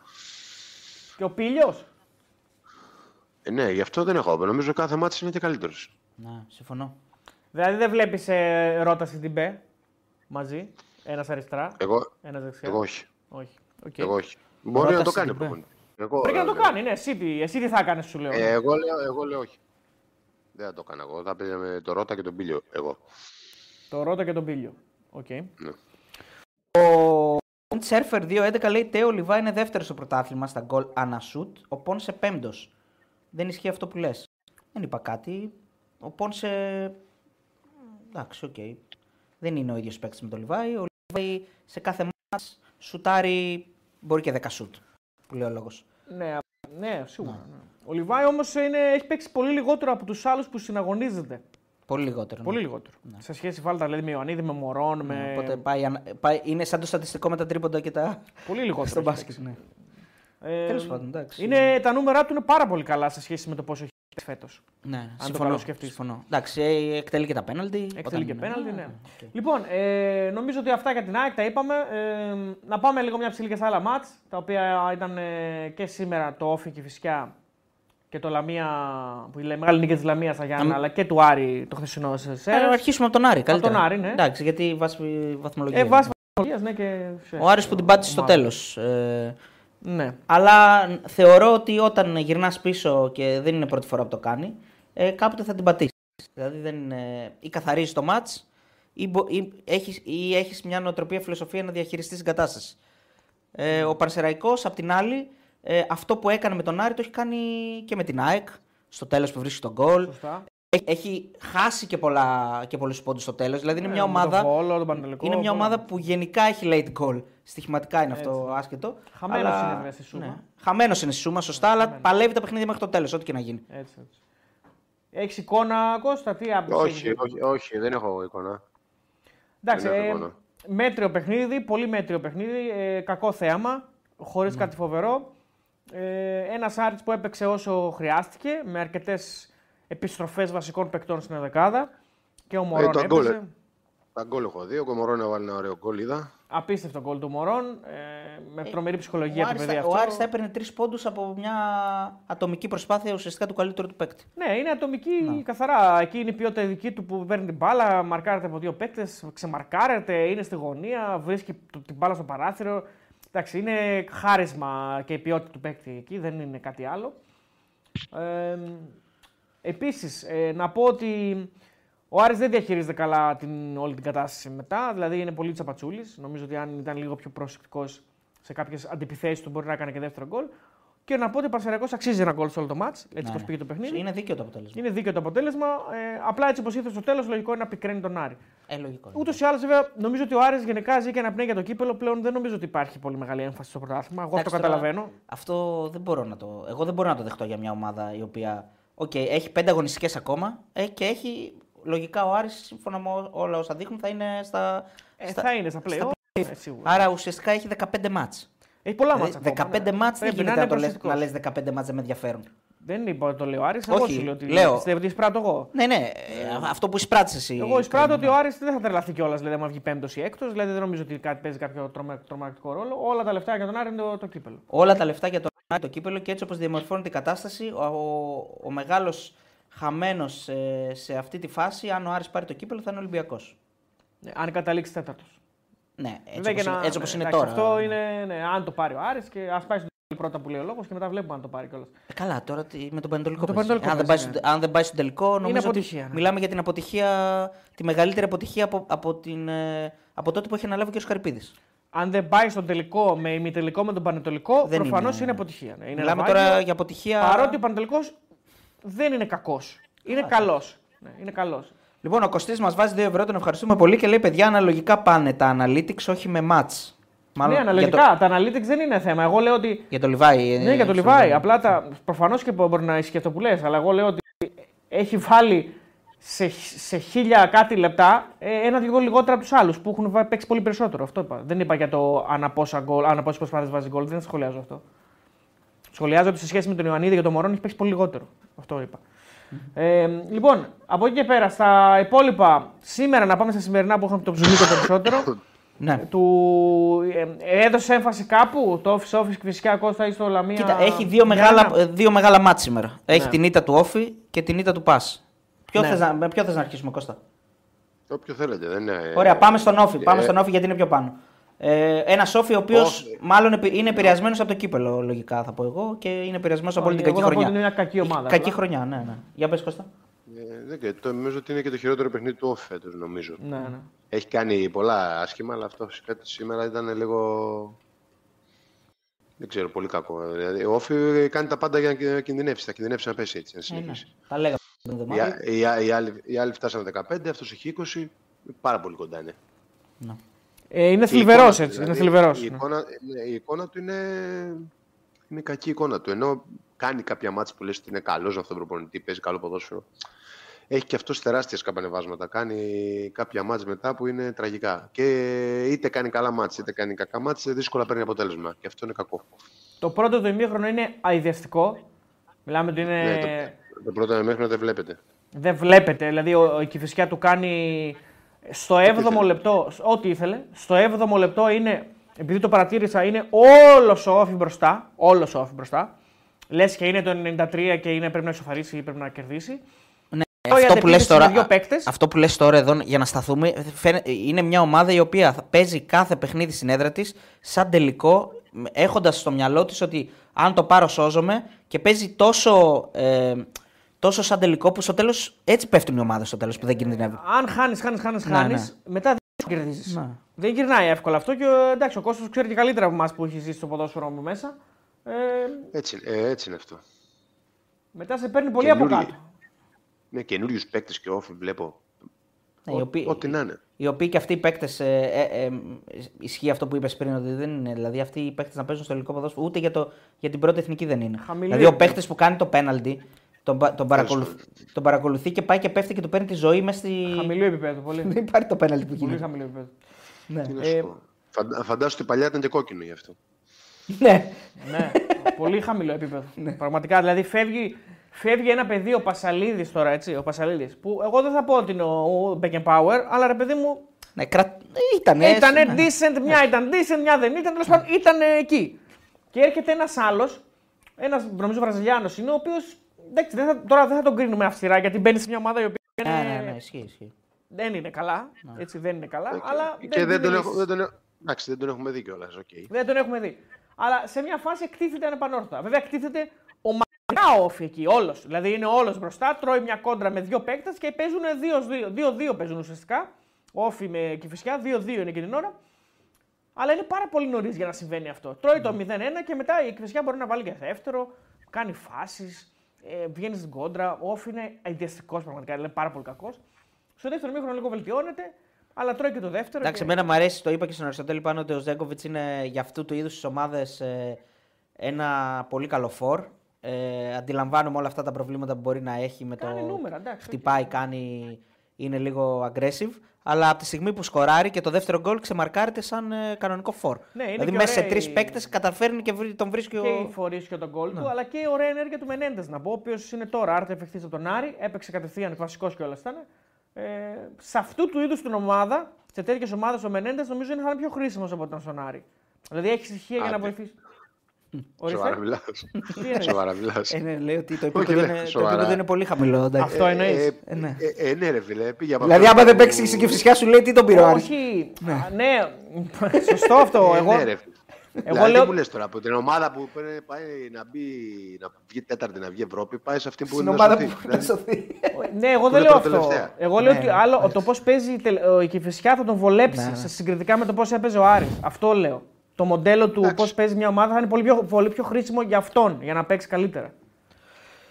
Και ο Πίλιος; Ε, ναι, γι' αυτό δεν έχω. Νομίζω κάθε μάτι είναι και καλύτερος. Ναι, συμφωνώ. Δηλαδή δεν βλέπεις ε, Ρότα Σιντιμπέ μαζί. Ένας αριστερά. Εγώ, ένας δεξιά; εγώ όχι. όχι. Okay. Εγώ όχι. Μπορεί να το κάνει προπονητή. Εγώ, Πρέπει να το κάνει, ναι. Εσύ, εσύ τι θα έκανε, σου λέω. Ε, εγώ, λέω εγώ λέω όχι. Δεν θα το κάνω εγώ. Θα παίζει με το Ρότα και τον Πίλιο. Εγώ. Το Ρότα και τον Πίλιο. Okay. Ναι. Ο Σέρφερ 2-11 λέει ότι ο Λιβάι είναι δεύτερος στο πρωτάθλημα στα γκολ ανά σουτ. Ο Πόνσε πέμπτος. Δεν ισχύει αυτό που λες. Δεν είπα κάτι. Ο Πόνσε. Εντάξει, ok. Okay. Δεν είναι ο ίδιος παίκτης με τον Λιβάι. Ο Λιβάι σε κάθε ματς σουτάρει. Μπορεί και 10 σουτ. Που λέει ο λόγος. Ναι, ναι, σίγουρα. Ναι. Ο Λιβάι όμως έχει παίξει πολύ λιγότερο από τους άλλους που συναγωνίζεται. Πολύ λιγότερο. Πολύ ναι. λιγότερο. Ναι. Σε σχέση βάλτα δηλαδή, με Ιωαννίδη, με Μορόν. Ναι, με... Οπότε πάει, πάει, είναι σαν το στατιστικό με τα τρίποντα και τα. Πολύ λιγότερο. στο μπάσκετ. Ναι. Ε, Τέλος πάντων, εντάξει. Είναι, τα νούμερα του είναι πάρα πολύ καλά σε σχέση με το πόσο έχει φέτος. Ναι, αν συμφωνώ, το συμφωνώ. Εντάξει, ε, εκτελεί και τα πέναλτι. Εκτελεί και πέναλτι, ναι. Okay. Λοιπόν, ε, νομίζω ότι αυτά για την ΑΕΚ τα είπαμε. Ε, να πάμε λίγο μια ψηλή και στα άλλα μάτς, τα οποία ήταν ε, και σήμερα το όφη και φυσικά και το Λαμία, που η μεγάλη νίκη της Λαμίας στα Γιάννα, αλλά και του Άρη το χθεσινό σε Θα αρχίσουμε από τον Άρη. Καλύτερα. Από τον Άρη, ναι. Εντάξει, γιατί βάσει βαθμολογία. Ε, βάσει βαθμολογίας, ναι. Και... Ο Άρης που την πάτησε στο τέλος. Ε, ναι. Αλλά θεωρώ ότι όταν γυρνάς πίσω και δεν είναι πρώτη φορά που το κάνει, ε, κάποτε θα την πατήσεις. Δηλαδή δεν είναι... ή καθαρίζεις το μάτς ή, ή, έχεις, ή έχεις μια νοοτροπία φιλοσοφία να διαχειριστείς την κατάσταση. Ε, ο Παρσεραϊκός, απ' την άλλη, ε, αυτό που έκανε με τον Άρη το έχει κάνει και με την ΑΕΚ. Στο τέλος που βρίσκει τον γκολ. έχει, έχει χάσει και, πολλά, και πολλούς πόντους στο τέλος. Δηλαδή είναι Ε, μια με τον ομάδα, Βόλο, τον Πανετολικό, είναι μια πολλά. ομάδα που γενικά έχει late goal. Στοιχηματικά είναι αυτό Έτσι. άσχετο. Χαμένος αλλά- είναι βέβαια στη Σούμα. Ναι. Χαμένος είναι στη Σούμα, σωστά, αλλά παλεύει τα παιχνίδια μέχρι το τέλος, ό,τι και να γίνει. Έτσι, έτσι. Έχεις εικόνα, Κώστα, τι άποψη Όχι, έχεις; όχι, όχι, δεν έχω εικόνα. Εντάξει, Δεν έχω ε, εικόνα. μέτριο παιχνίδι, πολύ μέτριο παιχνίδι, ε, κακό θέαμα, χωρίς κάτι φοβερό. Ε, ένας Άρης που έπαιξε όσο χρειάστηκε, με αρκετές επιστροφές βασικών παικτών στην δεκάδα. Και ο Μωρόν τα γκολ, έπαιζε. Τα γκολ έχω δει. Ο Κομορών έβαλε ένα ωραίο γκολ, είδα. Απίστευτο γκολ του Μωρόν, ε, με τρομερή ψυχολογία Ο το Άρης, παιδί θα, αυτό. ο Άρης θα έπαιρνε τρεις πόντους από μια ατομική προσπάθεια ουσιαστικά του καλύτερου του παίκτη. Ναι, είναι ατομική καθαρά. Εκεί είναι η ποιότητα δική του που παίρνει την μπάλα, μαρκάρεται από δύο παίκτες, ξεμαρκάρεται, είναι στη γωνία, βρίσκει το- την μπάλα στο παράθυρο. Εντάξει, είναι χάρισμα και η ποιότητα του παίκτη εκεί, δεν είναι κάτι άλλο. Ε, Επίσης, να πω ότι ο Άρης δεν διαχειρίζεται καλά την, όλη την κατάσταση μετά. Δηλαδή είναι πολύ τσαπατσούλης. Νομίζω ότι αν ήταν λίγο πιο προσεκτικός σε κάποιες αντιπιθέσεις του μπορεί να έκανε και δεύτερο γκολ. Και να πω ότι ο Πανσεραϊκό αξίζει ένα γκολ σε όλο το μάτς, έτσι Ναι, πω ναι. πήγε το παιχνίδι. Είναι δίκαιο το αποτέλεσμα. Είναι δίκαιο το αποτέλεσμα. Ε, απλά έτσι όπως ήρθε στο τέλος, λογικό είναι να πικραίνει τον Άρη. Ε, λογικό. Ούτως ή άλλως, βέβαια, νομίζω ότι ο Άρης γενικά ζει και αναπνέει για το κύπελλο. Πλέον δεν νομίζω ότι υπάρχει πολύ μεγάλη έμφαση στο πρωτάθλημα. Εγώ αυτό Εντάξει, τώρα, καταλαβαίνω. Αυτό δεν μπορώ να το. Εγώ δεν μπορώ να το δεχτώ για μια ομάδα η οποία. Οκ, έχει πέντε αγωνιστικές ακόμα ε, και έχει. Λογικά ο Άρης, σύμφωνα με ό- όλα όσα δείχνουν, θα είναι στα. Ε, στα- θα είναι στα play. στα Ε, σίγουρα. Άρα ουσιαστικά έχει 15 ματς. Έχει πολλά Δηλαδή, μάτσα. 15 ματς δεν γίνεται να, το λες, προσεκτικός. να λες 15 ματς δεν με ενδιαφέρουν. Δεν είπα ότι το λέω ο Άρης. Εγώ Όχι, σου λέω ότι λέω. πιστεύω ότι εισπράττω εγώ. Ναι, ναι, ε, αυτό που εισπράττεις εσύ. Εγώ εισπράττω ότι Κρίνο, ο Άρης δεν θα τρελαθεί κιόλας. Δηλαδή, άμα βγει πέμπτος ή έκτος, δηλαδή δεν νομίζω ότι κάτι παίζει κάποιο τρομα- τρομακτικό ρόλο. Όλα τα λεφτά για τον Άρη είναι το, το κύπελο. Όλα τα λεφτά για το, το κύπελο και έτσι όπως διαμορφώνεται η κατάσταση, ο, ο, ο μεγάλος χαμένος ε, σε αυτή τη φάση, αν ο Άρης πάρει το κύπελο, θα είναι ο Ολυμπιακός. Ναι, αν καταλήξει τέταρτος. Ναι, έτσι Βέβαια όπως, και είναι, να- έτσι όπως ναι, είναι εντάξει, τώρα. Αυτό είναι, ναι, αν το πάρει ο Άρης και ας πάει στο πρώτα που λέει ο λόγος και μετά βλέπουμε αν το πάρει κιόλας. Ε, καλά, τώρα τι- με τον Πανετολικό. Με τον παίζει. Πανετολικό αν, δεν πάει παίζει, στο, αν δεν πάει στο τελικό, νομίζω ότι αποτυχία, ναι. μιλάμε για την αποτυχία, τη μεγαλύτερη αποτυχία από, από, την, ε, από τότε που έχει αναλάβει και ο Σκαρπίδης. Αν δεν πάει στον τελικό με ημιτελικό με τον Πανετολικό, Δεν προφανώς είναι... είναι- αποτυχία. Ναι. Είναι Μιλάμε ναυάγιο, τώρα για αποτυχία. Παρότι ο Πανετολικός δεν είναι κακός. Είναι καλός. Ναι, είναι καλός. Λοιπόν, ο Κωστής μας βάζει 2 ευρώ, τον ευχαριστούμε πολύ και λέει: Παιδιά, αναλογικά πάνε τα analytics, όχι με match. ναι, αναλογικά. Τα analytics δεν είναι θέμα. Εγώ λέω ότι. Για το Λιβάη. Ναι, για το Λιβάη. Απλά τα... προφανώς και μπορεί να ισχύει αυτό που λες, αλλά εγώ λέω ότι έχει βάλει σε, σε χίλια κάτι λεπτά ε, ένα-δυο γκολ λιγότερα από τους άλλους που έχουν βα- παίξει πολύ περισσότερο. Αυτό είπα. Δεν είπα για το ανά πόσα γκολ, ανά πόσες προσπάθειες βάζει γκολ. Δεν σχολιάζω αυτό. Σχολιάζω ότι σε σχέση με τον Ιωαννίδη και τον Μωρόν έχει παίξει πολύ λιγότερο. Αυτό είπα. Ε, λοιπόν, από εκεί και πέρα, στα υπόλοιπα, σήμερα να πάμε στα σημερινά που είχαμε το ψουμίκο περισσότερο. Ναι. του ε, έδωσε έμφαση κάπου, το office office και φυσικά Κώστα ή στο Λαμία. Κοίτα, έχει δύο Γιάννα. μεγάλα, ε, δύο μεγάλα μάτς σήμερα. Έχει Ναι. την ήττα του Όφη και την ήττα του Πας. Ποιο Ναι. θες να, με ποιο θες να αρχίσουμε, Κώστα; Όποιο θέλετε. Δεν είναι... Ωραία, πάμε στον Όφη. Πάμε ε, στον Όφη γιατί είναι πιο πάνω. Ε, ένα Όφη ο οποίος Όφη. μάλλον επη- είναι επηρεασμένος από το κύπελο, λογικά θα πω εγώ, και είναι επηρεασμένος από όλη την Εγώ κακή θα πω χρονιά. ότι είναι μια κακή ομάδα, Κακή απλά. χρονιά, ναι, ναι. Για πες Κώστα. Ε, δεν ξέρω, το, νομίζω ότι είναι και το χειρότερο παιχνίδι του όφη φέτος, νομίζω. Ναι, ναι. Έχει κάνει πολλά άσχημα, αλλά αυτό φέτος σήμερα ήταν λίγο. Δεν ξέρω, πολύ κακό. Δηλαδή, ο Όφη κάνει τα πάντα για να κινδυνεύσει. Θα κινδυνεύσει να πέσει έτσι, να Ε, ναι. συνεχίσει. Τα λέγαμε την Οι, εβδομάδα. α- οι, α- οι άλλοι, οι άλλοι φτάσανε 15, αυτός έχει 20. Πάρα πολύ κοντά είναι. Ναι. Ε, είναι Η θλιβερός εικόνα έτσι. του, Είναι δηλαδή, θλιβερός, Η, ναι. εικόνα, ναι, η εικόνα του είναι, είναι κακή εικόνα του. Ενώ κάνει κάποια μάτια που λες ότι είναι καλός με αυτόν τον προπονητή, παίζει καλό ποδόσφαιρο. Έχει και αυτός τεράστια σκαμπανεβάσματα. Κάνει κάποια μάτια μετά που είναι τραγικά. Και είτε κάνει καλά μάτια είτε κάνει κακά μάτια, δύσκολα παίρνει αποτέλεσμα. Και αυτό είναι κακό. Το πρώτο το ημίχρονο είναι αειδιαστικό. Μιλάμε ότι είναι. Ναι, το, το πρώτο μέχρι να δεν βλέπετε. Δεν βλέπετε. Δηλαδή ο, η Κηφισιά του κάνει στο 7ο ήθελε. λεπτό, ό,τι ήθελε. Στο 7ο λεπτό είναι, επειδή το παρατήρησα, είναι όλος ο όφη μπροστά. Όλος ο όφη μπροστά. Λες και είναι το 93 και είναι, πρέπει να ισοφαρίσει ή πρέπει να κερδίσει. Ναι, Τώρα η αυτό, που λες αντεπίθεση τώρα, με δύο παίκτες. αυτό που λες τώρα εδώ για να σταθούμε φαίνε- είναι μια ομάδα η οποία θα παίζει κάθε παιχνίδι στην έδρα της σαν τελικό έχοντας στο μυαλό της ότι αν το πάρω σώζομαι και παίζει τόσο, ε, τόσο σαν τελικό που στο τέλος έτσι πέφτουν οι ομάδες στο τέλος που δεν κινδυνεύει. Αν χάνεις, χάνεις, χάνεις, Ναι, χάνεις, ναι. μετά δεν κερδίζεις. Ναι. Δεν γυρνάει εύκολα αυτό και ε, εντάξει, ο Κώστας ξέρει και καλύτερα από εμάς που έχει ζήσει το ποδόσφαιρο μου μέσα. Ε, Έτσι, ε, έτσι είναι αυτό. μετά σε παίρνει πολύ από Καινούργιοι- κάτω. Ναι, καινούριους παίκτες και όφη βλέπω. Ναι, οι Ό- οποίοι- Ό,τι να είναι. Οι οποίοι και αυτοί οι παίκτες. Ε, ε, ε, ισχύει αυτό που είπες πριν, ότι δεν είναι. Δηλαδή αυτοί οι παίκτες να παίζουν στο ελληνικό ποδόσφαιρο ούτε για, το, για την πρώτη εθνική δεν είναι. Χαμηλή δηλαδή ο επίπεδο. παίκτης που κάνει το πέναλτι τον, πα- τον, παρακολουθ, τον παρακολουθεί και πάει και πέφτει και του παίρνει τη ζωή μέσα στη. Χαμηλού επίπεδου. Πολύ, Δεν υπάρχει το πέναλτι που πολύ γίνεται. χαμηλό επίπεδο. Ναι. Τι να Ε, σου πω. Φαντα- Φαντάσου ότι παλιά ήταν και κόκκινο γι' αυτό. ναι. ναι, πολύ χαμηλό επίπεδο. Πραγματικά, δηλαδή φεύγει, φεύγει ένα παιδί, ο Πασαλίδης τώρα, έτσι, ο Πασαλίδης, που εγώ δεν θα πω ότι είναι ο, ο Beckenbauer, αλλά ρε παιδί μου, ναι κρα... Ήταν. ήταν decent, μια ήταν decent, μια δεν ήταν, τέλος πάντων ήταν εκεί. Και έρχεται ένας άλλος, ένας νομίζω Βραζιλιάνος είναι, ο οποίος. Τώρα δεν θα τον κρίνουμε αυστηρά γιατί μπαίνει σε μια ομάδα η οποία Ναι, είναι- ναι, ναι, ισχύει. ισχύει. δεν είναι καλά. Έτσι δεν είναι καλά. Και- αλλά και δεν τον, δίνει έχω, δεν, τον, έχω- εντάξει, δεν τον έχουμε δει κιόλας. Okay. Δεν τον έχουμε δει. Αλλά σε μια φάση εκτίθεται ανεπανόρθωτα. Βέβαια, εκτίθεται ομαδικά όφη εκεί, όλος. Δηλαδή είναι όλος μπροστά, τρώει μια κόντρα με δύο παίκτες και παίζουν 2-2. 2-2 παίζουν ουσιαστικά. Όφη με κυφισιά, 2-2 είναι εκείνη την ώρα. Αλλά είναι πάρα πολύ νωρίς για να συμβαίνει αυτό. Τρώει το 0-1 και μετά η κυφισιά μπορεί να βάλει και δεύτερο, κάνει φάσεις, ε, βγαίνεις στην κόντρα. Ο Όφη είναι αειδιαστικός πραγματικά, είναι πάρα πολύ κακός. Στο δεύτερο μήχρονο λίγο βελτιώνεται, αλλά τρώει και το δεύτερο. Εντάξει, και... εμένα μου αρέσει, το είπα και στον Αριστοτέλη πάνω ότι ο Ζέγκοβιτς είναι για αυτού του είδους τις ομάδες ένα πολύ καλό φορ. Ε, αντιλαμβάνομαι όλα αυτά τα προβλήματα που μπορεί να έχει με Κάνει το. νούμερα, εντάξει, χτυπάει, κάνει. Είναι λίγο aggressive. Αλλά από τη στιγμή που σκοράρει και το δεύτερο γκολ ξεμαρκάρεται σαν ε, κανονικό φορ. Ναι, είναι δηλαδή και μέσα σε ωραία τρεις η- παίκτες καταφέρνει και βρει- τον βρίσκει και οι ο. φορεί και τον γκολ Ναι. του, αλλά και η ωραία ενέργεια του Μενέντες να πω, ο οποίος είναι τώρα άρτε εφηχτή από τον Άρη, έπαιξε κατευθείαν βασικός και όλα ήταν. Ε, σε αυτού του είδους την ομάδα, σε τέτοιες ομάδες ο Μενέντες νομίζω είναι θα είναι πιο χρήσιμος από τον στον Άρη. Δηλαδή έχει στοιχεία για να Άντε. βοηθήσει. Σοβαρά Ορίστε. μιλά. εννοείς; Σοβαρά μιλάς. Ε, ναι, λέει ότι το Όχι, επίπεδο, ναι, είναι, το σοβαρά. επίπεδο είναι πολύ χαμηλό. εντάξει. Αυτό εννοείς. Ε, ναι. Ε, ε, ναι, ρε φίλε. Πήγε από δηλαδή, αυτό άμα δεν που- παίξεις στην Κυφσιά, σου λέει τι τον πήρε ο Άρης; Όχι. Α, Ναι, σωστό αυτό. Ε, Εγώ, ναι, ρε, φίλε. εγώ δηλαδή, λέω. τι μου λες τώρα, από την ομάδα που πρέπει- πάει να, μπει, να βγει τέταρτη, να βγει Ευρώπη, πάει σε αυτή που Στην είναι ομάδα να που σωθεί. να Δηλαδή, σωθεί. Ναι, εγώ Που δεν είναι λέω αυτό. πρώτη-τελευταία. Εγώ λέω Ναι, ότι ναι, άλλο, το πώς παίζει η τελε- ο- η Κηφισιά θα τον βολέψεις Ναι. σε συγκριτικά με το πώς έπαιζε ο Άρης. Αυτό λέω. Το μοντέλο του Εντάξει. πώς παίζει μια ομάδα θα είναι πολύ πιο, πολύ πιο χρήσιμο για αυτόν, για να παίξει καλύτερα.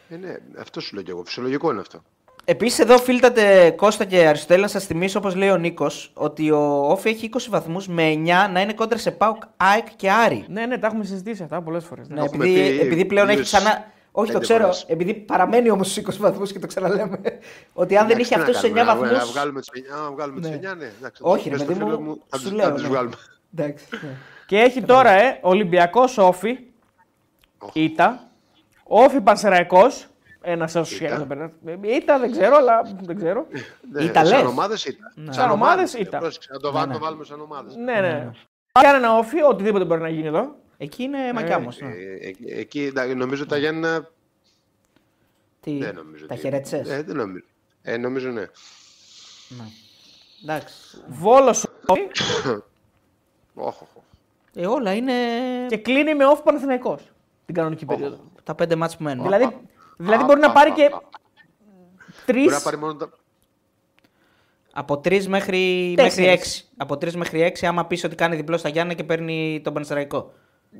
ε, ναι, αυτό σου λέω και εγώ. Φυσιολογικό είναι αυτό. Επίσης, εδώ φίλτατε Κώστα και Αριστοτέλη να σας θυμίσω, όπως λέει ο Νίκος, ότι ο Όφη έχει 20 βαθμούς με 9 να είναι κόντρα σε Πάουκ, ΑΕΚ και Άρη. Ναι, ναι, τα έχουμε συζητήσει αυτά πολλές φορές. Ναι, έχουμε επειδή, πει επειδή πλέον έχει δύο ξανά. Όχι, το πέντε ξέρω. φορές. Επειδή παραμένει όμως στου 20 βαθμούς και το ξαναλέμε. ότι αν δεν Εντάξει, είχε τι να αυτούς του 9 κάνουμε, να- βαθμού. Να βγάλουμε τις εννιά- να βγάλουμε τι Ναι. 9, ναι. εντάξει, Όχι, ρε πες στο παιδί φίλο μου, να σου τους- λέω, να τους ναι. βγάλουμε. Εντάξει. Ναι. Και έχει τώρα ε, Ολυμπιακός Όφη, Οχ. Ήτα. Όφη Πανσεραϊκός. Ένας όσο Ήτα. σχέδιος περνάς. Ήτα δεν ξέρω, αλλά δεν ξέρω. Ναι, Ήταν σαν λες. ομάδες ήταν. Σαν ομάδες ήταν. Πρόσεξε, Να το βά- να το βάλουμε σαν ομάδες. ναι, ναι. Κάνει ένα Όφη, οτιδήποτε μπορεί να γίνει εδώ. Εκεί είναι μακιά όμως. Ε, ε, Εκεί εντάξει, νομίζω τα Γιάννενα Τι, δεν νομίζω. τα ότι- χαιρέτησε. Ε, δεν νομίζω. Ε, νομίζω ναι. Εντάξει. Βόλος Όφη Όχ, όχ, όχ. Ε, όλα είναι και κλείνει με Όφη Παναθηναϊκός την κανονική περίοδο. τα πέντε μάτς που μένουν. Δηλαδή, δηλαδή Α, μπορεί να α, πάρει α, και α. τρει. Μπορεί να πάρει μόνο τα. Από 3 μέχρι, Τέσσερις. μέχρι 6. Από 3 μέχρι 6, άμα πεις ότι κάνει διπλό στα Γιάννα και παίρνει τον Πανσεραϊκό.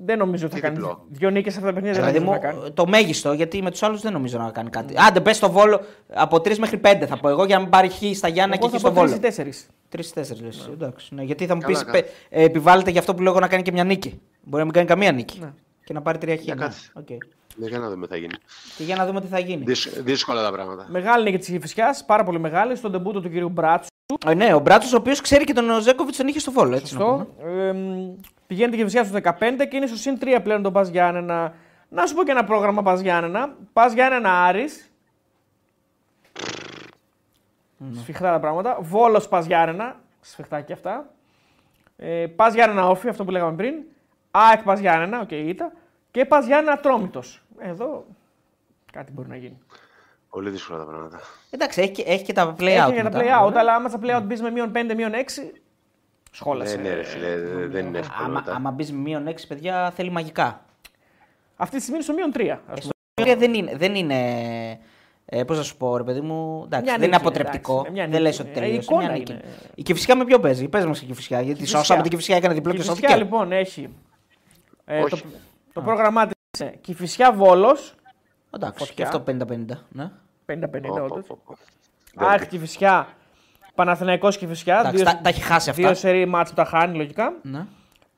Δεν νομίζω ότι θα Τι κάνει. διπλό. Δύο νίκες σε αυτά τα παιχνίδια δεν Δηλαδή νομίζω μου, να κάνει. το μέγιστο, γιατί με τους άλλους δεν νομίζω να κάνει κάτι. Άντε, πες στο Βόλο από 3 μέχρι 5 θα πω εγώ για να μην πάρει χ στα Γιάννενα και Εγώ χ θα στο πω τρεις ή Βόλο. τέσσερις. 3-4 λε. Εντάξει. Ναι, γιατί θα μου πεις, Καλά, καλά. επιβάλλεται για αυτό που λέω εγώ να κάνει και μια νίκη. Μπορεί να μην κάνει καμία νίκη. Ναι. Και να πάρει 3 χ. Για ναι. κάτσε. Οκ. Ναι, για να δούμε τι θα γίνει. Και για να δούμε τι θα γίνει. Δύσ- Δύσκολα τα πράγματα. Μεγάλη νίκη της Κηφισιάς, πάρα πολύ μεγάλη, στο ντεμπούτο του κυρίου Μπράτσου. Ε, ναι, ο Μπράτσος, ο οποίος ξέρει και τον Ζέκοβιτς τον είχε στο Βόλο. Έτσι να πούμε. Σωστό. Ε, μ, πηγαίνει την Κηφισιά στους 15 και είναι στο συν 3 πλέον τον ΠΑΣ Γιάννενα. Να σου πω και ένα πρόγραμμα ΠΑΣ Γιάννενα. ΠΑΣ Γιάννενα Άρης. Σφιχτά τα πράγματα. Βόλος ΠΑΣ Γιάννενα. Σφιχτά και αυτά. Ε, ΠΑΣ Γιάννενα ΟΦΗ, αυτό που λέγαμε πριν. ΑΕΚ ΠΑΣ Γιάννενα, ok, okay, ήταν. Και ΠΑΣ Γιάννενα Ατρόμητος. Εδώ κάτι μπορεί να γίνει. Πολύ δύσκολα τα πράγματα. Εντάξει, έχει, και- έχει και τα play Έχει out. και τα μετά. play out, αλλά άμα στα play out μπεις με μείον 5, μείον 6, σχόλασε. Ναι, ναι, ρε φίλε, δε- δεν είναι εύκολο. Άμα, μετά. άμα μπεις με μείον 6, παιδιά, θέλει μαγικά. Αυτή τη στιγμή είναι στο μείον 3. Ας πούμε. Τρία δεν είναι. Δεν είναι ε, Πώς να σου πω, ρε παιδί μου. Εντάξει, Μια δεν είναι νίκη, αποτρεπτικό. εντάξει, μια δεν λες νίκη. ότι Ε, τελείωσε. εικόνα Μια νίκη. είναι. Η Κυφσιά με ποιο παίζει. Πες μας η Κυφσιά. Γιατί Κηφισιά. σώσαμε την Κυφσιά, έκανε διπλό Η και Φυσιά σώθηκε. λοιπόν έχει. Ε, το, Όχι. το πρόγραμμά της είναι Κυφυσιά Βόλος. Εντάξει, και Φωτιά. αυτό 50-50. Ναι. 50-50 Ωπ, όντως. ωπ, Παναθηναϊκός και φυσικά. Εντάξει, Δύο, τα, τα έχει χάσει αυτά. δύο σερή μάτς που τα χάνει λογικά. Ναι.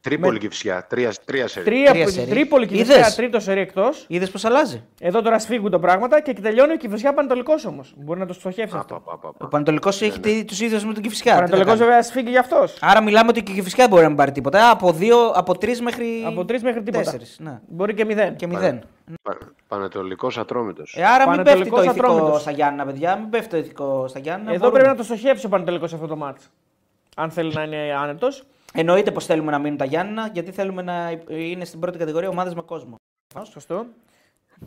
Τρίπολη και φυσιά. Τρία, τρία σερί. Τρία, Τρία σερί. τρίπολη και Είδες; φυσικά τρίτο σερή εκτός. Είδες πώς αλλάζει; Εδώ τώρα σφίγγουν τα πράγματα και τελειώνει και φυσικά Πανατολικό όμως. Μπορεί να το στοχεύσει αυτό. Απα, απα, απα. Ο Πανατολικό Ναι, έχει τους ίδιους με τον Κυφυσιά. Πανατολικό βέβαια σφίγγει γι' αυτός. Άρα μιλάμε ότι και η Κυφυσιά δεν μπορεί να μην πάρει τίποτα. Από, δύο, από τρεις μέχρι. Από τρεις μέχρι τίποτα. τέσσερις, Ναι. Μπορεί και μηδέν. Και μηδέν. Πα- Πανατολικός Ατρόμητος. Ε, άρα μην πέφτει το Πανετολικός ηθικό Ατρόμητος. στα Γιάννα, παιδιά. Μην πέφτει το ηθικό στα Γιάννα. Εδώ μπορούμε. πρέπει να το στοχεύσει ο Πανατολικό αυτό το μάτς. Αν θέλει να είναι άνετος. Εννοείται πως θέλουμε να μείνουν τα Γιάννα, γιατί θέλουμε να είναι στην πρώτη κατηγορία ομάδες με κόσμο. Σωστό.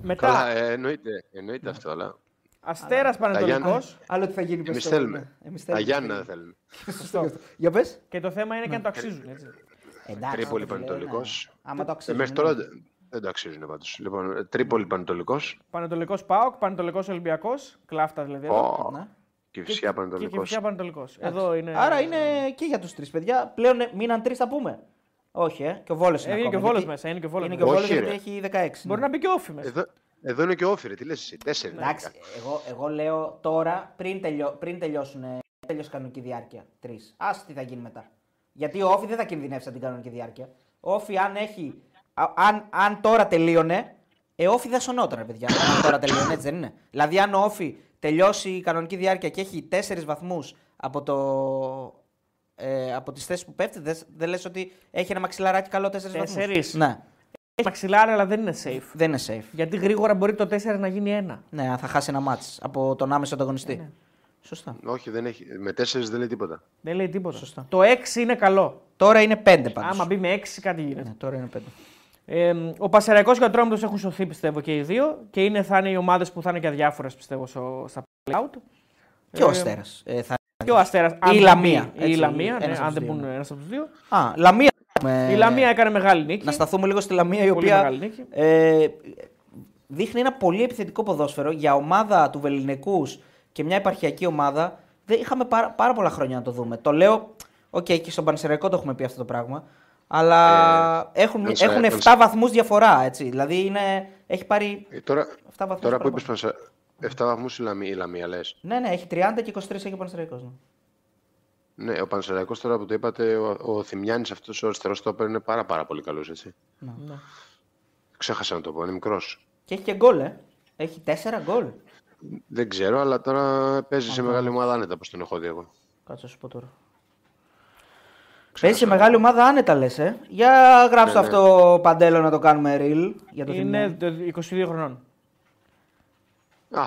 Μετά Καλά, ε, εννοείται, εννοείται αυτό, αλλά Αστέρας Πανατολικό. Γιάννα- Άλλο τι θα γίνει εμείς θέλουμε. Τα Γιάννα δεν θέλουμε. Για πες. Και το θέμα είναι και αν το αξίζουν. Έτσι. Εντάξει. Τρίπολη ρε φίλε, Πανετολικός. ναι. Άμα το Ε, αξίζουν. Μέχρι ναι. τώρα δεν- δεν το αξίζουν πάντως. Λοιπόν, ε, Τρίπολη Πανετολικός. Πανατολικό Πάοκ, Πανατολικό Ολυμπιακός. Κλάφτας δηλαδή. εδώ. Ω, Ναι. Και Και, φυσικά και Πανετολικός. φυσικά Πανατολικό. Εδώ είναι. Άρα είναι και για τους τρεις παιδιά. Πλέον ε, μείναν τρεις, θα πούμε. Όχι, ε. Και ο Βόλος είναι. Ε, είναι και ο ακόμα, Βόλος γιατί- μέσα. Είναι και ο Βόλος Είναι και μέσα. ο Όχι, Βόλο ρε. γιατί έχει 16. Μπορεί ναι. να μπει και όφη μέσα. Εδώ, εδώ είναι και ο Όφη, ρε. Τι λες εσύ, τέσσερι. είναι Εντάξει, αρχικά. εγώ, εγώ λέω τώρα πριν, τελειώ, πριν τελειώσουν ε, τελειώσει κανονική διάρκεια. Τρεις. Α τι θα γίνει μετά. Γιατί ο Όφη δεν θα κινδυνεύσει από την κανονική διάρκεια. Ο Όφη, αν έχει. α- αν, αν τώρα τελείωνε, ε, ο Όφη δεν σωνόταν, ρε παιδιά. αν τώρα τελείωνε, έτσι δεν είναι. Δηλαδή, αν ο Όφη τελειώσει η κανονική διάρκεια και έχει 4 βαθμούς από, το, ε, από τις θέσεις που πέφτει, δεν δεν λες ότι έχει ένα μαξιλαράκι καλό 4 βαθμούς; Τέσσερις. Ναι, Έχει μαξιλάρι, αλλά δεν είναι safe. δεν είναι safe. Γιατί γρήγορα μπορεί το 4 να γίνει ένα. Ναι, αν θα χάσει ένα μάτς από τον άμεσο ανταγωνιστή. Ναι. Σωστά. Όχι, δεν έχει. Με τέσσερις δεν λέει τίποτα. Δεν λέει τίποτα. Σωστά. Το 6 είναι καλό. Τώρα είναι 5 πάντως. Άμα μπει με 6 κάτι γίνεται. Ναι, τώρα είναι 5. Ε, ο Πασεραϊκός και ο Ατρόμητος έχουν σωθεί πιστεύω και οι δύο και είναι, θα είναι οι ομάδες που θα είναι και αδιάφορε πιστεύω στο, στα play-out. Και ο Ε, Αστέρας. Ε, θα... Και ο Αστέρας. η Λαμία, Ή η έτσι, Λαμία, ναι, ένας από αν τους δεν δύο, μπουν ναι. ένας από τους δύο. Α, Λαμία. έχουμε. Η Λαμία έκανε μεγάλη νίκη. Να σταθούμε λίγο στη Λαμία η Πολύ οποία μεγάλη νίκη. ε, δείχνει ένα πολύ επιθετικό ποδόσφαιρο για ομάδα του βεληνεκούς και μια επαρχιακή ομάδα. Δεν είχαμε πάρα, πάρα πολλά χρόνια να το δούμε. Το λέω, οκ, και στον Πανσεραϊκό το έχουμε πει αυτό το πράγμα. Αλλά έχουν, αν σε- έχουν αν 7 σε- βαθμούς διαφορά, έτσι. Δηλαδή είναι, έχει πάρει Ε, τώρα 7 βαθμούς τώρα που παραπάνω. είπες Πανσα... 7 βαθμούς η Λαμία, η Λαμία λες. Ναι, ναι, έχει 30 και 23 έχει ο Πανσεραϊκός. Ναι. Ναι, ο Πανσεραϊκός τώρα που το είπατε, ο, ο Θημιάνης αυτός ο αριστερός στόπερ είναι πάρα πάρα πολύ καλός, έτσι. Ναι. Ξέχασα να το πω, είναι μικρός. Και έχει και γκολ, ε. Έχει 4 γκολ. Δεν ξέρω, αλλά τώρα παίζει σε μεγάλη ομάδα άνετα, όπως τον έχω δει εγώ. Κάτσε να σου πω τώρα. Παίζει σε μεγάλη ομάδα άνετα λες. Ε. Για γράψτε Ναι, ναι. αυτό παντέλο να το κάνουμε real. Για το Είναι Θημιάνι. το 22 χρονών. Α,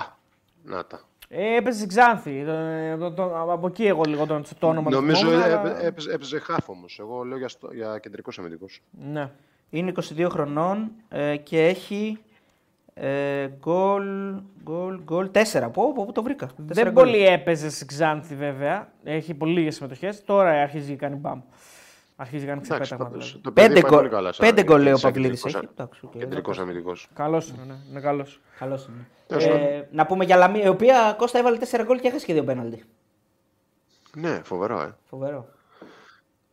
να τα. Ε, έπαιζε στην Ξάνθη. Ε, το- το- από εκεί εγώ λίγο το, το όνομα του Νομίζω θυμόμουν, ε, αλλά- έπαι- έπαιζε, έπαιζε χαφ όμως. Εγώ λέω για, στο, για κεντρικός αμυντικός. Ναι. Είναι 22 χρονών ε, και έχει ε, γκολ, γκολ, γκολ 4. Πού, πού, πού το βρήκα. Τέσσερα Δεν γκολ. πολύ έπαιζε στην Ξάνθη βέβαια. Έχει πολύ λίγες συμμετοχές. Τώρα αρχίζει και κάνει μπαμ. Αρχίζει και κάνει Εντάξει, ξεπέταγμα. πάντως, Δηλαδή. το παιδί Πέντε πάει γκολ, πολύ καλά. σαν- πέντε γκολ λέει ο σαν Παυλίδης κεντρικός έχει. α- Εντάξει, οκ, Κεντρικός εντάξει. αμυντικός. Καλός είναι, ναι. είναι καλός. Καλός είναι. Τέλος Ε, να πούμε για Λαμία, η οποία Κώστα έβαλε 4 γκολ και έχασε και δύο πέναλτι. Ναι, φοβερό, ε. Φοβερό.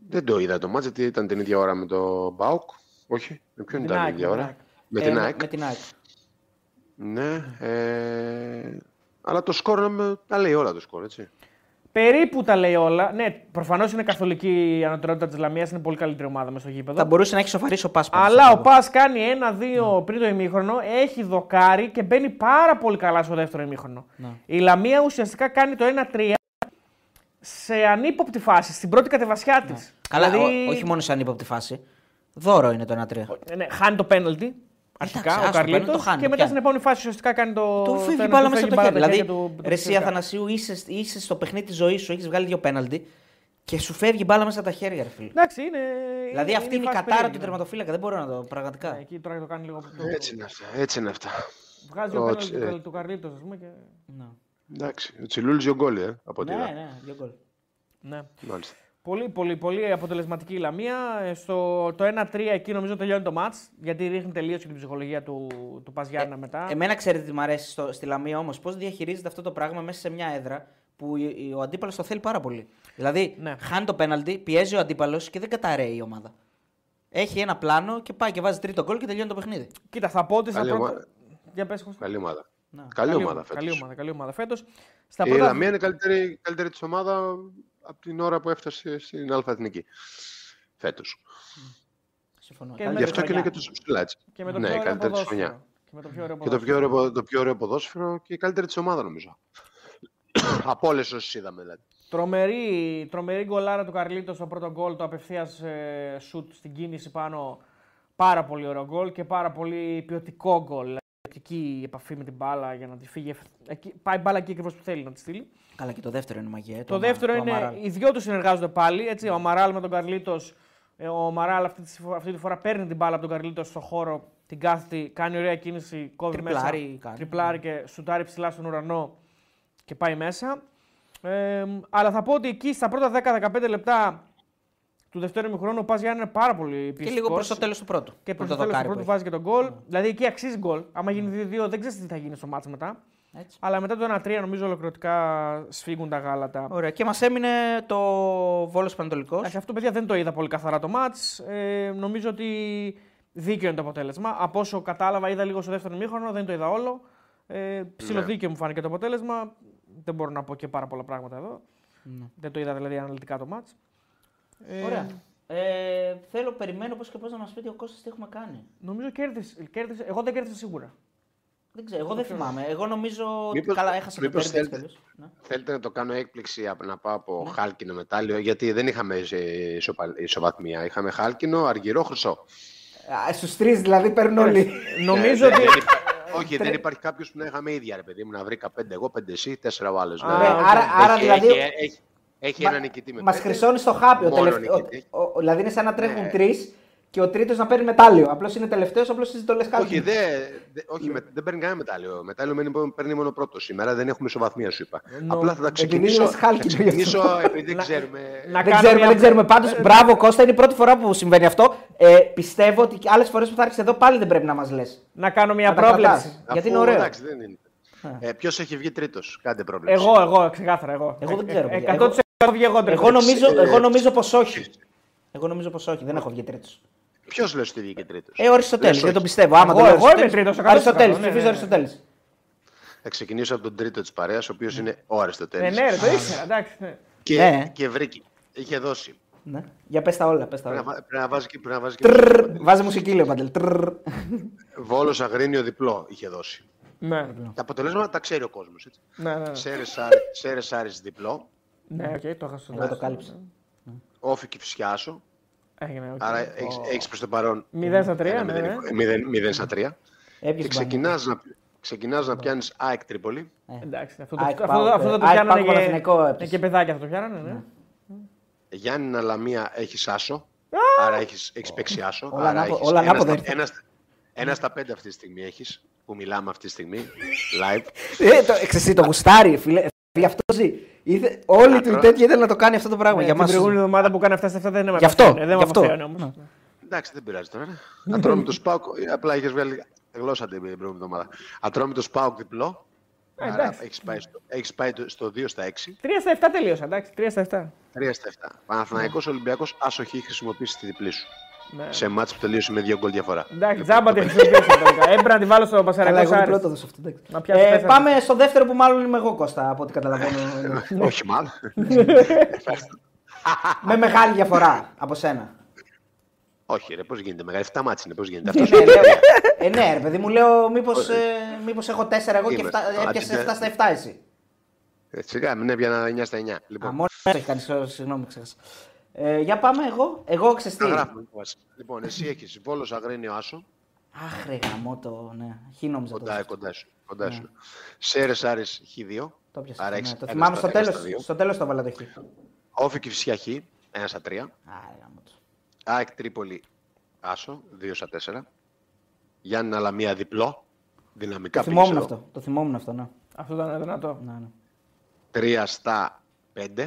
Δεν το είδα το μάτς, γιατί ήταν την ίδια ώρα με το Μπάουκ. Όχι, με ποιον την ήταν ΑΕΚ, την ίδια με την ώρα. ΑΕΚ. Με Ε, την ΑΕΚ. Με την ΑΕΚ. Ναι. Ε... Αλλά το σκορ με- τα λέει όλα το σκορ, έτσι. Περίπου τα λέει όλα. Ναι, προφανώς είναι καθολική η ανωτερότητα της Λαμίας. Είναι πολύ καλύτερη ομάδα μες στο γήπεδο. Θα μπορούσε να έχει σοφαρίσει ο Πάσπα. Αλλά ο Πα κάνει ένα-δύο πριν το ημίχρονο, έχει δοκάρει και μπαίνει πάρα πολύ καλά στο δεύτερο ημίχρονο. Ναι. Η Λαμία ουσιαστικά κάνει το 1-3 σε ανύποπτη φάση, στην πρώτη κατεβασιά της. Καλά, ό- όχι μόνο σε ανύποπτη φάση. Δώρο είναι το 1-3. Ναι, χάνει το πέναλτι. Αρχικά άστο, ο το penalty Καρλίτο. το χάνει, Και μετά πιάνει. στην επόμενη φάση ουσιαστικά κάνει το. Του φύγει το- μπάλα του μέσα φεύγει από το μπάλα χέρι. από τα Δηλαδή, χέρια του- του ρε εσύ Φυσικά. Αθανασίου, είσαι, είσαι στο παιχνίδι της ζωής σου, έχεις βγάλει δύο πέναλτι και σου φεύγει μπάλα μέσα από τα χέρια, ρε φίλε. Εντάξει, είναι. Δηλαδή αυτή είναι η φάση κατάρα του περίεργη, ναι. τερματοφύλακα. Δεν μπορώ να το. Πραγματικά. Ναι, Εκεί τώρα το κάνει λίγο. Έτσι είναι αυτά. Έτσι είναι αυτά. Βγάζει ο Το πέναλτι τσι- του- του Καρλίτος, ας πούμε. Και... Ναι, Εντάξει. Ο Τσιλούλης δύο γκολ, ε, από ό,τι ναι, είδα. ναι, δύο γκολ. Ναι. Μάλιστα. Πολύ, πολύ, πολύ αποτελεσματική η Λαμία. Ε, Στο το 1-3 εκεί νομίζω τελειώνει το μάτς, γιατί ρίχνει τελείως και την ψυχολογία του, του Παζιάννα μετά. Εμένα ξέρετε τι μου αρέσει στο, στη Λαμία όμως, πώς διαχειρίζεται αυτό το πράγμα μέσα σε μια έδρα που η- η- ο αντίπαλος το θέλει πάρα πολύ. Δηλαδή, Ναι. χάνει το πέναλτι, πιέζει ο αντίπαλος και δεν καταραίει η ομάδα. Έχει ένα πλάνο και πάει και βάζει τρίτο γκολ και τελειώνει το παιχνίδι. Κοίτα, θα πω ότι στα Καλή πρώτα. ομάδα. Για πες, Κώστα. Καλή ομάδα. Ναι. Καλή ομάδα Καλή φέτος. ομάδα, καλή ομάδα φέτος. Στα Η πρώτα... Λαμία είναι η καλύτερη, καλύτερη της ομάδα από την ώρα που έφτασε στην Αλφα Εθνική. Φέτος. Συμφωνώ. Και Καλή με Γι' αυτό και είναι χρονιά. και τόσο ψηλά έτσι. Και με το Ναι, πιο η ωραίο καλύτερη της ποδόσφαιρο. χρονιά. Και με το πιο ωραίο Και το ποδόσφαιρο. πιο, ωραίο, το πιο ωραίο ποδόσφαιρο και η καλύτερη της ομάδα νομίζω. από όλες όσες είδαμε δηλαδή. Τρομερή, τρομερή γκολάρα του Καρλίτο στο πρώτο γκολ, το απευθείας σουτ στην κίνηση πάνω. Πάρα πολύ ωραίο γκολ και πάρα πολύ ποιοτικό γκολ. Δηλαδή, Ποιοτική επαφή με την μπάλα για να τη φύγει. Εκεί, πάει η μπάλα εκεί ακριβώς που θέλει να τη στείλει. Καλά, και το δεύτερο είναι μαγεία. ε, Το Αμα- δεύτερο το είναι Αμαράλ. οι δυο τους συνεργάζονται πάλι. Έτσι, ο Αμαράλ με τον Καρλίτος. Ο Αμαράλ αυτή, τη φο- αυτή τη φορά παίρνει την μπάλα από τον Καρλίτος στο χώρο, την κάθεται, κάνει ωραία κίνηση, κόβει Τριπλάρει μέσα. κάνει. Τριπλάρει και σουτάρει ψηλά στον ουρανό και πάει μέσα. Ε, αλλά θα πω ότι εκεί στα πρώτα 10-15 λεπτά του δεύτερου ημιχρόνου ο Πας Γιάννη είναι πάρα πολύ Και πιεστικός. λίγο προς το τέλος του πρώτου. Και Που προς το τέλος του δοκάρι πρώτου που βάζει και τον γκολ. Δηλαδή εκεί αξίζει γκολ. Άμα γίνει 2-2, δεν ξέρεις τι θα γίνει στο μάτσο μετά. έχει. Έτσι. Αλλά μετά το 1-3 νομίζω ολοκληρωτικά σφίγγουν τα γάλατα. Ωραία. Και μας έμεινε το Βόλος Πανατολικό. Εντάξει, αυτό παιδιά δεν το είδα πολύ καθαρά το μάτς. Ε, νομίζω ότι δίκαιο είναι το αποτέλεσμα. Από όσο κατάλαβα, είδα λίγο στο δεύτερο μήχρονο, δεν το είδα όλο. Ε, ψιλοδίκαιο μου φάνηκε το αποτέλεσμα. Δεν μπορώ να πω και πάρα πολλά πράγματα εδώ. Δεν το είδα δηλαδή αναλυτικά το μάτς. Ε, Ωραία. Ε, θέλω, περιμένω πώς και πώς να μας πείτε ο Κώστας τι έχουμε κάνει. Νομίζω κέρδισε, κέρδισε. Εγώ δεν κέρδισα σίγουρα. Δεν ξέρω, εγώ δεν θυμάμαι. Εγώ νομίζω ότι Μήπως- καλά έχασα το μήπως τέρμι θέλετε- τέλος. Ναι. Θέλετε να το κάνω έκπληξη απ- να πάω από Ναι. χάλκινο μετάλλιο, γιατί δεν είχαμε ε, ισοπα- ισοβαθμία. Είχαμε χάλκινο, αργυρό, χρυσό. Στους τρεις δηλαδή παίρνουν όλοι. Νομίζω Ε, ότι. δεν υπά- Όχι, δεν υπάρχει κάποιος που να είχαμε ίδια, ρε παιδί μου, να βρήκα πέντε εγώ, πέντε εσύ, τέσσερα ο άλλος. Α, Ναι, οκ. άρα, άρα έχει, δηλαδή. Έχει ένα νικητή με Μας χρυσώνει το χάπι. Τελευτα... ο, ο, δηλαδή είναι σαν να τρέχουν ναι. τρεις και ο τρίτος να παίρνει μετάλλιο. Απλώς είναι τελευταίος, απλώς εσύ το λες κάτι. Όχι, δε, δε, όχι με, δεν παίρνει κανένα μετάλλιο. Μετάλλιο μένει, παίρνει μόνο πρώτο. Σήμερα δεν έχουμε ισοβαθμία, σου είπα. Ε, Απλά θα τα ξεκινήσω. Επειδή θα ξεκινήσω επειδή δεν ξέρουμε. Να, δεν ξέρουμε, δεν ξέρουμε. Πάντως, μπράβο Κώστα, είναι η πρώτη φορά που συμβαίνει αυτό. Ε, πιστεύω ότι άλλες φορές που θα έρθεις εδώ πάλι δεν πρέπει να μας λες. Να κάνω μια πρόβλεψη. Γιατί είναι ωραίο. Εντάξει, δεν είναι. Ε, Ποιος έχει βγει τρίτος, κάντε πρόβλεψη. Εγώ, εγώ, ξεκάθαρα. Εγώ, εγώ δεν ε, ξέρω. Ε, 100% έχω βγει εγώ τρίτο. Εγώ νομίζω, ε, εγώ νομίζω πως όχι. Εγώ νομίζω πως όχι, δεν έχω βγει τρίτο. Ποιο λε ότι βγήκε τρίτο. Ε, ο Αριστοτέλη, δεν τον πιστεύω. Άμα εγώ, εγώ είμαι τρίτο. Αριστοτέλη, ψηφίζω Αριστοτέλη. Θα ξεκινήσω από τον τρίτο τη παρέα, ο οποίο είναι ο Αριστοτέλη. Ναι, ναι, το ήξερα, εντάξει. Και, και βρήκε. Είχε δώσει. Ναι. Για πε τα όλα. Πες τα όλα. Πρέπει, να, βάζει, πρέπει να βάζει και. Βάζει μουσική, λέει Παντελ. Βόλο Αγρίνιο διπλό είχε δώσει. Ναι. Τα αποτελέσματα τα ξέρει ο κόσμος. Ναι, ναι. Σέρρες Άρη διπλό. Ναι, οκ, το είχα στο Εγώ το κάλυψα. ΟΦΗ Κηφισιά άσο. Έγινε, οκ. Άρα έχεις προς το παρόν. Μηδέν στα τρία, ένα ναι, μηδενικό- ναι. μηδέν- μηδέν στα τρία. Και Έπιασε ξεκινάς να, ξεκινάς να πιάνεις ΑΕΚ Τρίπολη. Εντάξει, αυτό το, ΑΕΚ αυτό, Πάοκ, αυτό ε, το ΑΕΚ πιάνανε Πάοκ Παναθηναϊκό και, έπαιζε. και παιδάκια θα το πιάνανε, ναι. Γιάννη Λαμία έχεις Άσο. Άρα έχεις έχεις παίξει Άσο. Όλα άρα ανάπο- έχεις όλα ένα ανάποδα στα- ήρθε. ένα στα- Ένα στα πέντε αυτή τη στιγμή έχεις. Που μιλάμε αυτή τη στιγμή. Live. Ε, το, ξέρεις, το γουστάρι, φίλε. Γι' αυτό ζει. Ήθε, όλη Να του η τρώω. τέτοια ήθελε να το κάνει αυτό το πράγμα. Ναι, για την μας. προηγούμενη εβδομάδα που κάνει αυτά στα αυτά δεν με Γι' αυτό, απαθαίωνε, δεν με γι' αυτό. απαθαίωνε όμως. Εντάξει, δεν πειράζει τώρα. Ατρόμητο Σπάουκ. Απλά είχες βγάλει γλώσσα την προηγούμενη εβδομάδα. Ατρόμητο Σπάουκ διπλό. Ε, Άρα εντάξει. έχεις πάει, στο, έχεις πάει το- στο 2 στα 6. 3 στα 7 τελείωσα, εντάξει, 3 στα 7. 3 στα 7. Παναθηναϊκός Ολυμπιακός άσοχη χρησιμοποιήσει τη διπλή σου. Ναι. Σε μάτς που τελείωσε με δύο γκολ διαφορά. Εντάξει, τζάμπα τη χρησιμοποίησα τελικά. Έπρεπε να τη βάλω στο Καλά, Πασαρακό εγώ Σάρι. πρώτο δώσω αυτό. εντάξει. Να πιάσει Ε, τέσσερα. πάμε στο δεύτερο που μάλλον είμαι εγώ Κώστα, από ό,τι καταλαβαίνω. Όχι μάλλον. με μεγάλη διαφορά από σένα. Όχι, ρε, πώς γίνεται. Μεγάλη 7 μάτς είναι, πώς γίνεται. Ναι, Αυτό λέω, ε, ναι, ρε παιδί μου, λέω μήπως, ε, μήπως έχω 4 εγώ και Είμαι. εφτά- Α, έπιασε ναι. 7 στα 7 εσύ. Ε, Σιγά, μην έπιανα 9 στα 9. Α, Λοιπόν, μόνος αυτό έχει κάνει, sorry, συγγνώμη, ξέχασα. Ε, για πάμε εγώ. Εγώ ξεστή. θα γράφουμε. Λοιπόν, εσύ έχεις Βόλος Αγρίνιο Άσο. Αχ, ρε γαμώτο, ναι. Χι νόμιζα το. Κοντά, κοντά σου. Κοντά σου. Σέρες Άρης Χ2. Το πιάσα. Άρα ναι. έχεις Το ένα θυμάμαι στα- στο ένα τέλος, στα δύο. στο τέλος το βάλα το χ. Όφη Κυφσιά Χ. 1 στα 3. Α, ρε γαμώτο. ΑΕΚ Τρίπολη Άσο. 2 στα 4. Γιάννη Αλαμία διπλό. Δυναμικά Το πήγες θυμόμουν εδώ. αυτό. Το θυμόμουν αυτό, ναι. Αυτό ήταν δυνατό. ναι, ναι. 3 στα 5.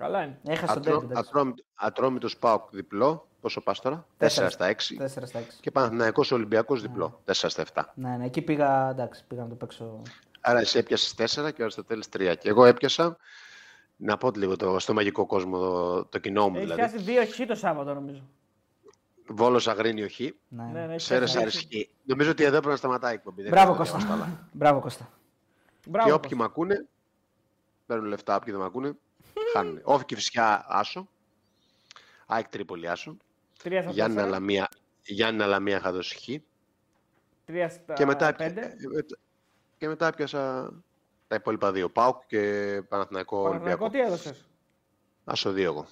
Καλά είναι. Έχασε τον τέρμι. εντάξει. Ατρόμητος ΠΑΟΚ διπλό. Πόσο πας τώρα; 4 στα 6. 4 στα 6. Και Παναθηναϊκός Ολυμπιακός διπλό. 4 στα 7. Ναι, ναι, εκεί πήγα, εντάξει, πήγα να το παίξω. Άρα εσύ έπιασες 4 και ο Αριστοτέλης 3. Και εγώ έπιασα, να πω λίγο το, στο μαγικό κόσμο, το, το κοινό μου Έχει δηλαδή. πιάσει δύο χ το Σάββατο νομίζω. Βόλος Αγρίνιο Χ. Ναι. Ναι, ναι, έχει Σέρες τέσσερα. Άρης Χ. Νομίζω ότι εδώ πρέπει να σταματάει η εκπομπή. δεν Μπράβο χρειάζεται να Κώστα. διαβάσω τα άλλα. Μπράβο Κώστα. Μπράβο, Και Κώστα. όποιοι με ακούνε, παίρνουν λεφτά, όποιοι δεν με ακούνε, χάνουν. Όφη και φυσικά άσο. ΑΕΚ Τρίπολη άσο. Τρία στα Γιάννενα τέσσερα, Λαμία, Γιάννενα Λαμία είχα δώσει χ. τρία στα Και μετά, πέντε. ε, μετα- και μετά έπιασα τα υπόλοιπα δύο. ΠΑΟΚ και Παναθηναϊκό Παναθηναϊκό Ολυμπιακό. τι έδωσες; Άσο δύο εγώ.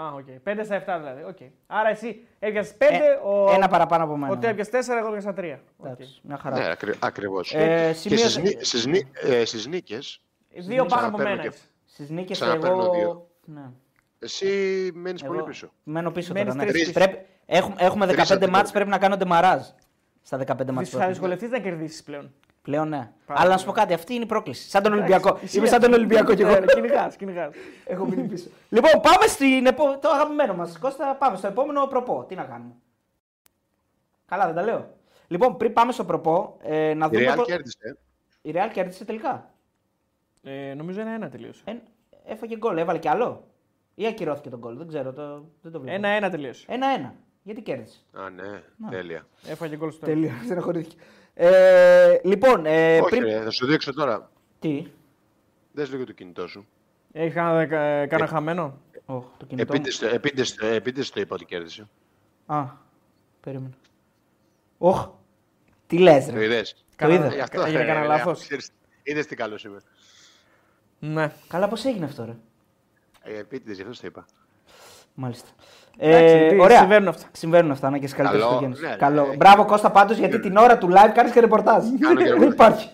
Α, οκ. 5 στα 7 δηλαδή. Οκ. Άρα εσύ έπιασες 5, ο... Ε, Ένα παραπάνω από μένα. ο Τέ έπιασες 4, εγώ έπιασα 3. Εντάξει, μια χαρά. Ναι, ακρι, ακριβώς. Ε, και σημείωσε- στις, νί- στις, νί- ε, στις νίκες, Δύο πάνω από Ξαναπαίρνω μένα. και- έχεις. Στις νίκες Ξαναπαίρνω εγώ... δύο. Ναι. εσύ μένεις Εγώ πολύ πίσω. Μένω πίσω Μένεις τώρα. Ναι. τρεις πίσω. Πρέπει... Έχουμε, έχουμε Τρεις 15 αντίπαλοι. μάτς, πρέπει να κάνω ντεμαράζ. Στα 15 μάτς. Θα δυσκολευτείς να κερδίσεις πλέον. Πλέον ναι. Πάρα Αλλά να πολύ. σου πω κάτι, αυτή είναι η πρόκληση. Σαν τον Ολυμπιακό. Εντάξει, Είμαι ισχύει. σαν τον Ολυμπιακό κι εγώ. Ναι, Κυνηγάς, κυνηγάς. Έχω μείνει πίσω. λοιπόν, πάμε στην επο... το αγαπημένο μας. Κώστα, πάμε στο επόμενο προπό. Τι να κάνουμε; Καλά, δεν τα λέω. Λοιπόν, πριν πάμε στο προπό, ε, να Η δούμε. Real πο- κέρδισε. Η Real κέρδισε τελικά. Ε, νομίζω είναι ένα τελείωσε. Ε, έφαγε γκολ, έβαλε κι άλλο. Ή ακυρώθηκε τον γκολ, δεν ξέρω, το, δεν το βλέπω. Ένα-ένα τελείωσε. Ένα-ένα. Γιατί κέρδισε; Α, ναι, τέλεια. Έφαγε γκολ στο Τελείω, στεναχωρήθηκε. Ε, λοιπόν, ε, Όχι, πριν. ρε, θα σου δείξω τώρα. Τι; Δες λίγο το κινητό σου. Έχεις κανένα, κανένα χαμένο; Οχ, το κινητό. μου. Επίτες, το- επίτες, το- επίτες το είπα ότι κέρδισε. Α, περίμενα. Οχ, τι λες Το ρε. είδες. Το είδα. Ε, αυτό, Έγινε ε, κανένα ε, λάθος; ξέρεις, Είδες τι καλός είμαι. Ναι. Καλά, πώς έγινε αυτό ρε; Ε, επίτηδες, γι' αυτό το είπα. Μάλιστα. Εντάξει, Ε, τι, ωραία. συμβαίνουν αυτά. Συμβαίνουν αυτά, να και στι καλύτερες Καλό, οικογένειες. ναι, ναι. Καλό. Μπράβο Κώστα πάντως γιατί την ώρα του live κάνεις και ρεπορτάζ. Κάνω και Δεν ρεπορτάζ. υπάρχει.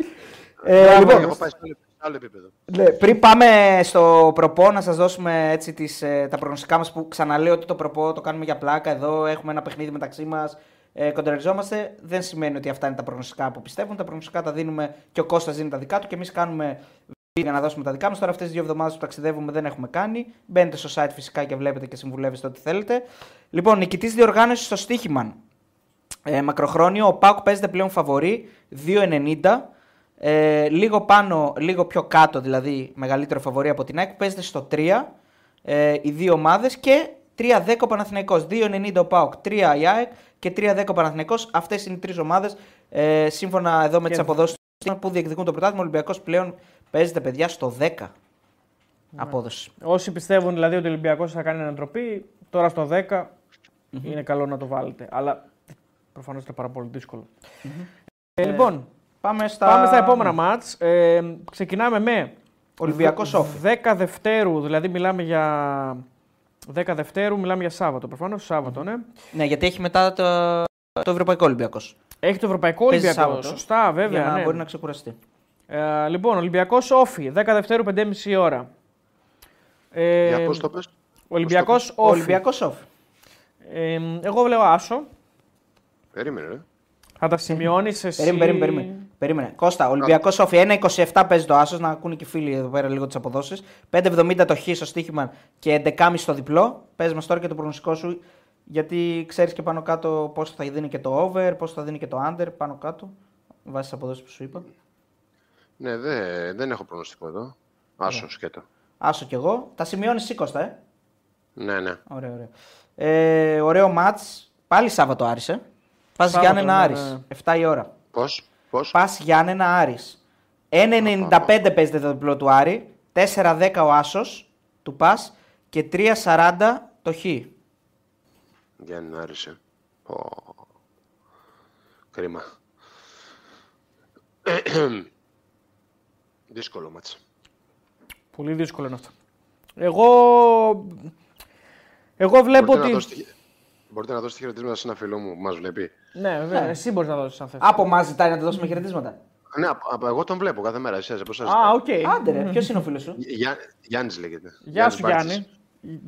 Ε, Μπράβο, λοιπόν, έχω πάει σε άλλο- σε άλλο επίπεδο. Ναι, πριν πάμε στο προπό, να σας δώσουμε έτσι τις, ε, τα προγνωστικά μας που ξαναλέω ότι το προπό το κάνουμε για πλάκα. Εδώ έχουμε ένα παιχνίδι μεταξύ μας. Ε, κοντραριζόμαστε. Δεν σημαίνει ότι αυτά είναι τα προγνωστικά που πιστεύουν. Τα προγνωστικά τα δίνουμε και ο Κώστας δίνει τα δικά του και εμείς κάνουμε βίντεο για να δώσουμε τα δικά μας. Τώρα αυτές τις δύο εβδομάδες που ταξιδεύουμε δεν έχουμε κάνει. Μπαίνετε στο site φυσικά και βλέπετε και συμβουλεύεστε ό,τι θέλετε. Λοιπόν, νικητής διοργάνωσης στο Στίχημαν. Ε, μακροχρόνιο, ο Πάουκ παίζεται πλέον φαβορή, 2,90. Ε, λίγο πάνω, λίγο πιο κάτω δηλαδή, μεγαλύτερο φαβορή από την ΑΕΚ, παίζεται στο 3 ε, οι δύο ομάδες και 3-10 ο Παναθηναϊκός, 2,90 ο ΠΑΟΚ, 3 η ΑΕΚ και 3-10 ο Παναθηναϊκός. Αυτές είναι οι τρεις ομάδες, ε, σύμφωνα εδώ με Και- τις αποδόσεις του που διεκδικούν το πρωτάθλημα. Ο Ολυμπιακός πλέον παίζεται παιδιά στο 10 απόδοση. Όσοι πιστεύουν δηλαδή ότι ο Ολυμπιακός θα κάνει ανατροπή, τώρα στο 10 είναι καλό να το βάλετε. Αλλά προφανώς είναι πάρα πολύ δύσκολο. Ε, λοιπόν, Πάμε στα, πάμε στα επόμενα μάτς. Ε, ξεκινάμε με Ολυμπιακός Όφη. 10 Δευτέρου, δηλαδή μιλάμε για 10 Δευτέρου, μιλάμε για Σάββατο. Προφανώς Σάββατο, ναι. Ναι, γιατί έχει μετά το, το Ευρωπαϊκό Ολυμπιακός. Έχει το Ευρωπαϊκό Παίζει Ολυμπιακό. Σάββατο. Σωστά, βέβαια. για να ναι. μπορεί να ξεκουραστεί. Ε, λοιπόν, Ολυμπιακός Όφη, 10 Δευτέρου, 5.30 ώρα. Ε, Για πώς το πες; Ολυμπιακός Ο Όφη. Ολυμπιακός Όφη. Ε, εγώ βλέπω Άσο. Περίμενε, ρε. Θα τα σημειώνεις εσύ. Περίμενε, περίμενε, περίμενε. περίμενε. Κώστα, Ολυμπιακός Όφη 1,27 παίζει το Άσος, να ακούνε και οι φίλοι εδώ πέρα λίγο τις αποδόσεις. 5,70 το Χ στο στοίχημα και 11,5 στο διπλό. Πες μας τώρα και το προγνωστικό σου, γιατί ξέρεις και πάνω κάτω πόσο θα δίνει και το over, πόσο θα δίνει και το under πάνω κάτω. Βάσει τις αποδόσεις που σου είπα. Ναι, δε- δεν έχω προγνωστικό εδώ. Άσο, σκέτο. Άσο κι εγώ. Τα σημειώνεις εσύ, Κώστα, ε. Ναι, ναι. Ωραίο, ωραίο. Ε, ωραίο μάτς. Πάλι Σάββατο Άρισε. Πας Σάββατο, Γιάννενα ναι, Άρης. ναι. 7 η ώρα. Πώς, πώς; Πας Γιάννενα Άρης. 1,95 παίζεται το διπλό του Άρη. 4,10 ο Άσος του Πας και 3,40 το Χ. Για να άρεσε. Πω. Κρίμα. Δύσκολο μάτς. Πολύ δύσκολο είναι αυτό. Εγώ, εγώ βλέπω Μπορείτε, να ότι. δώσετε, μπορείτε να δώσετε χαιρετίσματα σε ένα φίλο μου που μας βλέπει. Ναι, βέβαια, εσύ μπορείς να δώσεις αν θες. Από εμάς ζητάει να του δώσουμε χαιρετίσματα. Ναι, απ- απ- εγώ τον βλέπω κάθε μέρα. Εσείς, από εσάς. Α, οκ. Άντε ρε, ποιος είναι ο φίλος σου; Γιά, Γιάννης λέγεται. Γεια σου Μπάρτζης. Γιάννη.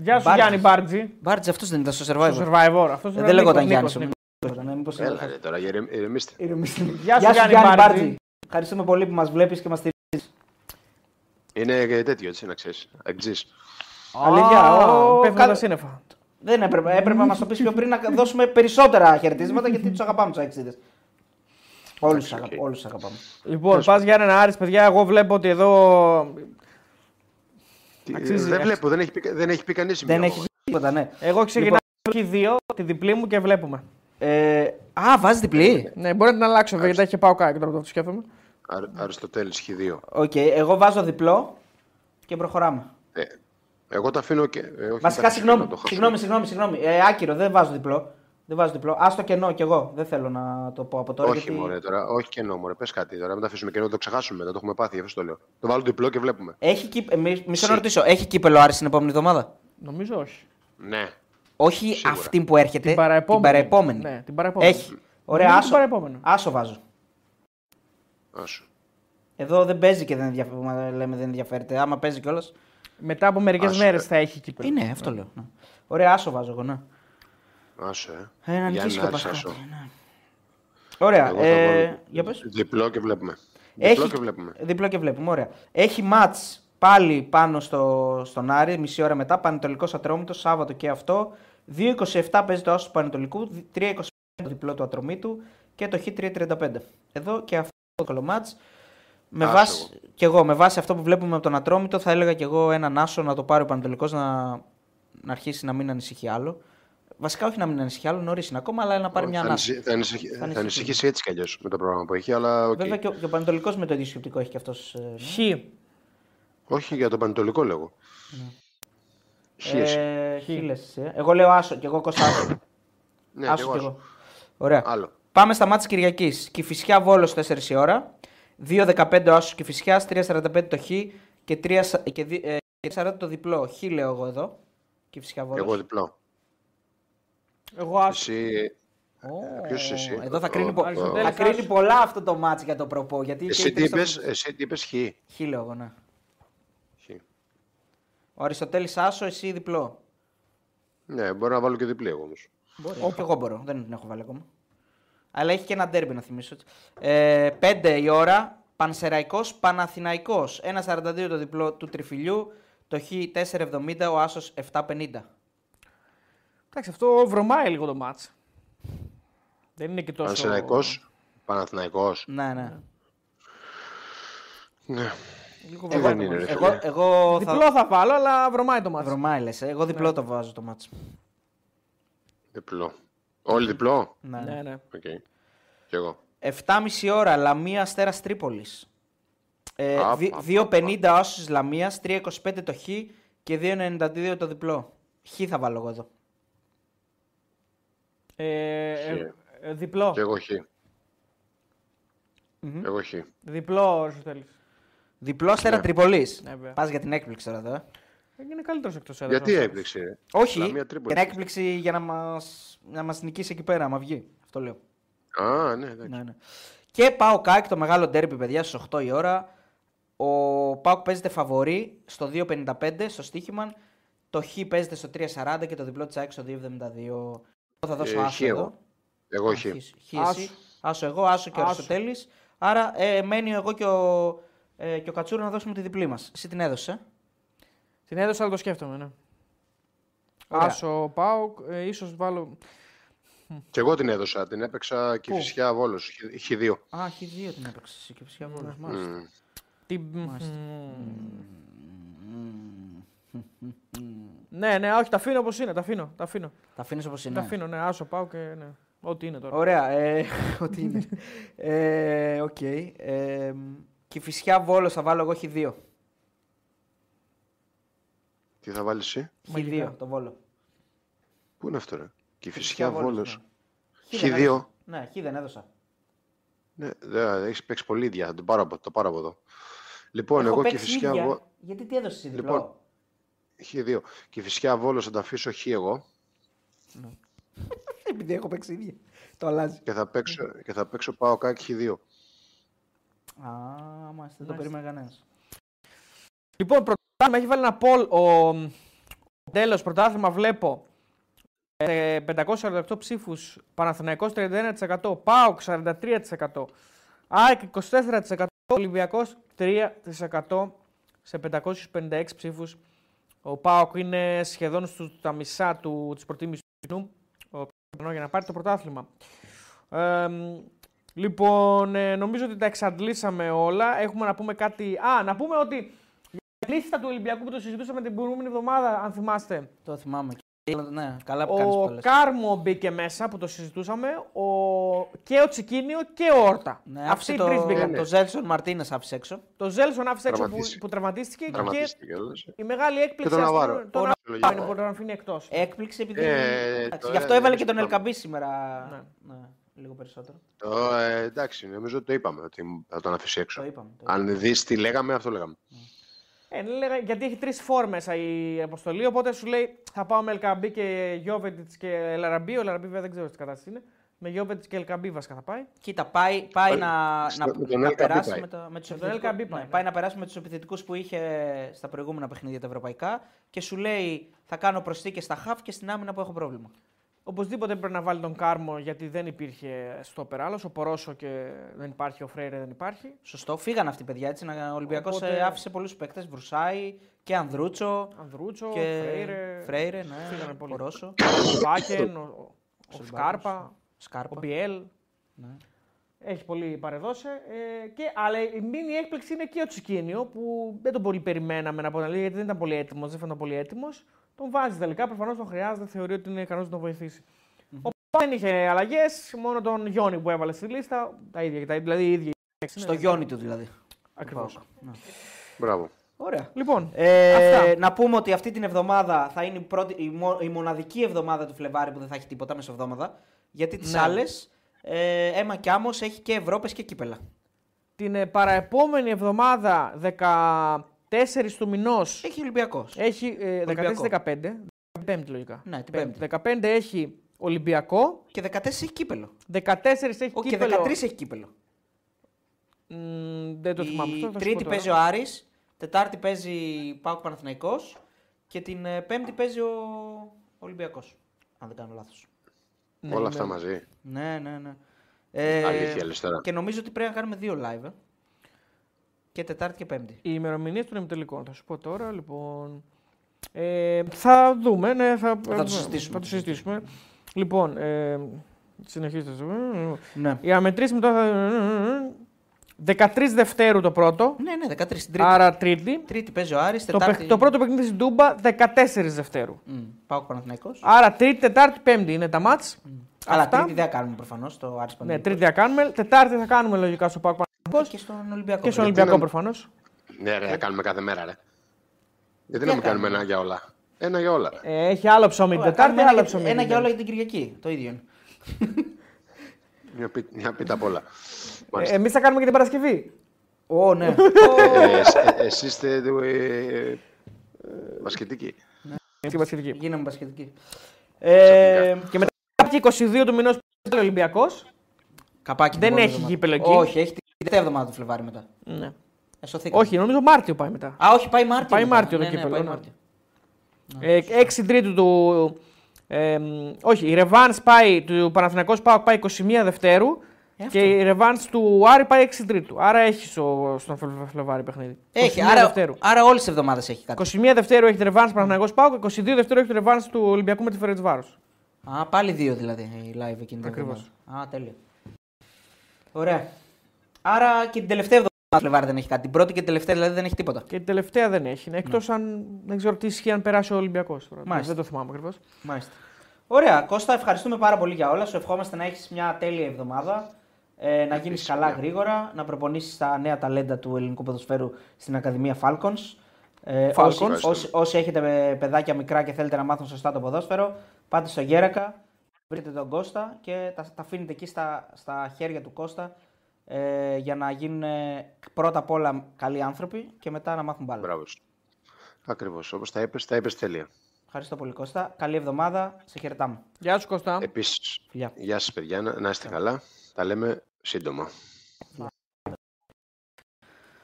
Γεια σου Μπάρτζης. Γιάννη Μπάρτζη. Μπάρτζ, αυτός δεν ήταν στο Στο survivor. survivor. Αυτός Ε, είναι δεν ο λεγόταν Νίκος, Γιάννης. Νίκος, Νίκος. Έλα, ρε, τώρα ηρεμ- ηρεμήστε. Γεια σου Γιάννη Μπάρτζη. Μπάρτζη. Ευχαριστούμε πολύ που μας βλέπεις και μας στηρίζεις. Είναι και τέτοιο, έτσι, να ξέρεις. Αεκτζής. Αλήθεια, Α, ο- Πέφτουν κα- τα σύννεφα. Δεν έπρεπε, έπρεπε να μας το πεις πιο πριν να δώσουμε περισσότερα χαιρετίσματα γιατί τους αγαπάμε τους αεκτζήδες. Όλους τους οκ. όλους τους αγαπάμε. Λοιπόν, ΠΑΣ Γιάννενα Άρης, παιδιά. Εγώ βλέπω ότι εδώ. Τι- Αξίζει, δεν αξίζει. βλέπω, δεν έχει πει, δεν έχει πει κανείς σημείο. Δεν έχει τίποτα, ναι. Εγώ ξεκινάω Χ δύο, τη διπλή μου και βλέπουμε. Ε, α, βάζεις διπλή. Ναι, μπορεί να την αλλάξω βέβαια, γιατί έχει πάω κάτω τώρα που το σκέφτομαι. Αρ, Αριστοτέλης Χ2. Οκ, εγώ βάζω διπλό και προχωράμε. Ε, εγώ τα αφήνω και. Ε, όχι, Βασικά, τα συγγνώμη, αφήνω, το χάσω. συγγνώμη, συγγνώμη, συγγνώμη. Ε, άκυρο, δεν βάζω διπλό. Δεν βάζω διπλό. Άστο κενό κι εγώ. Δεν θέλω να το πω από τώρα. Όχι, γιατί... μωρέ, τώρα, όχι κενό, μωρέ. Πες κάτι τώρα, μην τα αφήσουμε κενό, το ξεχάσουμε μετά, το έχουμε πάθει, γι' αυτό το λέω. Το βάλω διπλό και βλέπουμε. Έχει κύπ... ε, μη- μισό να Συ. ρωτήσω, έχει κύπελο Άρης την επόμενη εβδομάδα; Νομίζω όχι. Ναι. Όχι Σίγουρα. αυτή που έρχεται. Την παραεπόμενη. Την παραεπόμενη. Ναι, την παραεπόμενη. Έχει. Ωραία, Νομίζω την άσο, παραεπόμενη. άσο βάζω. Άσο. Εδώ δεν παίζει και δεν ενδιαφέρεται. Λέμε δεν ενδιαφέρεται. Άμα παίζει κιόλας. Μετά από μερικές Άσο, μέρες ε. θα έχει κύπελο. Είναι, αυτό λέω. ναι. Ωραία, άσο βάζω εγώ, ναι. Άσο, ε. Ε, να νικήσει Γιάννη και ο Άρης, Πασχάτη, άσο. ναι. Ωραία. Εγώ θα Ε, βάλω για πες. Διπλό και βλέπουμε. Διπλό Έχει... και βλέπουμε. Διπλό και βλέπουμε. Ωραία. Έχει ματ πάλι πάνω στο, στον Άρη, μισή ώρα μετά. Πανετολικός Ατρόμητος, Σάββατο και αυτό. 2.27 παίζει το άσος του Πανετολικού, 3.25 το διπλό του Ατρομήτου και το Χ3.35. Εδώ και αυτό το κωλομάτς. Με Άσο βάση, και εγώ, με βάση αυτό που βλέπουμε από τον Ατρόμητο, θα έλεγα και εγώ έναν άσο να το πάρει ο Πανετολικός να, να αρχίσει να μην ανησυχεί άλλο. Βασικά όχι να μην ανησυχεί άλλο, νωρίς είναι ακόμα, αλλά να πάρει μια θα, ανάσα. ανησυχ- θα, ανησυχ- θα ανησυχεί. ανησυχήσει έτσι κι αλλιώς με το πρόγραμμα που έχει, αλλά οκ. Βέβαια και ο, και ο Πανετολικός με το ίδιο σκεπτικό έχει και αυτός. Χ. Όχι για το Πανετολικό λέγω. Χ, εσύ. Ε, χίλες εσύ, ε. Εγώ λέω άσο και εγώ κόσα άσο. ναι, άσο κι εγώ κι άσο. εγώ. Ωραία. Άλλο. Πάμε στα μάτια Κυριακής. Κυφυσιά Βόλος 4 η ώρα. 2-15 ο άσος Κυφυσιά, 3-45 το Χ και 3 και δι- ε, και 40 το διπλό. Χ λέω εγώ εδώ. Κυφυσιά Βόλος. Εγώ διπλό. Εγώ άσος. Εσύ, ποιος είσαι εσύ; Εδώ θα Ο- κρίνει, πο- ο- Αριστοτέλης, θα κρίνει άσος. πολλά αυτό το μάτς για το προπό. Γιατί και εσύ οι τι τρεις το- είπες, εσύ τι είπες, Χ. Χ λέω εγώ, ναι. Χ. Ο Αριστοτέλης άσο, εσύ διπλό. Ναι, μπορώ να βάλω και διπλή εγώ όμως. Μπορεί. Και εγώ μπορώ. Δεν την έχω βάλει ακόμα. Αλλά έχει και ένα ντέρμπι να θυμίσω. Ε, 5 η ώρα. Πανσεραϊκός Παναθηναϊκός. 1,42 το διπλό του τριφυλιού. Το Χ 4,70. Ο Άσος 7,50. Εντάξει, αυτό βρωμάει λίγο το μάτς. Δεν είναι και τόσο. Πανσεραϊκός, Παναθηναϊκός. Ναι, ναι. Ναι. Λίγο Τι βρωμάει δεν το είναι, ματς. ρε Εγώ, φίλε. εγώ Διπλό θα... θα βάλω, αλλά βρωμάει το ματς. Βρωμάει λες, ε. Εγώ διπλό το βάζω το ματς. Διπλό. Όλοι διπλό; Ναι. Ναι, ναι. Οκ. Κι εγώ. 7,5 ώρα. Λαμία Αστέρας Τρίπολης. Ε, Α, δι- πα, πα, 2,50 Άσος Λαμίας. 3,25 το Χ και 2,92 το διπλό. Χ θα βάλω εγώ εδώ. Ε, Χ. ε, ε, διπλό. Κι εγώ Χ. Μμμ. Εγώ Χ. Διπλό, όσο θέλεις. Διπλό Αστέρα Ναι. Τρίπολης. Ναι, βέβαια. Πας για την έκπληξη τώρα εδώ. Ε. Είναι καλύτερος εκτός έδρας. Γιατί έπαιξε, ρε. Όχι, Λαμία Τρίπολη. την έκπληξη για να μας, να μας νικήσει εκεί πέρα, άμα βγει. Αυτό λέω. Α, ναι, εντάξει. Ναι, ναι. Και πάω Κάκ, το μεγάλο ντέρμπι, παιδιά, στις 8 η ώρα. Ο Πάουκ παίζεται φαβορή στο 2.55 στο στοίχημα. Το Χ παίζεται στο 3.40 και το διπλό της ΑΕΚ στο 2.72. Εγώ θα δώσω Ε, άσο Χ εγώ. εδώ. Εγώ Α, Χ. Χ, Χ Άσο. εσύ. Άσο εγώ, άσο και ο Άσο. Αριστοτέλης. Άρα ε, μένει εγώ και ο, ε, και ο Κατσούρο να δώσουμε τη διπλή μας. Εσύ την έδωσες. Την έδωσα, αλλά το σκέφτομαι, ναι. Ωραία. Άσο, πάω, ε, ίσως βάλω... Κι εγώ την έδωσα. Την έπαιξα και φυσικά Βόλος. Χ- Χ2. Α, Χ2 την έπαιξες εσύ και φυσικά βόλος. Μάλιστα. Μμ. Τι... Μάλιστα. Μμμ. Ναι, ναι, όχι, τα αφήνω όπως είναι, τα αφήνω, τα αφήνω. Τα αφήνεις όπως είναι. Τα αφήνω, ναι, άσο, πάω και ναι. Ό,τι είναι τώρα. Ωραία, ε, ό,τι είναι. ε, Οκ. Ε, και φυσικά βόλος θα βάλω εγώ Χ2. Τι θα βάλεις εσύ; Χ2 Μαγικά. το βόλο. Πού είναι αυτό, ρε; Και Φυσικά φυσικά Βόλος, Βόλος. Χ δεν Χ2. έδωσα. Ναι, Χ δεν έδωσα. Ναι, δεν έχεις παίξει πολύ ίδια. Θα το πάρω, από- το πάρω από εδώ. Λοιπόν, Έχω εγώ και παίξει φυσικά ίδια. Βόλος. Γιατί τι έδωσες εσύ διπλό. Λοιπόν. Χ2. Και φυσικά Βόλος θα τα αφήσω Χ εγώ Επειδή έχω παίξει ίδια. Το αλλάζει. και θα παίξω, και θα παίξω πάω κάκι Χ2. Α, μάλιστα, δεν το περίμενε κανένας. Λοιπόν, πρωτάθλημα έχει βάλει ένα poll ο, ο τέλος πρωτάθλημα βλέπω ε, 548 ψήφους, Παναθηναϊκός 31%, ΠΑΟΚ 43%, ΑΕΚ 24%, Ολυμπιακός 3% σε 556 ψήφους. Ο ΠΑΟΚ είναι σχεδόν στους, τα μισά του, της προτίμησης του κοινού ο, πιθανό για να πάρει το πρωτάθλημα. Ε, λοιπόν, ε, νομίζω ότι τα εξαντλήσαμε όλα. Έχουμε να πούμε κάτι... Α, να πούμε ότι η λίστα του Ολυμπιακού που το συζητούσαμε την προηγούμενη εβδομάδα, αν θυμάστε. Το θυμάμαι. Ναι, καλά που κάνεις Ο πολλές. Κάρμο μπήκε μέσα που το συζητούσαμε. Ο... Και ο Τσικίνιο και ο Όρτα. Ναι, Αυτοί άφησε οι το, τρεις μπήκαν. το Ζέλσον Μαρτίνες άφησε έξω. Το Ζέλσον άφησε έξω που, Τραυματίστηκε. που τραυματίστηκε και Τραυματίστηκε κιόλας. η μεγάλη έκπληξη Και τον ας πούμε, Ναβάρο. τον Ο Ναβάρο Ναβάρο. είναι που τον αφήνει εκτός. Έκπληξη επειδή. Ε, Εντάξει, το- γι' αυτό ε, έβαλε δεν και τον το Ελκαμπή σήμερα. Ναι. Ναι, λίγο περισσότερο. Το, ε, εντάξει, νομίζω ότι το είπαμε ότι θα τον αφήσει έξω. Το είπαμε. Το είπαμε. Αν δεις τι λέγαμε, αυτό λέγαμε. Ε, λέγα, γιατί έχει τρεις φόρ μέσα η αποστολή. Οπότε σου λέει θα πάω με Ελκαμπή και Γιώβετιτς και Ελαραμπή. Ο Ελαραμπή βέβαια δεν ξέρω τι κατάσταση είναι. Με Γιώβετιτς και Ελκαμπή βασικά θα πάει. Κοίτα, πάει, πάει να, στο- να, με τον να Ελκαμπή περάσει πάει. με, το, με τους Με τον επιθετικούς- Ελκαμπή πάει, ναι, ναι. πάει να περάσει με τους επιθετικούς που είχε στα προηγούμενα παιχνίδια τα ευρωπαϊκά και σου λέει θα κάνω προσθήκες στα χαφ και στην άμυνα που έχω πρόβλημα. Οπωσδήποτε πρέπει να βάλει τον Κάρμο γιατί δεν υπήρχε στο περάλο. Ο Πορόσο και δεν υπάρχει, ο Φρέιρε δεν υπάρχει. Σωστό. Φύγαν αυτοί οι παιδιά έτσι. Ο Ολυμπιακός Οπότε- άφησε πολλούς παίκτες. Βρουσάη και Ανδρούτσο. Ανδρούτσο, και Φρέιρε, Φρέιρε, ναι. Φύγανε πολύ. Πορόσο. ο Βάκεν, ο, ο, ο Σολμπάκος. Σκάρπα, ο Σκάρπα. Μπιέλ. Ναι. Έχει πολύ παρεδώσει. Ε, και, αλλά η μήνυ έκπληξη είναι και ο Τσικίνιο που δεν τον πολύ περιμέναμε να πω την αλήθεια, γιατί δεν ήταν πολύ έτοιμος, δεν φαίνεται πολύ έτοιμος. Τον βάζει τελικά, προφανώς τον χρειάζεται, θεωρεί ότι είναι ικανός να τον βοηθήσει. Ο Παπα δεν είχε αλλαγές, μόνο τον Γιόνι που έβαλε στη λίστα. Τα ίδια, τα, δηλαδή οι ίδιοι. Στο γιόνι του δηλαδή. Ακριβώς. Ναι. Μπράβο. Ωραία. Λοιπόν, Ε, Αυτά. να πούμε ότι αυτή την εβδομάδα θα είναι η, πρώτη, η, μο- η μοναδική εβδομάδα του Φλεβάρι που δεν θα έχει τίποτα μεσοβδόμαδα. Γιατί τις Ναι. άλλες, ε, Έμα και Άμμος έχει και Ευρώπες και κύπελα. την ε, παραεπόμενη εβδομάδα 14 του μηνός Έχει Ολυμπιακός. έχει ε, Ολυμπιακό. 14-15. Πέμπτη λογικά. Ναι, την Πέμπτη. Πέμπτη. 15 έχει Ολυμπιακό, Και 14 έχει κύπελο. 14 έχει Όχι, και κύπελο. 13 έχει κύπελο. Μ, δεν το θυμάμαι αυτό. Η θα σου Τρίτη πω τώρα. παίζει ο Άρης, Τετάρτη παίζει Πάουκ Παναθηναϊκός και την ε, Πέμπτη παίζει ο Ολυμπιακός. Αν δεν κάνω λάθος. Ναι, Όλα ναι. αυτά μαζί. Ναι, ναι, ναι. Ε, Αλήθεια λες τώρα. Και νομίζω ότι πρέπει να κάνουμε δύο live. ε. Και Τετάρτη και Πέμπτη. Οι ημερομηνίες των ημιτελικών. Θα σου πω τώρα, λοιπόν. Ε, θα δούμε, ναι, θα, το συζητήσουμε. Θα το συζητήσουμε. Λοιπόν, ε, συνεχίστε. Ναι. Οι αναμετρήσιμοι τώρα θα... 13 Δευτέρου το πρώτο, Ναι, ναι, 13 την Τρίτη. άρα Τρίτη. Τρίτη παίζει ο Άρης, Το, Τετάρτη... παιχ- το πρώτο παιχνίδι στην Τούμπα 14 Δευτέρου. Μ, Πάουκ Παναθηναϊκός. Άρα Τρίτη, Τετάρτη, Πέμπτη είναι τα μάτς. Αλλά αυτά. Τρίτη δεν θα κάνουμε προφανώς το Άρης Ναι, Παναθηναϊκός. Τρίτη θα κάνουμε. Τετάρτη θα κάνουμε λογικά στο Πάκο Και στον Ολυμπιακό. και στον βέβαια. Ολυμπιακό να- προφανώς. Ναι, ρε, θα κάνουμε κάθε μέρα, ρε. Γιατί Τι να μην θα κάνουμε κάνουμε; ένα για όλα; Ένα για όλα. ρε. Ε, έχει άλλο ψωμί την Ωραία, Τετάρτη, κάνουμε ένα, άλλο για- ψωμί. ένα την για όλα Πέμπτη. για την Κυριακή. Το ίδιο είναι. Μια, πι, μια πίτα απ' όλα. Ε, Μάλιστα. Εμείς θα κάνουμε και την Παρασκευή. Ω, ναι. Ε, εσ- ε, εσείς είστε ε, ε, μπασκετικοί. Την Παρασκευή. Γίναμε μπασκετικοί. Ε, Και μετά και 22 του μηνός που είναι ο Ολυμπιακός; καπάκι Δεν την επόμενη έχει εβδομάδα. γήπεδο εκεί. Όχι, έχει την τελευταία εβδομάδα του Φλεβάρι μετά. Ναι. Εσωθήκαμε. Όχι, νομίζω Μάρτιο πάει μετά. Α, όχι, πάει Μάρτιο. Πάει μετά. Μάρτιο το ναι, ναι, κύπελλο, πάει ναι. Μάρτιο. Ε, 6 Τρίτου του. Ε, μ, όχι, η Revans πάει του Παναθηναϊκός Πάοκ πάει 21 Δευτέρου Ε, αυτό. και η Revans του Άρη πάει 6 Τρίτου. Άρα έχει στο, στον Φλε- Φλεβάρι παιχνίδι. Έχει, 21 άρα, Δευτέρου. άρα όλες τις εβδομάδες έχει κάτι. 21 Δευτέρου έχει τη Revans Παναθηναϊκός Πάοκ, 22 Δευτέρου έχει τη Revans του Ολυμπιακού με τη Φερετσβάρος. Α, πάλι δύο δηλαδή η live εκείνη την Ακριβώς. εβδομάδα. Α, τέλειο. Ωραία. Άρα και την τελευταία εβδομάδα του Φλεβάρι δεν έχει κάτι. Την πρώτη και την τελευταία δηλαδή δεν έχει τίποτα. Και την τελευταία δεν έχει. Εκτός αν δεν ξέρω τι ισχύει αν περάσει ο Ολυμπιακός. Μάλιστα. Δεν το θυμάμαι ακριβώς. Μάλιστα. Ωραία, Κώστα, ευχαριστούμε πάρα πολύ για όλα. Σου ευχόμαστε να έχεις μια τέλεια εβδομάδα. Ε, να γίνεις Επίσης, καλά μια. γρήγορα, να προπονήσεις τα νέα ταλέντα του ελληνικού ποδοσφαίρου στην Ακαδημία Falcons. Ε, Falcons. όσοι, όσοι, όσοι έχετε με παιδάκια μικρά και θέλετε να μάθουν σωστά το ποδόσφαιρο, πάτε στο Γέρακα, βρείτε τον Κώστα και τα, τα αφήνετε εκεί στα, στα χέρια του Κώστα ε, για να γίνουν ε, πρώτα απ' όλα καλοί άνθρωποι και μετά να μάθουν μπάλα. Μπράβος. Ακριβώς. Όπως τα είπες, τα είπες τέλεια. Ευχαριστώ πολύ Κώστα. Καλή εβδομάδα. Σε χαιρετάμε. Γεια σου Κώστα. Επίσης, Φιλιά. γεια σας, παιδιά. Να, να είστε καλά. Τα λέμε σύντομα.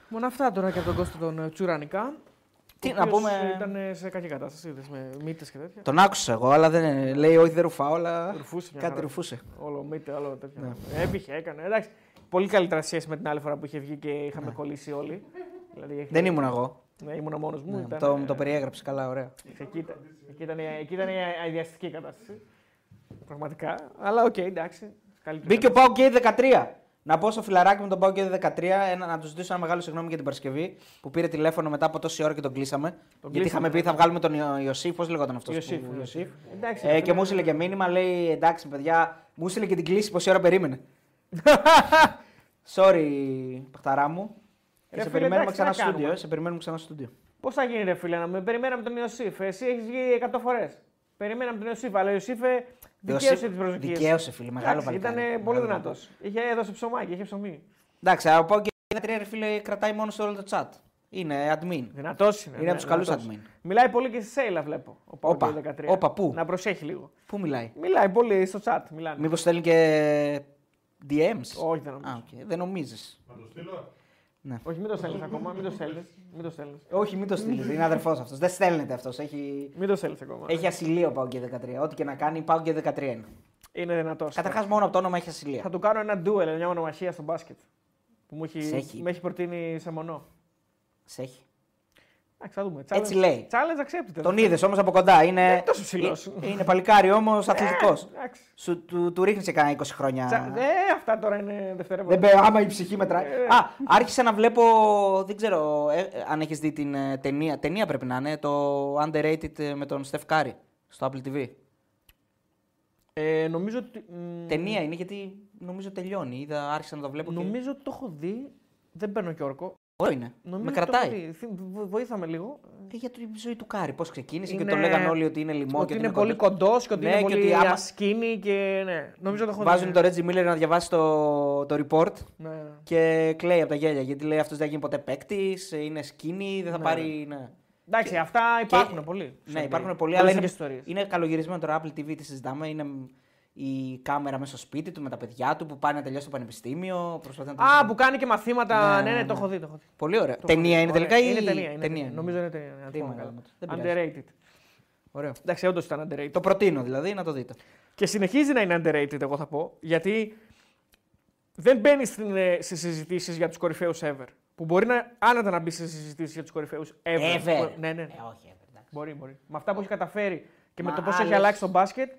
Μόνο αυτά τώρα και από τον Κώστα τον ε, Τσουρανικά. Τι ο να οποίος, πούμε- ε, Ήταν ε, σε κακή κατάσταση, είδες, με μύτες και τέτοια. Τον άκουσα εγώ, αλλά δεν λέει όχι δεν ρουφάω, αλλά Ρουφούσε μια κάτι χαρά. ρουφούσε. Όλο μύτε, όλο τέτοια. Ναι. Έπειχε, έκανε. Εντάξει. Πολύ καλύτερα σχέση με την άλλη φορά που είχε βγει και είχαμε κολλήσει όλοι. Δηλαδή, είχε- Ναι. Δεν ήμουν εγώ. Ναι, ήμουν μόνος μου. Ναι, ήταν, το, ε, μου το περιέγραψε καλά, ωραία. Εκεί ήταν, εκεί ήταν, η- εκεί ήταν η αηδιαστική κατάσταση. Πραγματικά. Αλλά οκ, εντάξει. Καλύτερη Μπήκε ο Πάο και η 13. Να πω στο φιλαράκι με τον Πάο και 13 ένα, να του ζητήσω ένα μεγάλο συγγνώμη για την Παρασκευή που πήρε τηλέφωνο μετά από τόση ώρα και τον κλείσαμε. γιατί κλείσαμε, είχαμε πει θα βγάλουμε τον Ιω- Ιωσήφ, πώς λεγόταν αυτός. Ιωσήφ, Ιωσήφ. Εντάξει, Ε, ρε και φίλε, μου έστειλε και μήνυμα, λέει εντάξει παιδιά, μου έστειλε και την κλίση πόση ώρα περίμενε. Sorry, παχταρά μου. Ρε σε φίλε, περιμένουμε εντάξει, ξανά τι στο να στούντιο. κάνουμε. ε, Σε περιμένουμε ξανά στο στούντιο. Πώς θα γίνει, ρε φίλε, να με περιμέναμε τον Ιωσήφ. Εσύ έχεις βγει 100 φορές. Περιμέναμε τον Ιωσήφ, αλλά ο Ιωσήφ ε, δικαίωσε τις προσδοκίες. Δικαίωσε, φίλε, μεγάλο παλικάρι. Ήταν πολύ Μεγάλο δυνατός. Είχε έδωσε ψωμάκι, είχε ψωμί. Εντάξει, από πάω και 13 ρε φίλε κρατάει μόνο στο όλο το chat. Είναι admin. Δυνατός είναι. Είναι από τους καλούς δυνατός. admin. Μιλάει πολύ και στη Σέιλα, βλέπω. Ο Πάο Όπα, 13. όπα, πού; Να προσέχει λίγο. Πού μιλάει; Μιλάει πολύ στο chat. Μιλάνε. Μήπως στέλνει και DMs. Όχι, δεν νομίζω. Α, οκ. Δεν νομίζεις. Να το στείλω. Όχι, μην το στέλνεις ακόμα. Μην το στέλνεις. Μην το στέλνεις. Όχι, μην το στείλεις. Είναι αδερφός αυτός. Δεν στέλνεται αυτός. Έχει, Μην το στέλνεις ακόμα. έχει ασυλία ο Πάο και 13. Ό,τι και να κάνει, Πάο και 13 είναι. Είναι δυνατός. Καταρχάς, μόνο από το όνομα έχει ασυλία. Θα του κάνω ένα duel, μια μονομαχία στο μπάσκετ. Που μου έχει, Σε έχει. με έχει προτείνει σε μονό. Σε έχει. Εντάξει, θα δούμε. Έτσι λέει. Challenge accepted. Τον είδες όμως από κοντά. Είναι, Δεν είναι τόσο ψηλός. Ε, είναι παλικάρι όμως αθλητικός. Ε, εντάξει. Σου του, του ρίχνεις κανένα 20 χρόνια. Τσα- Ε, αυτά τώρα είναι Δεν δευτερεύοντα. πέ, άμα η ψυχή μετράει. Ε. Α, άρχισα να βλέπω. Δεν ξέρω ε, ε, αν έχεις δει την ε, ταινία. Ταινία πρέπει να είναι. Το Underrated ε, με τον Steph Curry στο Apple TV. Ε, νομίζω ότι. μ, Ταινία είναι γιατί νομίζω τελειώνει. Είδα, άρχισα να το βλέπω. Και... Νομίζω ότι το έχω δει. Δεν παίρνω και όρκο. Ωραίο είναι. Νομίζω με ότι το έχω κρατάει. δει. Θυ- βο- Βοήθαμε λίγο. Ε, για τη ζωή του Κάρι. Πώς ξεκίνησε Είναι- και τον λέγανε όλοι ότι είναι λιμό. ότι και είναι πολύ κοντός και ότι Ναι, είναι και πολύ ότι άμα- ασκήνη και. Ναι, νομίζω το έχω Βάζουν δει. τον Ρέτζι Μίλλερ να διαβάσει το, το report Ναι, ναι. και κλαίει από τα γέλια. Γιατί λέει αυτός δεν θα γίνει ποτέ παίκτης, είναι σκίνη, δεν θα Ναι. πάρει. Ναι. Εντάξει, αυτά υπάρχουν πολλοί. Ναι, υπάρχουν πολλοί, Πολλές αλλά είναι, και ιστορίες. είναι καλογυρισμένο τώρα. Apple TV τη συζητάμε. Είναι η κάμερα μέσα στο σπίτι του με τα παιδιά του που πάνε να τελειώσει το πανεπιστήμιο. Προσπαθεί να το Α, που κάνει και μαθήματα. Ναι, Ναι, ναι, ναι, το ναι. έχω δει. Το έχω δει. Πολύ ωραία. Το Ταινία έχω είναι δει. τελικά Ωραία. ή. Είναι ταινία. Είναι ταινία. ταινία. Νομίζω είναι ταινία. να Τι το πω μεγάλο καλά. μου. Δεν πειράζει. Underrated. Ωραίο. Εντάξει, όντως ήταν underrated. Το προτείνω δηλαδή να το δείτε. Και συνεχίζει να είναι underrated, εγώ θα πω, γιατί δεν μπαίνει στις συζητήσεις για τους κορυφαίους ever. Που μπορεί να άνετα να μπει σε συζητήσεις για τους κορυφαίους ever. Ever. Που- Ναι, ναι. Ε, όχι, ever, εντάξει. Μπορεί, μπορεί. Με αυτά που έχει καταφέρει και με Μα το πώς έχει άλλες- αλλάξει το μπάσκετ.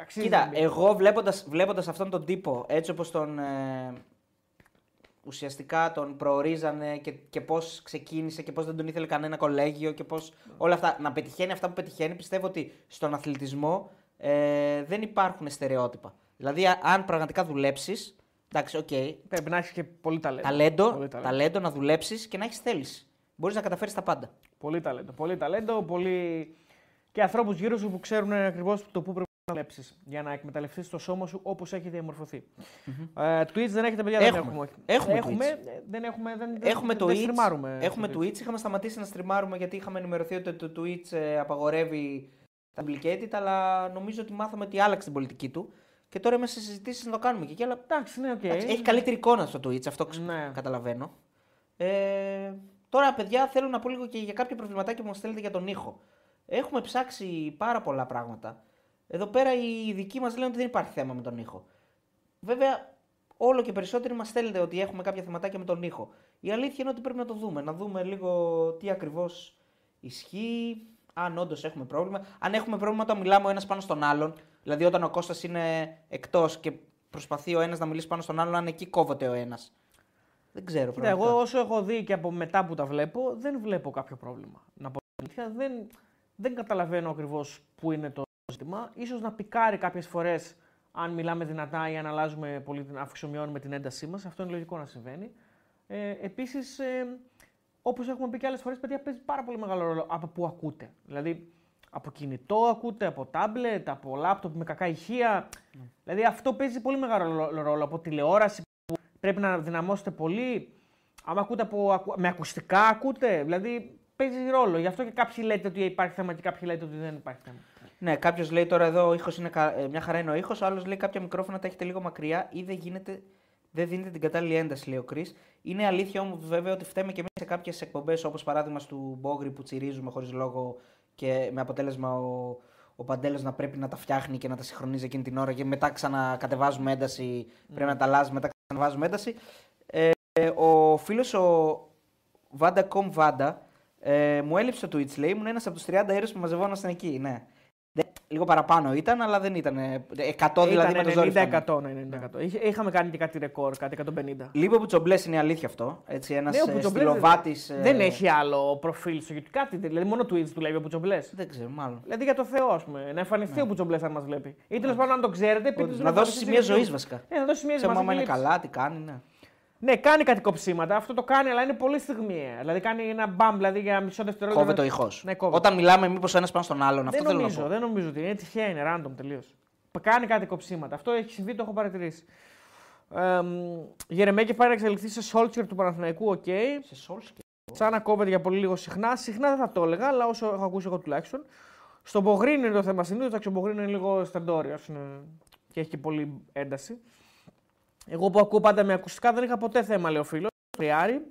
Αξίζει να Κοίτα, μπει. εγώ βλέποντας, βλέποντας αυτόν τον τύπο, έτσι όπως τον ε, ουσιαστικά τον προορίζανε και, και πώς ξεκίνησε και πώς δεν τον ήθελε κανένα κολέγιο και πώς όλα αυτά, να πετυχαίνει αυτά που πετυχαίνει, πιστεύω ότι στον αθλητισμό ε, δεν υπάρχουν στερεότυπα. Δηλαδή, α- αν πραγματικά δουλέψεις, εντάξει, οκ, Πρέπει να έχεις και πολύ ταλέντο. ταλέντο, Πολύ ταλέντο. ταλέντο να δουλέψεις και να έχεις θέληση. Μπορείς να καταφέρεις τα πάντα. Πολύ ταλέντο. Πολύ ταλέντο, πολύ... και ανθρώπους γύρω σου που ξέρουν ακριβώς το πού πρέπει να δουλέψει για να εκμεταλλευτείς το σώμα σου όπως έχει διαμορφωθεί. Ε, Twitch δεν έχετε, παιδιά, δεν Έχουμε. έχουμε. όχι. Έχουμε έχουμε, Twitch. ε, δεν έχουμε, δεν, Έχουμε δεν, Twitch, δεν στριμάρουμε έχουμε στο Twitch, είχαμε σταματήσει να στριμάρουμε γιατί είχαμε ενημερωθεί ότι το Twitch ε, απαγορεύει τα duplicated, αλλά νομίζω ότι μάθαμε ότι άλλαξε την πολιτική του και τώρα είμαστε σε συζητήσεις να το κάνουμε και εκεί, αλλά Εντάξει, ναι, οκ. εντάξει, έχει καλύτερη εικόνα στο Twitch, αυτό ξ- Ναι. καταλαβαίνω. Ε, τώρα, παιδιά, θέλω να πω λίγο και για κάποιο προβληματάκι που μας στέλνετε για τον ήχο. Έχουμε ψάξει πάρα πολλά πράγματα. Εδώ πέρα οι ειδικοί μας λένε ότι δεν υπάρχει θέμα με τον ήχο. Βέβαια, όλο και περισσότεροι μας στέλνετε ότι έχουμε κάποια θεματάκια με τον ήχο. Η αλήθεια είναι ότι πρέπει να το δούμε. Να δούμε λίγο τι ακριβώς ισχύει, αν όντως έχουμε πρόβλημα. Αν έχουμε πρόβλημα όταν μιλάμε ο ένας πάνω στον άλλον, δηλαδή όταν ο Κώστας είναι εκτός και προσπαθεί ο ένας να μιλήσει πάνω στον άλλον, αν εκεί κόβεται ο ένας. Δεν ξέρω. Κοίτα, πραγματικά. εγώ όσο έχω δει και από μετά που τα βλέπω, δεν βλέπω κάποιο πρόβλημα. Να πω την αλήθεια, δεν, δεν καταλαβαίνω ακριβώς πού είναι το ζήτημα. Ίσως να πικάρει κάποιες φορές αν μιλάμε δυνατά ή αν αλλάζουμε πολύ, την- αυξομειώνουμε την έντασή μας. Αυτό είναι λογικό να συμβαίνει. Ε, Επίσης, ε, όπως έχουμε πει και άλλες φορές, παιδιά παίζει πάρα πολύ μεγάλο ρόλο από πού ακούτε. Δηλαδή, από κινητό ακούτε, από τάμπλετ, από λάπτοπ με κακά ηχεία. Δηλαδή, αυτό παίζει πολύ μεγάλο ρόλο- ρόλο. Από τηλεόραση που πρέπει να δυναμώσετε πολύ. Άμα ακούτε από, ακου- με ακουστικά, ακούτε. Δηλαδή, παίζει ρόλο. Γι' αυτό και κάποιοι λέτε ότι υπάρχει θέμα και κάποιοι λέτε ότι δεν υπάρχει θέμα. Ναι, κάποιος λέει τώρα εδώ ο ήχος είναι κα- ε, μια χαρά είναι ο ήχος, ο άλλος λέει κάποια μικρόφωνα τα έχετε λίγο μακριά ή δεν γίνεται. Δεν δίνετε την κατάλληλη ένταση, λέει ο Κρι. Είναι αλήθεια όμως βέβαια ότι φταίμε και εμείς σε κάποιες εκπομπές όπως παράδειγμα του Μπόγρι που τσιρίζουμε χωρίς λόγο και με αποτέλεσμα ο, ο Παντέλος να πρέπει να τα φτιάχνει και να τα συγχρονίζει εκείνη την ώρα και μετά ξανακατεβάζουμε ένταση. Πρέπει να τα αλλάζουμε, μετά ξαναβάζουμε ένταση. Ε, ο φίλος ο Βάντα Κομ Βάντα ε, μου έλειψε το Twitch, λέει. Ήμουν ένας από τους 30 ήρωε που μαζευόνασταν εκεί. Ναι. Δεν- Λίγο παραπάνω ήταν, αλλά δεν ήταν. ε, 100 δηλαδή με το ζόρι. φτάνει. 90-100. ναι, 90-100. Είχε- Είχαμε κάνει και κάτι ρεκόρ, κάτι 150. Λίγο που τσομπλέ είναι η αλήθεια αυτό. Έτσι, ένας Ναι, ο Πουτζομπλές στυλοβάτης. Δεν έχει άλλο προφίλ στο YouTube. Κάτι, δηλαδή μόνο Twitch δουλεύει ο Πουτζομπλέ. Δεν ξέρω, μάλλον. Δηλαδή για το Θεό, ας πούμε. Να εμφανιστεί ο Πουτζομπλέ αν μας βλέπει. Ή τέλος πάντων, αν το ξέρετε, πείτε Όντως, τους να δώσει σημεία ζωής βασικά. Ε, να δώσει σημεία Ξέρουμε άμα είναι μαζική λήψη. καλά, τι κάνει. Ναι. Ναι, κάνει κάτι κοψίματα. Αυτό το κάνει, αλλά είναι πολύ στιγμιαία. Δηλαδή κάνει ένα μπαμ δηλαδή, για μισό δευτερόλεπτο. Κόβεται ο ηχό. Ναι, κόβεται. Όταν μιλάμε, μήπως ένας πάνω στον άλλον. Αυτό δεν θέλω νομίζω, να πω. δεν νομίζω ότι είναι τυχαία, είναι random τελείως. Κάνει κάτι κοψίματα. Αυτό έχει συμβεί, το έχω παρατηρήσει. Ε, Γερεμέκη πάει να εξελιχθεί σε Σόλτσερ του Παναθηναϊκού, οκ. Σε Σόλσκι. Σαν να κόβεται για πολύ λίγο συχνά. Συχνά δεν θα το έλεγα, αλλά όσο έχω ακούσει εγώ τουλάχιστον. Στον Μπογρίνο είναι το θέμα συνήθως. Εντάξει, ο Μπογρίνο είναι λίγο στεντόριο και έχει και πολύ ένταση. Εγώ που ακούω πάντα με ακουστικά δεν είχα ποτέ θέμα, λέει ο φίλος. Τριάρι.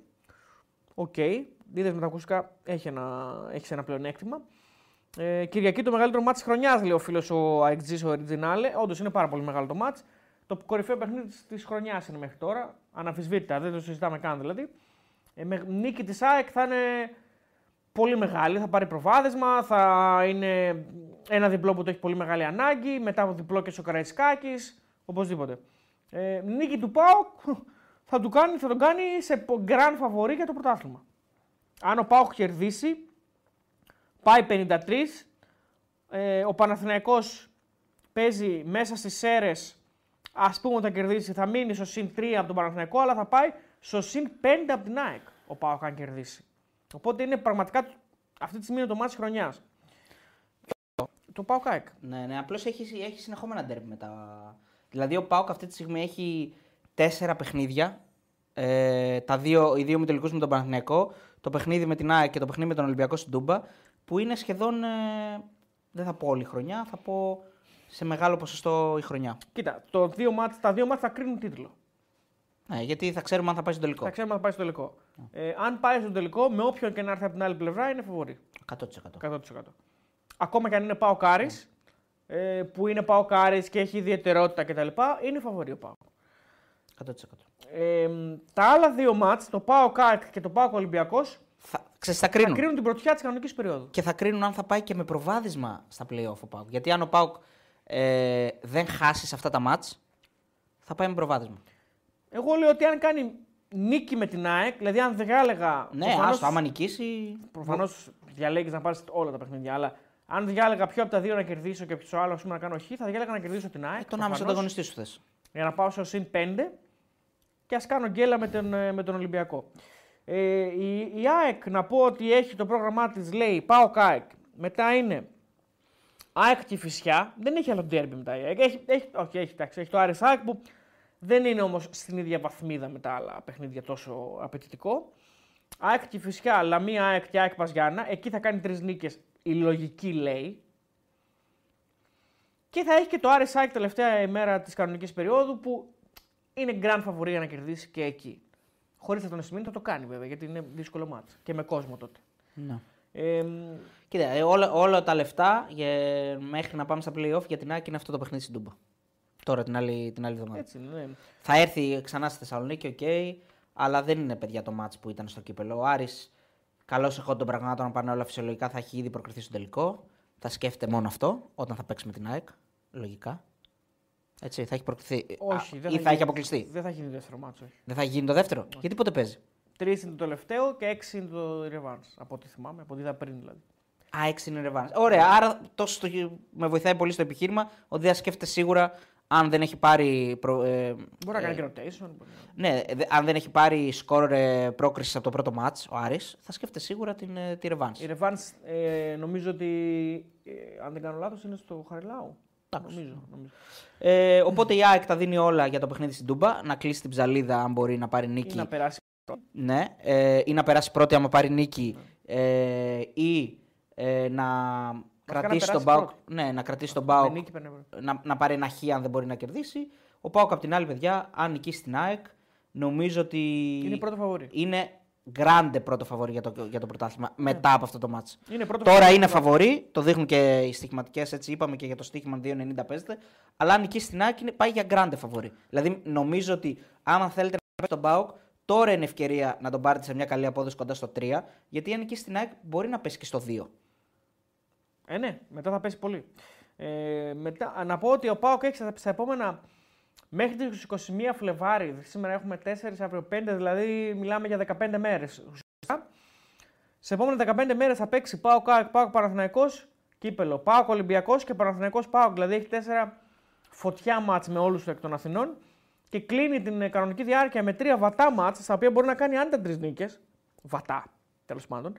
Οκ. Είδες με τα ακουστικά έχει ένα, έχεις ένα πλεονέκτημα. Ε, Κυριακή το μεγαλύτερο μάτς της χρονιάς, λέει ο φίλος ο Αεκτζής, ο Originale. Όντως είναι πάρα πολύ μεγάλο το μάτς. Το κορυφαίο παιχνίδι της- της χρονιάς είναι μέχρι τώρα. Αναφυσβήτητα, δεν το συζητάμε καν δηλαδή. Ε, με νίκη της ΑΕΚ θα είναι πολύ μεγάλη. Θα πάρει προβάδισμα, θα είναι ένα διπλό που το έχει πολύ μεγάλη ανάγκη. Μετά από διπλό και ο Καραϊσκάκης, οπωσδήποτε. Ε, νίκη του ΠΑΟΚ θα, του κάνει, θα τον κάνει σε grand φαβορή για το πρωτάθλημα. Αν ο ΠΑΟΚ κερδίσει, πάει 53. Ε, ο Παναθηναϊκός παίζει μέσα στις ΣΕΡΕΣ, ας πούμε ότι θα κερδίσει, θα μείνει στο συν 3 από τον Παναθηναϊκό, αλλά θα πάει στο συν 5 από την ΑΕΚ ο ΠΑΟΚ αν κερδίσει. Οπότε είναι πραγματικά αυτή τη στιγμή είναι το μάτι χρονιάς. Το ΠΑΟΚ ΑΕΚ. Ναι, ναι, απλώς έχει, έχει συνεχόμενα ντέρμπι μετά. Δηλαδή, ο Πάοκ αυτή τη στιγμή έχει τέσσερα παιχνίδια. Ε, τα δύο, οι δύο μετελικού με τον Παναθηναϊκό, το παιχνίδι με την ΑΕΚ και το παιχνίδι με τον Ολυμπιακό στην Τούμπα, που είναι σχεδόν. Ε, δεν θα πω όλη η χρονιά, θα πω σε μεγάλο ποσοστό η χρονιά. Κοίτα, το δύο μάτς, τα δύο μάτς θα κρίνουν τίτλο. Ναι, γιατί θα ξέρουμε αν θα πάει στο τελικό. Θα ξέρουμε αν θα πάει στο τελικό. Ε, αν πάει στο τελικό, με όποιον και να έρθει από την άλλη πλευρά, είναι φαβορί. 100%. 100%. Ακόμα και αν είναι Πάοκ Άρη, ε, που είναι Πάοκ Άρη και έχει ιδιαιτερότητα κτλ., είναι φαβορί ο Πάοκ. 100%. Ε, τα άλλα δύο μάτς, το Πάοκ ΑΕΚ και το Πάοκ Ολυμπιακός, Θα, ξέρεις, θα θα κρίνουν. κρίνουν την πρωτιά της κανονικής περίοδου. Και θα κρίνουν αν θα πάει και με προβάδισμα στα playoff ο Πάοκ. Γιατί αν ο Πάοκ ε, δεν χάσει σε αυτά τα μάτς, θα πάει με προβάδισμα. Εγώ λέω ότι αν κάνει νίκη με την ΑΕΚ, δηλαδή αν διάλεγα. Ναι, άστο, άμα νικήσει. Προφανώς διαλέγεις να πάρεις όλα τα παιχνίδια, αλλά αν διάλεγα ποιο από τα δύο να κερδίσω και ποιο άλλο ας πούμε, να κάνω χ, θα διάλεγα να κερδίσω την ΑΕΚ. Ε, τον άμεσο προφανώς, ανταγωνιστή σου θες. Για να πάω στο συν 5 και ας κάνω γκέλα με τον, ε, με τον Ολυμπιακό. Ε, η, η ΑΕΚ να πω ότι έχει το πρόγραμμά της, λέει πάω ΑΕΚ. Μετά είναι ΑΕΚ και Φυσιά. Δεν έχει άλλο ντέρμπι μετά η ΑΕΚ. Έχει, έχει, όχι, έχει, εντάξει, έχει το Άρης ΑΕΚ που δεν είναι όμως στην ίδια βαθμίδα με τα άλλα παιχνίδια τόσο απαιτητικό. ΑΕΚ και Φυσιά, Λαμία ΑΕΚ και ΑΕΚ Παζιάννα. Εκεί θα κάνει τρεις νίκες. Η λογική λέει. Και θα έχει και το Άρης ΑΕΚ τελευταία ημέρα της κανονικής περίοδου που είναι γκραν φαβορί για να κερδίσει και εκεί. Χωρίς να σημαίνει θα το κάνει βέβαια γιατί είναι δύσκολο μάτς και με κόσμο τότε. Ναι. Ε, Κοίτα, ε, όλα, όλα τα λεφτά για, μέχρι να πάμε στα playoff για την ΑΕΚ είναι αυτό το παιχνίδι στην Τούμπα. Τώρα την άλλη, την άλλη εβδομάδα. έτσι είναι. Ναι. Θα έρθει ξανά στη Θεσσαλονίκη, οκ, αλλά δεν είναι παιδιά το μάτς που ήταν στο κύπελο. Ο Άρης, καλώς εχόντων των πραγμάτων να πάνε όλα φυσιολογικά, θα έχει ήδη προκριθεί στο τελικό. Θα σκέφτεται μόνο αυτό όταν θα παίξει με την ΑΕΚ. Λογικά. Έτσι, θα έχει προκριθεί. Όχι, Α, δεν ή θα, γίνει- έχει αποκλειστεί. Δεν θα γίνει δεύτερο μάτσο. Όχι. Δεν θα γίνει το δεύτερο; Γιατί πότε παίζει; Τρεις είναι το τελευταίο και έξι είναι το revenge. Από ό,τι θυμάμαι, από ό,τι είδα πριν δηλαδή. Α, έξι είναι ρεβάνς. Ωραία, άρα τόσο το- με βοηθάει πολύ στο επιχείρημα ότι δεν σκέφτεται σίγουρα αν δεν έχει πάρει. Προ, ε, Μπορεί να ε, κάνει και rotation. μπορεί να- Ναι, δε- αν δεν έχει πάρει σκόρ ε, πρόκριση από το πρώτο μάτς, ο Άρης, θα σκέφτεται σίγουρα την, ε, τη ρεβάνς. Η revenge ε, νομίζω ότι. Ε, αν δεν κάνω λάθος, είναι στο Χαριλάου. Νομίζω. νομίζω. Ε, οπότε η ΑΕΚ τα δίνει όλα για το παιχνίδι στην Τούμπα, να κλείσει την ψαλίδα αν μπορεί να πάρει Ή νίκη. να περάσει. Ναι, ε, ή να περάσει πρώτη άμα πάρει νίκη ε, ή ε, να κρατήσει να τον περάσει Μπάουκ. πρώτη. Ναι, να κρατήσει τον Με Μπάουκ νίκη παίρνει ευρώ. να, να πάρει ένα χ αν δεν μπορεί να κερδίσει. Ο Πάοκ από την άλλη, παιδιά, αν νικήσει την ΑΕΚ, νομίζω ότι Είναι πρώτο φαβορή. είναι γκράντε πρώτο φαβορή για το, για το πρωτάθλημα μετά από αυτό το μάτς. Είναι πρώτο Τώρα φαβορί. είναι φαβορή, το δείχνουν και οι στοιχηματικέ, έτσι είπαμε και για το στοίχημα 2,90 παίζεται. Αλλά αν νικήσει την ΑΕΚ, είναι- πάει για γκράντε φαβορή. Δηλαδή, νομίζω ότι άμα θέλετε να παίξετε τον Πάοκ, τώρα είναι ευκαιρία να τον πάρετε σε μια καλή απόδοση κοντά στο 3. Γιατί αν νικήσει την ΑΕΚ, μπορεί να πέσει και στο 2. Ε, ναι, μετά θα πέσει πολύ. Ε, μετά, να πω ότι ο Πάοκ έχει στα επόμενα μέχρι τις 21 Φλεβάρι, σήμερα έχουμε 4, αύριο 5, δηλαδή μιλάμε για 15 μέρες. Σε επόμενα 15 μέρες θα παίξει Πάοκ ΑΕΚ, Πάοκ Παναθηναϊκός, κύπελο. Πάοκ Ολυμπιακός και Παναθηναϊκός Πάοκ, δηλαδή έχει 4 φωτιά μάτς με όλους εκ των Αθηνών και κλείνει την κανονική διάρκεια με τρία βατά μάτς, στα οποία μπορεί να κάνει άνετα τρεις νίκες. Βατά, τέλος πάντων.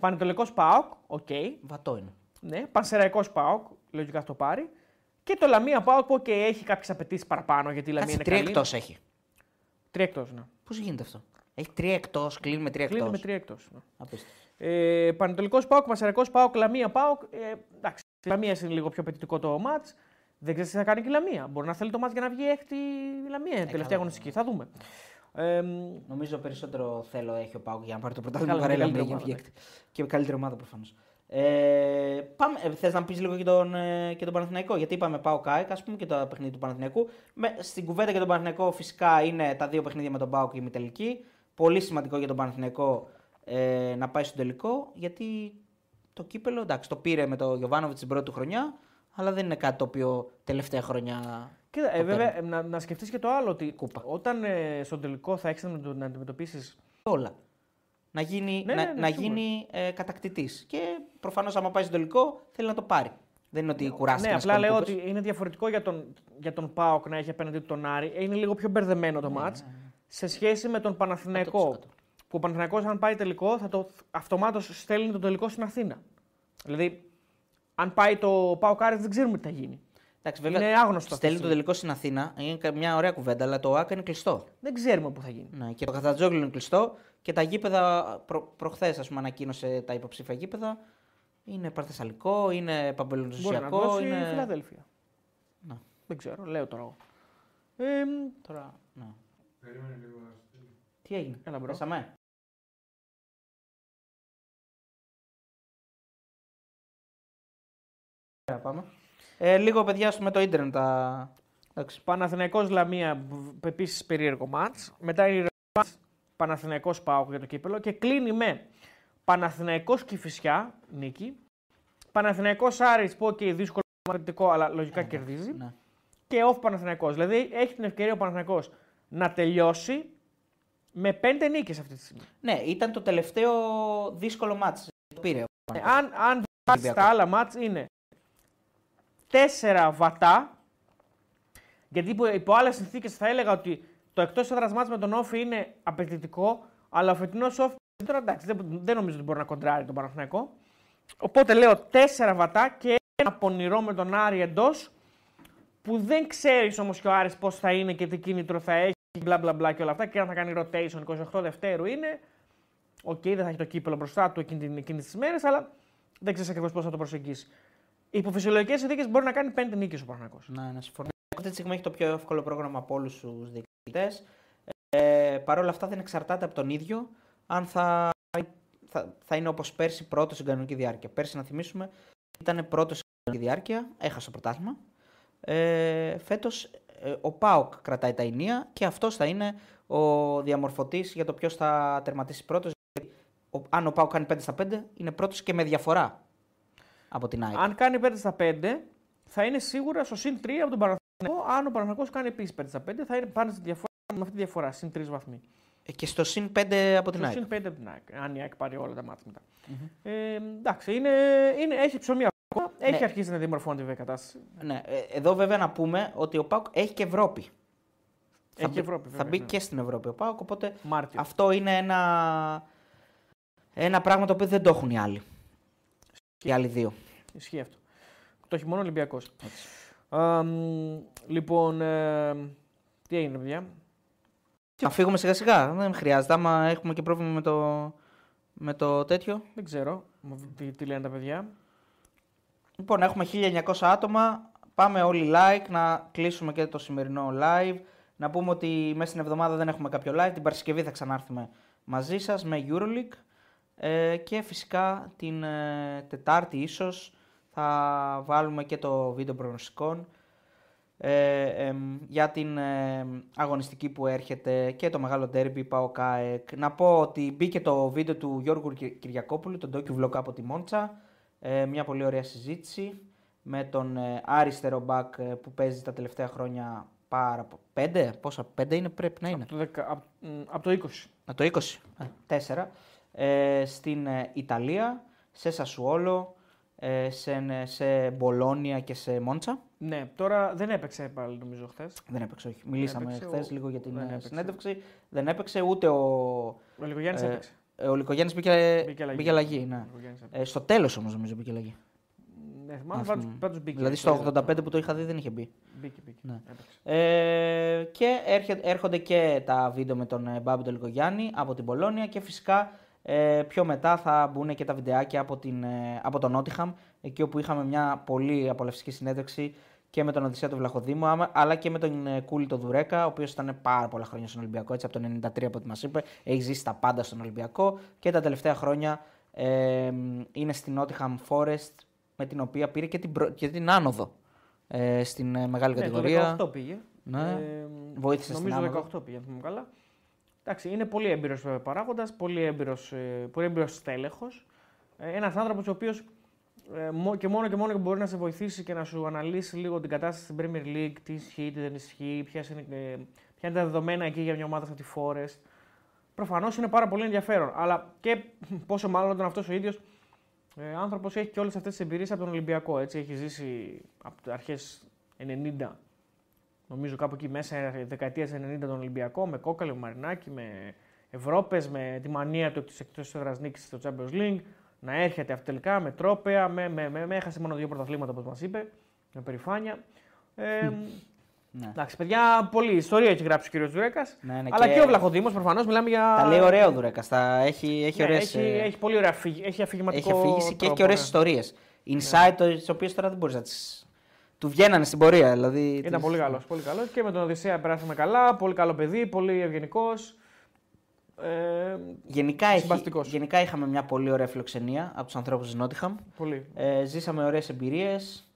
Πανετολικός Πάοκ, οκ. Okay. Βατό είναι. Ναι, Πανσεραϊκός Πάοκ, λογικά θα το πάρει. Και το Λαμία Πάοκ που okay, έχει κάποιες απαιτήσεις παραπάνω γιατί η Λαμία είναι τρία εκτός έχει. Τρία εκτός, ναι. Πώς γίνεται αυτό; Έχει τρία εκτός, κλείνει με τρία εκτός. Κλείνει με τρία εκτός. Ναι. Ε, Πανετολικός Πάοκ, Πανσεραϊκός Πάοκ, Λαμία Πάοκ. Ε, εντάξει, Λαμία είναι λίγο πιο απαιτητικό το μάτς. Δεν ξέρεις τι θα κάνει και η Λαμία. Μπορεί να θέλει το μάτς για να βγει έκτη η Λαμία. Ε, τελευταία αγωνιστική. Θα δούμε. Ε, Νομίζω περισσότερο θέλω έχει ο Πάοκ για να πάρει το πρωτάθλημα παρά η Λαμία για να βγει έκτη. Και καλύτερη ομάδα προφανώς. Ε, πάμε, ε, θες να πεις λίγο και τον, ε, και τον Παναθηναϊκό, γιατί είπαμε πάω ΚΑΕΚ ας πούμε και το παιχνίδι του Παναθηναϊκού. Με, στην κουβέντα για τον Παναθηναϊκό φυσικά είναι τα δύο παιχνίδια με τον Πάο και η τελική. Πολύ σημαντικό για τον Παναθηναϊκό ε, να πάει στο τελικό, γιατί το κύπελο εντάξει, το πήρε με τον Γιωβάνοβιτς την πρώτη του χρονιά, αλλά δεν είναι κάτι το οποίο τελευταία χρονιά. Κοίτα, ε, βέβαια, να, να σκεφτείς και το άλλο ότι Κούπα. όταν ε, στο τελικό θα έχεις να, να αντιμετωπίσεις. Όλα να γίνει, ναι, να, ναι, ναι, να γίνει ε, κατακτητής. Και προφανώς, άμα πάει στο τελικό, θέλει να το πάρει. Δεν είναι ότι κουράστηκε. Ναι, απλά λέω ότι είναι διαφορετικό για τον, για τον Πάοκ να έχει απέναντι του τον Άρη. Είναι λίγο πιο μπερδεμένο το ναι, μάτς ναι, σε σχέση με τον Παναθηναϊκό. Που ο Παναθηναϊκός αν πάει τελικό, θα το αυτομάτως στέλνει το τελικό στην Αθήνα. Δηλαδή, αν πάει το Πάοκ Άρης, δεν ξέρουμε τι θα γίνει. Εντάξει, βέβαια, είναι άγνωστο. Στέλνει το τελικό στην Αθήνα. Είναι μια ωραία κουβέντα, αλλά το ΑΚΑ είναι κλειστό. Δεν ξέρουμε πού θα γίνει. Ναι, και το Καθατζόγλου είναι κλειστό. Και τα γήπεδα, προ, προχθές, ας πούμε, ανακοίνωσε τα υποψήφια γήπεδα. Είναι Πανθεσσαλικό, είναι Παμπελοποννησιακό. Μπορεί να είναι Φιλαδέλφια. Να. Δεν ξέρω, λέω τώρα εγώ. Ε, τώρα, ναι. Περίμενε λίγο. Τι έγινε, Έλα, bro. Πέσαμε; Πάμε. Ε, λίγο παιδιά με το ίντερνετ τα... Παναθηναϊκός Λαμία, επίσης περίεργο μάτς. Μετά η Παναθηναϊκός Πάοκ για το κύπελο και κλείνει με Παναθηναϊκός Κηφισιά, νίκη. Παναθηναϊκός Άρης που και δύσκολο μαθητικό, αλλά λογικά ναι, κερδίζει. Ναι. Και off Παναθηναϊκός. Δηλαδή έχει την ευκαιρία ο Παναθηναϊκός να τελειώσει με πέντε νίκες αυτή τη στιγμή. Ναι, ήταν το τελευταίο δύσκολο μάτς. Το πήρε. Ε, αν αν τα άλλα μάτς είναι τέσσερα βατά, γιατί υπό, υπό άλλες συνθήκες θα έλεγα ότι το εκτός έδρας μάτς με τον Όφη είναι απαιτητικό, αλλά ο φετινός Όφη τώρα εντάξει, δεν, δεν νομίζω ότι μπορεί να κοντράρει τον Παναθηναϊκό. Οπότε λέω τέσσερα βατά και ένα πονηρό με τον Άρη εντός, που δεν ξέρεις όμως και ο Άρης πώς θα είναι και τι κίνητρο θα έχει, μπλα μπλα μπλα και όλα αυτά. Και αν θα κάνει rotation 28 Δευτέρου είναι. Οκ, okay, δεν θα έχει το κύπελο μπροστά του εκείνη τις μέρες, αλλά δεν ξέρεις ακριβώς πώς θα το προσεγγίσεις. Υπό φυσιολογικέ συνθήκες μπορεί να κάνει πέντε νίκες ο Παναγό. Ναι, να συμφωνήσω. Αυτή τη στιγμή έχει το πιο εύκολο πρόγραμμα από όλους τους διοικητές. Ε, Παρ' όλα αυτά δεν εξαρτάται από τον ίδιο αν θα, θα, θα είναι όπως πέρσι πρώτος στην κανονική διάρκεια. Πέρσι, να θυμίσουμε, ήταν πρώτος στην κανονική διάρκεια, έχασε το πρωτάθλημα. Ε, Φέτος ε, ο Πάοκ κρατάει τα ενία και αυτός θα είναι ο διαμορφωτής για το ποιος θα τερματίσει πρώτος. Αν ο Πάοκ κάνει 5 στα 5, είναι πρώτος και με διαφορά από την ΑΕΚ. Αν κάνει 5 στα 5, θα είναι σίγουρα στο συν 3 από τον Παναθηναϊκό. Αν ο Παναθηναϊκός κάνει επίσης 5 στα 5, θα είναι πάνω στη διαφορά, με αυτή τη διαφορά, συν 3 βαθμοί. Ε, και στο συν 5 από την ΑΕΚ. Στο συν 5 από την ΑΕΚ. Αν η ΑΕΚ πάρει όλα τα μάτια μετά. Mm-hmm. Ε, εντάξει, είναι, είναι, έχει ψωμί ακόμα. Έχει ναι. αρχίσει να δημορφώνει την κατάσταση. Ναι. Ε, εδώ βέβαια να πούμε ότι ο Πάουκ έχει και Ευρώπη. Έχει θα, και Ευρώπη, βέβαια, θα μπει ναι. και στην Ευρώπη ο Πάουκ. Οπότε Μάρτιο. αυτό είναι ένα, ένα πράγμα το οποίο δεν το έχουν οι άλλοι. Οι άλλοι δύο. Ισχύει αυτό. Το έχει μόνο ο Ολυμπιακός. λοιπόν, ε, τι έγινε, παιδιά; Να φύγουμε σιγά σιγά. Δεν χρειάζεται. Άμα έχουμε και πρόβλημα με το, με το τέτοιο. Δεν ξέρω τι, τι λένε τα παιδιά; Λοιπόν, έχουμε 1900 άτομα. Πάμε όλοι like να κλείσουμε και το σημερινό live. Να πούμε ότι μέσα στην εβδομάδα δεν έχουμε κάποιο live. Την Παρασκευή θα ξανάρθουμε μαζί σας με Euroleague. Ε, και φυσικά την ε, Τετάρτη ίσως θα βάλουμε και το βίντεο προγνωστικών ε, για την ε, αγωνιστική που έρχεται και το μεγάλο ντέρμπι πάω ΚΑΕΚ. Να πω ότι μπήκε το βίντεο του Γιώργου Κυριακόπουλου, το docu vlog από τη Μόντσα, ε, μια πολύ ωραία συζήτηση. με τον ε, αριστερό μπακ ε, που παίζει τα τελευταία χρόνια πάρα πο- Πέντε, πόσα, πέντε είναι πρέπει να είναι. Από το, δεκα- απ- μ, απ' το 20. Από το 20, ε, τέσσερα. Ε, στην ε, Ιταλία, σε Σασουόλο, ε, σε, σε Μπολόνια και σε Μόντσα. Ναι, τώρα δεν έπαιξε πάλι νομίζω χθες. Δεν έπαιξε, όχι. Μιλήσαμε Έπαιξε χθες ο- λίγο για την δεν ε, έπαιξε. συνέντευξη. Δεν έπαιξε ούτε ο. Ο Λιγογιάννη Ε, έπαιξε. ε, ο Λικογιάννη μπήκε, Μπήκε αλλαγή. μπήκε αλλαγή. Ναι. Ο Λικογιάννης έπαιξε. Ε, στο τέλος όμως νομίζω μπήκε αλλαγή. Ναι, θυμάμαι, ας πάντως, πούμε. πάντως μπήκε. Δηλαδή στο 85 που το είχα δει δεν είχε μπει. Μπήκε, μπήκε. Ναι. Έπαιξε. Ε, και έρχε- έρχονται και τα βίντεο με τον ε, Μπάμπη τον Λικογιάννη από την Πολώνια και φυσικά ε, πιο μετά θα μπουν και τα βιντεάκια από, την, ε, από τον Νότιχαμ εκεί όπου είχαμε μια πολύ απολαυστική συνέντευξη και με τον Οδυσσέα του Βλαχοδήμου άμα- αλλά και με τον ε, Κούλη τον Δουρέκα ο οποίος ήταν πάρα πολλά χρόνια στον Ολυμπιακό έτσι από το 93 από ό,τι μας είπε έχει ζήσει τα πάντα στον Ολυμπιακό και τα τελευταία χρόνια ε, είναι στην Nottingham Forest με την οποία πήρε και την, προ- και την άνοδο ε, στην ε, μεγάλη Ναι, κατηγορία. το 18 πήγε. Ναι. Ε, Βοήθησε στην Νομίζω άνοδο. 18 πήγε, αν θυμάμαι καλά. Εντάξει, είναι πολύ έμπειρος παράγοντας, πολύ έμπειρος πολύ έμπειρος στέλεχος. Ε, Ένας άνθρωπος ο οποίος και μόνο και μόνο και μπορεί να σε βοηθήσει και να σου αναλύσει λίγο την κατάσταση στην Premier League, τι ισχύει, τι δεν ισχύει, ποιες είναι, ε, ποια είναι τα δεδομένα εκεί για μια ομάδα σαν τη Forest. Προφανώς είναι πάρα πολύ ενδιαφέρον. Αλλά και πόσο μάλλον όταν αυτός ο ίδιος ε, άνθρωπος έχει και όλες αυτές τις εμπειρίες από τον Ολυμπιακό. Έτσι. Έχει ζήσει από τι αρχές 90 νομίζω κάπου εκεί μέσα, ε, δεκαετίας 90 τον Ολυμπιακό, με κόκαλο, με μαρινάκι, με Ευρώπες, με τη μανία του τη εκτός έδρα νίκης στο Champions League, να έρχεται αυτή τελικά με τρόπαια, με, με, με, με έχασε μόνο δύο πρωταθλήματα όπως μας είπε, με περηφάνεια. Ε, Ναι. Εντάξει, παιδιά, πολλή ιστορία έχει γράψει ο κ. Δουρέκας. Ναι, ναι, αλλά και- και, ο Βλαχοδήμος προφανώς μιλάμε για. Τα λέει ωραίο Δουρέκας. Έχει, έχει, Ναι, ωραίες, έχει, ε, έχει πολύ ωραία αφηγη- έχει αφηγηματικό. έχει αφήγηση και έχει τρόπο, και ωραίες ναι. ιστορίες. Insight, τις οποίες τώρα δεν μπορείς να τι. Του βγαίνανε στην πορεία. Δηλαδή, Ήταν τις- πολύ καλός. Πολύ καλός. Και με τον Οδυσσέα περάσαμε καλά. Πολύ καλό παιδί, πολύ ευγενικός. Ε, Γενικά, έχει, Συμπαστικός. γενικά είχαμε μια πολύ ωραία φιλοξενία από τους ανθρώπους της Νότιχαμ. πολύ. Ε, ζήσαμε ωραίες εμπειρίες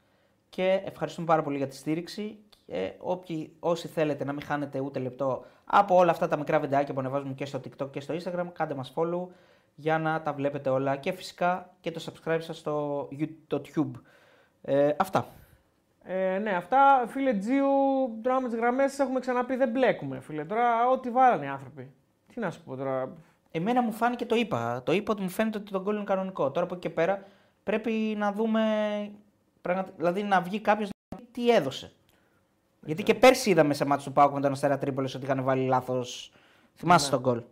και ευχαριστούμε πάρα πολύ για τη στήριξη. Και όποιοι, όσοι θέλετε να μην χάνετε ούτε λεπτό από όλα αυτά τα μικρά βιντεάκια που ανεβάζουμε και στο TikTok και στο Instagram, κάντε μας follow για να τα βλέπετε όλα και φυσικά και το subscribe σας στο YouTube. Ε, αυτά. Ε, ναι, αυτά φίλε Τζίου, τώρα με τις γραμμές έχουμε ξαναπεί δεν μπλέκουμε. Φίλε. Τώρα ό,τι βάλανε οι άνθρωποι. Τι να σου πω τώρα. Εμένα μου φάνηκε το είπα. Το είπα ότι μου φαίνεται ότι το γκολ είναι κανονικό. Τώρα από εκεί και πέρα πρέπει να δούμε. πραγμα- Δηλαδή να βγει κάποιος να πει τι έδωσε. Γιατί και πέρσι είδαμε σε μάτσο του Πάουκ με τον Αστέρα Τρίπολης ότι είχαν βάλει λάθος. Θυμάσαι Ναι. τον γκολ;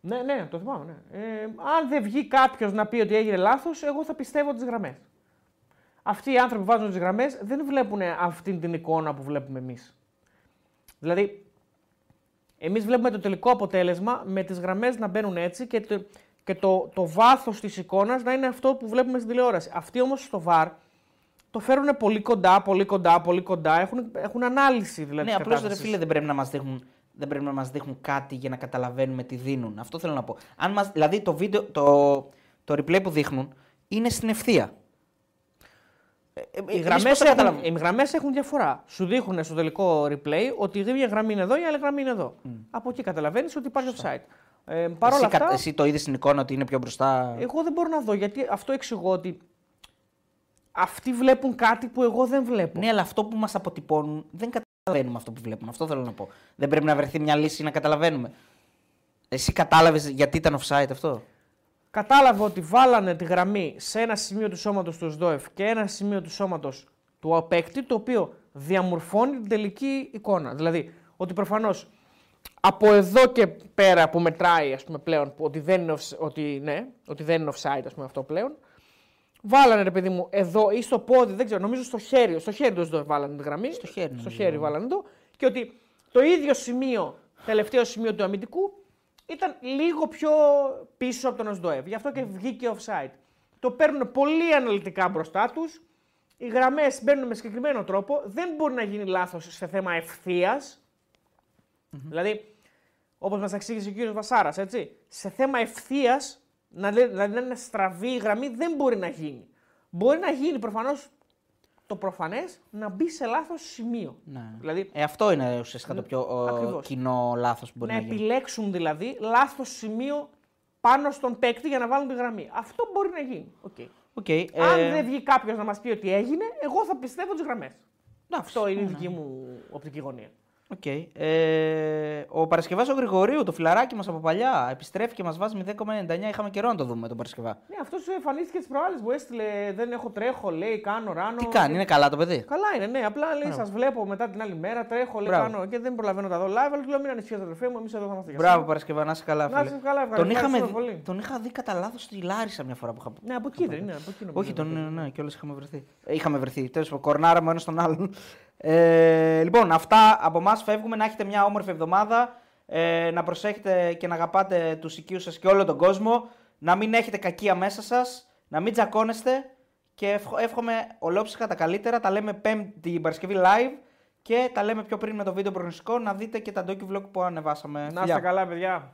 Ναι, ναι, το θυμάμαι. Ναι. Ε, αν δεν βγει κάποιος να πει ότι έγινε λάθος, εγώ θα πιστεύω τις γραμμές. Αυτοί οι άνθρωποι που βάζουν τις γραμμές δεν βλέπουν αυτή την εικόνα που βλέπουμε εμείς. Δηλαδή, εμείς βλέπουμε το τελικό αποτέλεσμα με τις γραμμές να μπαίνουν έτσι και το, και το, το βάθος της εικόνας να είναι αυτό που βλέπουμε στην τηλεόραση. Αυτοί όμως στο VAR το φέρουν πολύ κοντά, πολύ κοντά, πολύ κοντά. Έχουν, έχουν ανάλυση δηλαδή. Ναι, της απλώς ρε κατάστασης. φίλε δεν πρέπει να μας δείχνουν. Δεν πρέπει να μας δείχνουν κάτι για να καταλαβαίνουμε τι δίνουν. Αυτό θέλω να πω. Αν μας, δηλαδή το, βίντεο, το, το replay που δείχνουν είναι στην ευθεία. Ε, ε, Οι εμείς γραμμές πώς θα έχουν, καταλάβουμε; οι γραμμές έχουν διαφορά. Σου δείχνουν στο τελικό replay ότι η μία γραμμή είναι εδώ, η άλλη γραμμή είναι εδώ. Από εκεί καταλαβαίνεις ότι υπάρχει offside. Ε, Παρ' όλα εσύ, κα- αυτά, εσύ το είδες στην εικόνα ότι είναι πιο μπροστά; εγώ δεν μπορώ να δω γιατί αυτό εξηγώ ότι αυτοί βλέπουν κάτι που εγώ δεν βλέπω. Ναι, αλλά αυτό που μας αποτυπώνουν δεν καταλαβαίνουμε αυτό που βλέπουμε. Αυτό θέλω να πω. Δεν πρέπει να βρεθεί μια λύση να καταλαβαίνουμε. Εσύ κατάλαβες γιατί ήταν offside αυτό; Κατάλαβα ότι βάλανε τη γραμμή σε ένα σημείο του σώματος του ΣΔΟΕΦ και ένα σημείο του σώματος του απέκτη, το οποίο διαμορφώνει την τελική εικόνα. Δηλαδή, ότι προφανώς από εδώ και πέρα που μετράει ας πούμε, πλέον ότι δεν, είναι offs- ότι, ναι, ότι δεν είναι offside ας πούμε, αυτό πλέον, βάλανε ρε παιδί μου εδώ ή στο πόδι, δεν ξέρω, νομίζω στο χέρι, στο χέρι του ΣΔΟΕΦ βάλανε τη γραμμή. Στο χέρι, Στο νομίζω, χέρι ναι. βάλανε το. Και ότι το ίδιο σημείο, τελευταίο σημείο του αμυντικού, ήταν λίγο πιο πίσω από τον ΟΣΔΟΕΒ. Γι' αυτό και βγήκε offside. Το παίρνουν πολύ αναλυτικά μπροστά τους. Οι γραμμές μπαίνουν με συγκεκριμένο τρόπο. Δεν μπορεί να γίνει λάθος σε θέμα ευθείας. Δηλαδή, όπως μας εξήγησε ο κύριος Βασάρας, έτσι. Σε θέμα ευθείας, να, λέ- να είναι στραβή η γραμμή δεν μπορεί να γίνει. Μπορεί να γίνει προφανώς το προφανές να μπει σε λάθος σημείο. Ναι. Δηλαδή, Ε, αυτό είναι ουσιαστικά το πιο ο, Ακριβώς. κοινό λάθος που μπορεί να να, γίνει. επιλέξουν δηλαδή λάθος σημείο πάνω στον παίκτη για να βάλουν τη γραμμή. Αυτό μπορεί να γίνει. Οκ. Okay, Αν ε, δεν βγει κάποιος να μας πει ότι έγινε, εγώ θα πιστεύω τις γραμμές. εντάξει, Αυτό είναι η ναι, δική μου οπτική γωνία. Οκ. Ε, ο Παρασκευάς ο Γρηγορίου, το φιλαράκι μας από παλιά, επιστρέφει και μας βάζει 0,99. Είχαμε καιρό να το δούμε τον Παρασκευά. Ναι, αυτός εμφανίστηκες τις προάλλες μου έστειλε. Δεν έχω, τρέχω, λέει, κάνω running. Τι κάνει, είναι καλά το παιδί; Καλά είναι, ναι. Απλά λέει, σας βλέπω μετά την άλλη μέρα, τρέχω, λέει, Μπράβο. κάνω και δεν προλαβαίνω να τα δω live. Αλλά του λέω, μην ανησυχείτε, αδερφέ μου, εμείς εδώ θα είμαστε. για Μπράβο, σας». Παρασκευά, να είσαι καλά. Να Φίλε. είσαι καλά, τον, ευχαριστώ είχαμε, δει- πολύ. τον είχα δει κατά λάθος στη Λάρισα μια φορά που είχα Ναι, από εκεί δεν είναι. Από εκεί νομίζω. Όχι, τον, ναι, κιόλα είχαμε βρεθεί. Ε, είχαμε βρεθεί. Τέλος πάντων, κορνάραμε ο ένας τον άλλον. Ε, λοιπόν, αυτά από εμάς φεύγουμε. Να έχετε μια όμορφη εβδομάδα. Ε, να προσέχετε και να αγαπάτε τους οικείους σας και όλο τον κόσμο. Να μην έχετε κακία μέσα σας. Να μην τζακώνεστε. Και ευχ- εύχομαι ολόψυχα τα καλύτερα. Τα λέμε πέμπτη την Παρασκευή live. Και τα λέμε πιο πριν με το βίντεο προγνωστικό. Να δείτε και τα docu vlog που ανεβάσαμε. Να Φιλιά. είστε καλά, παιδιά.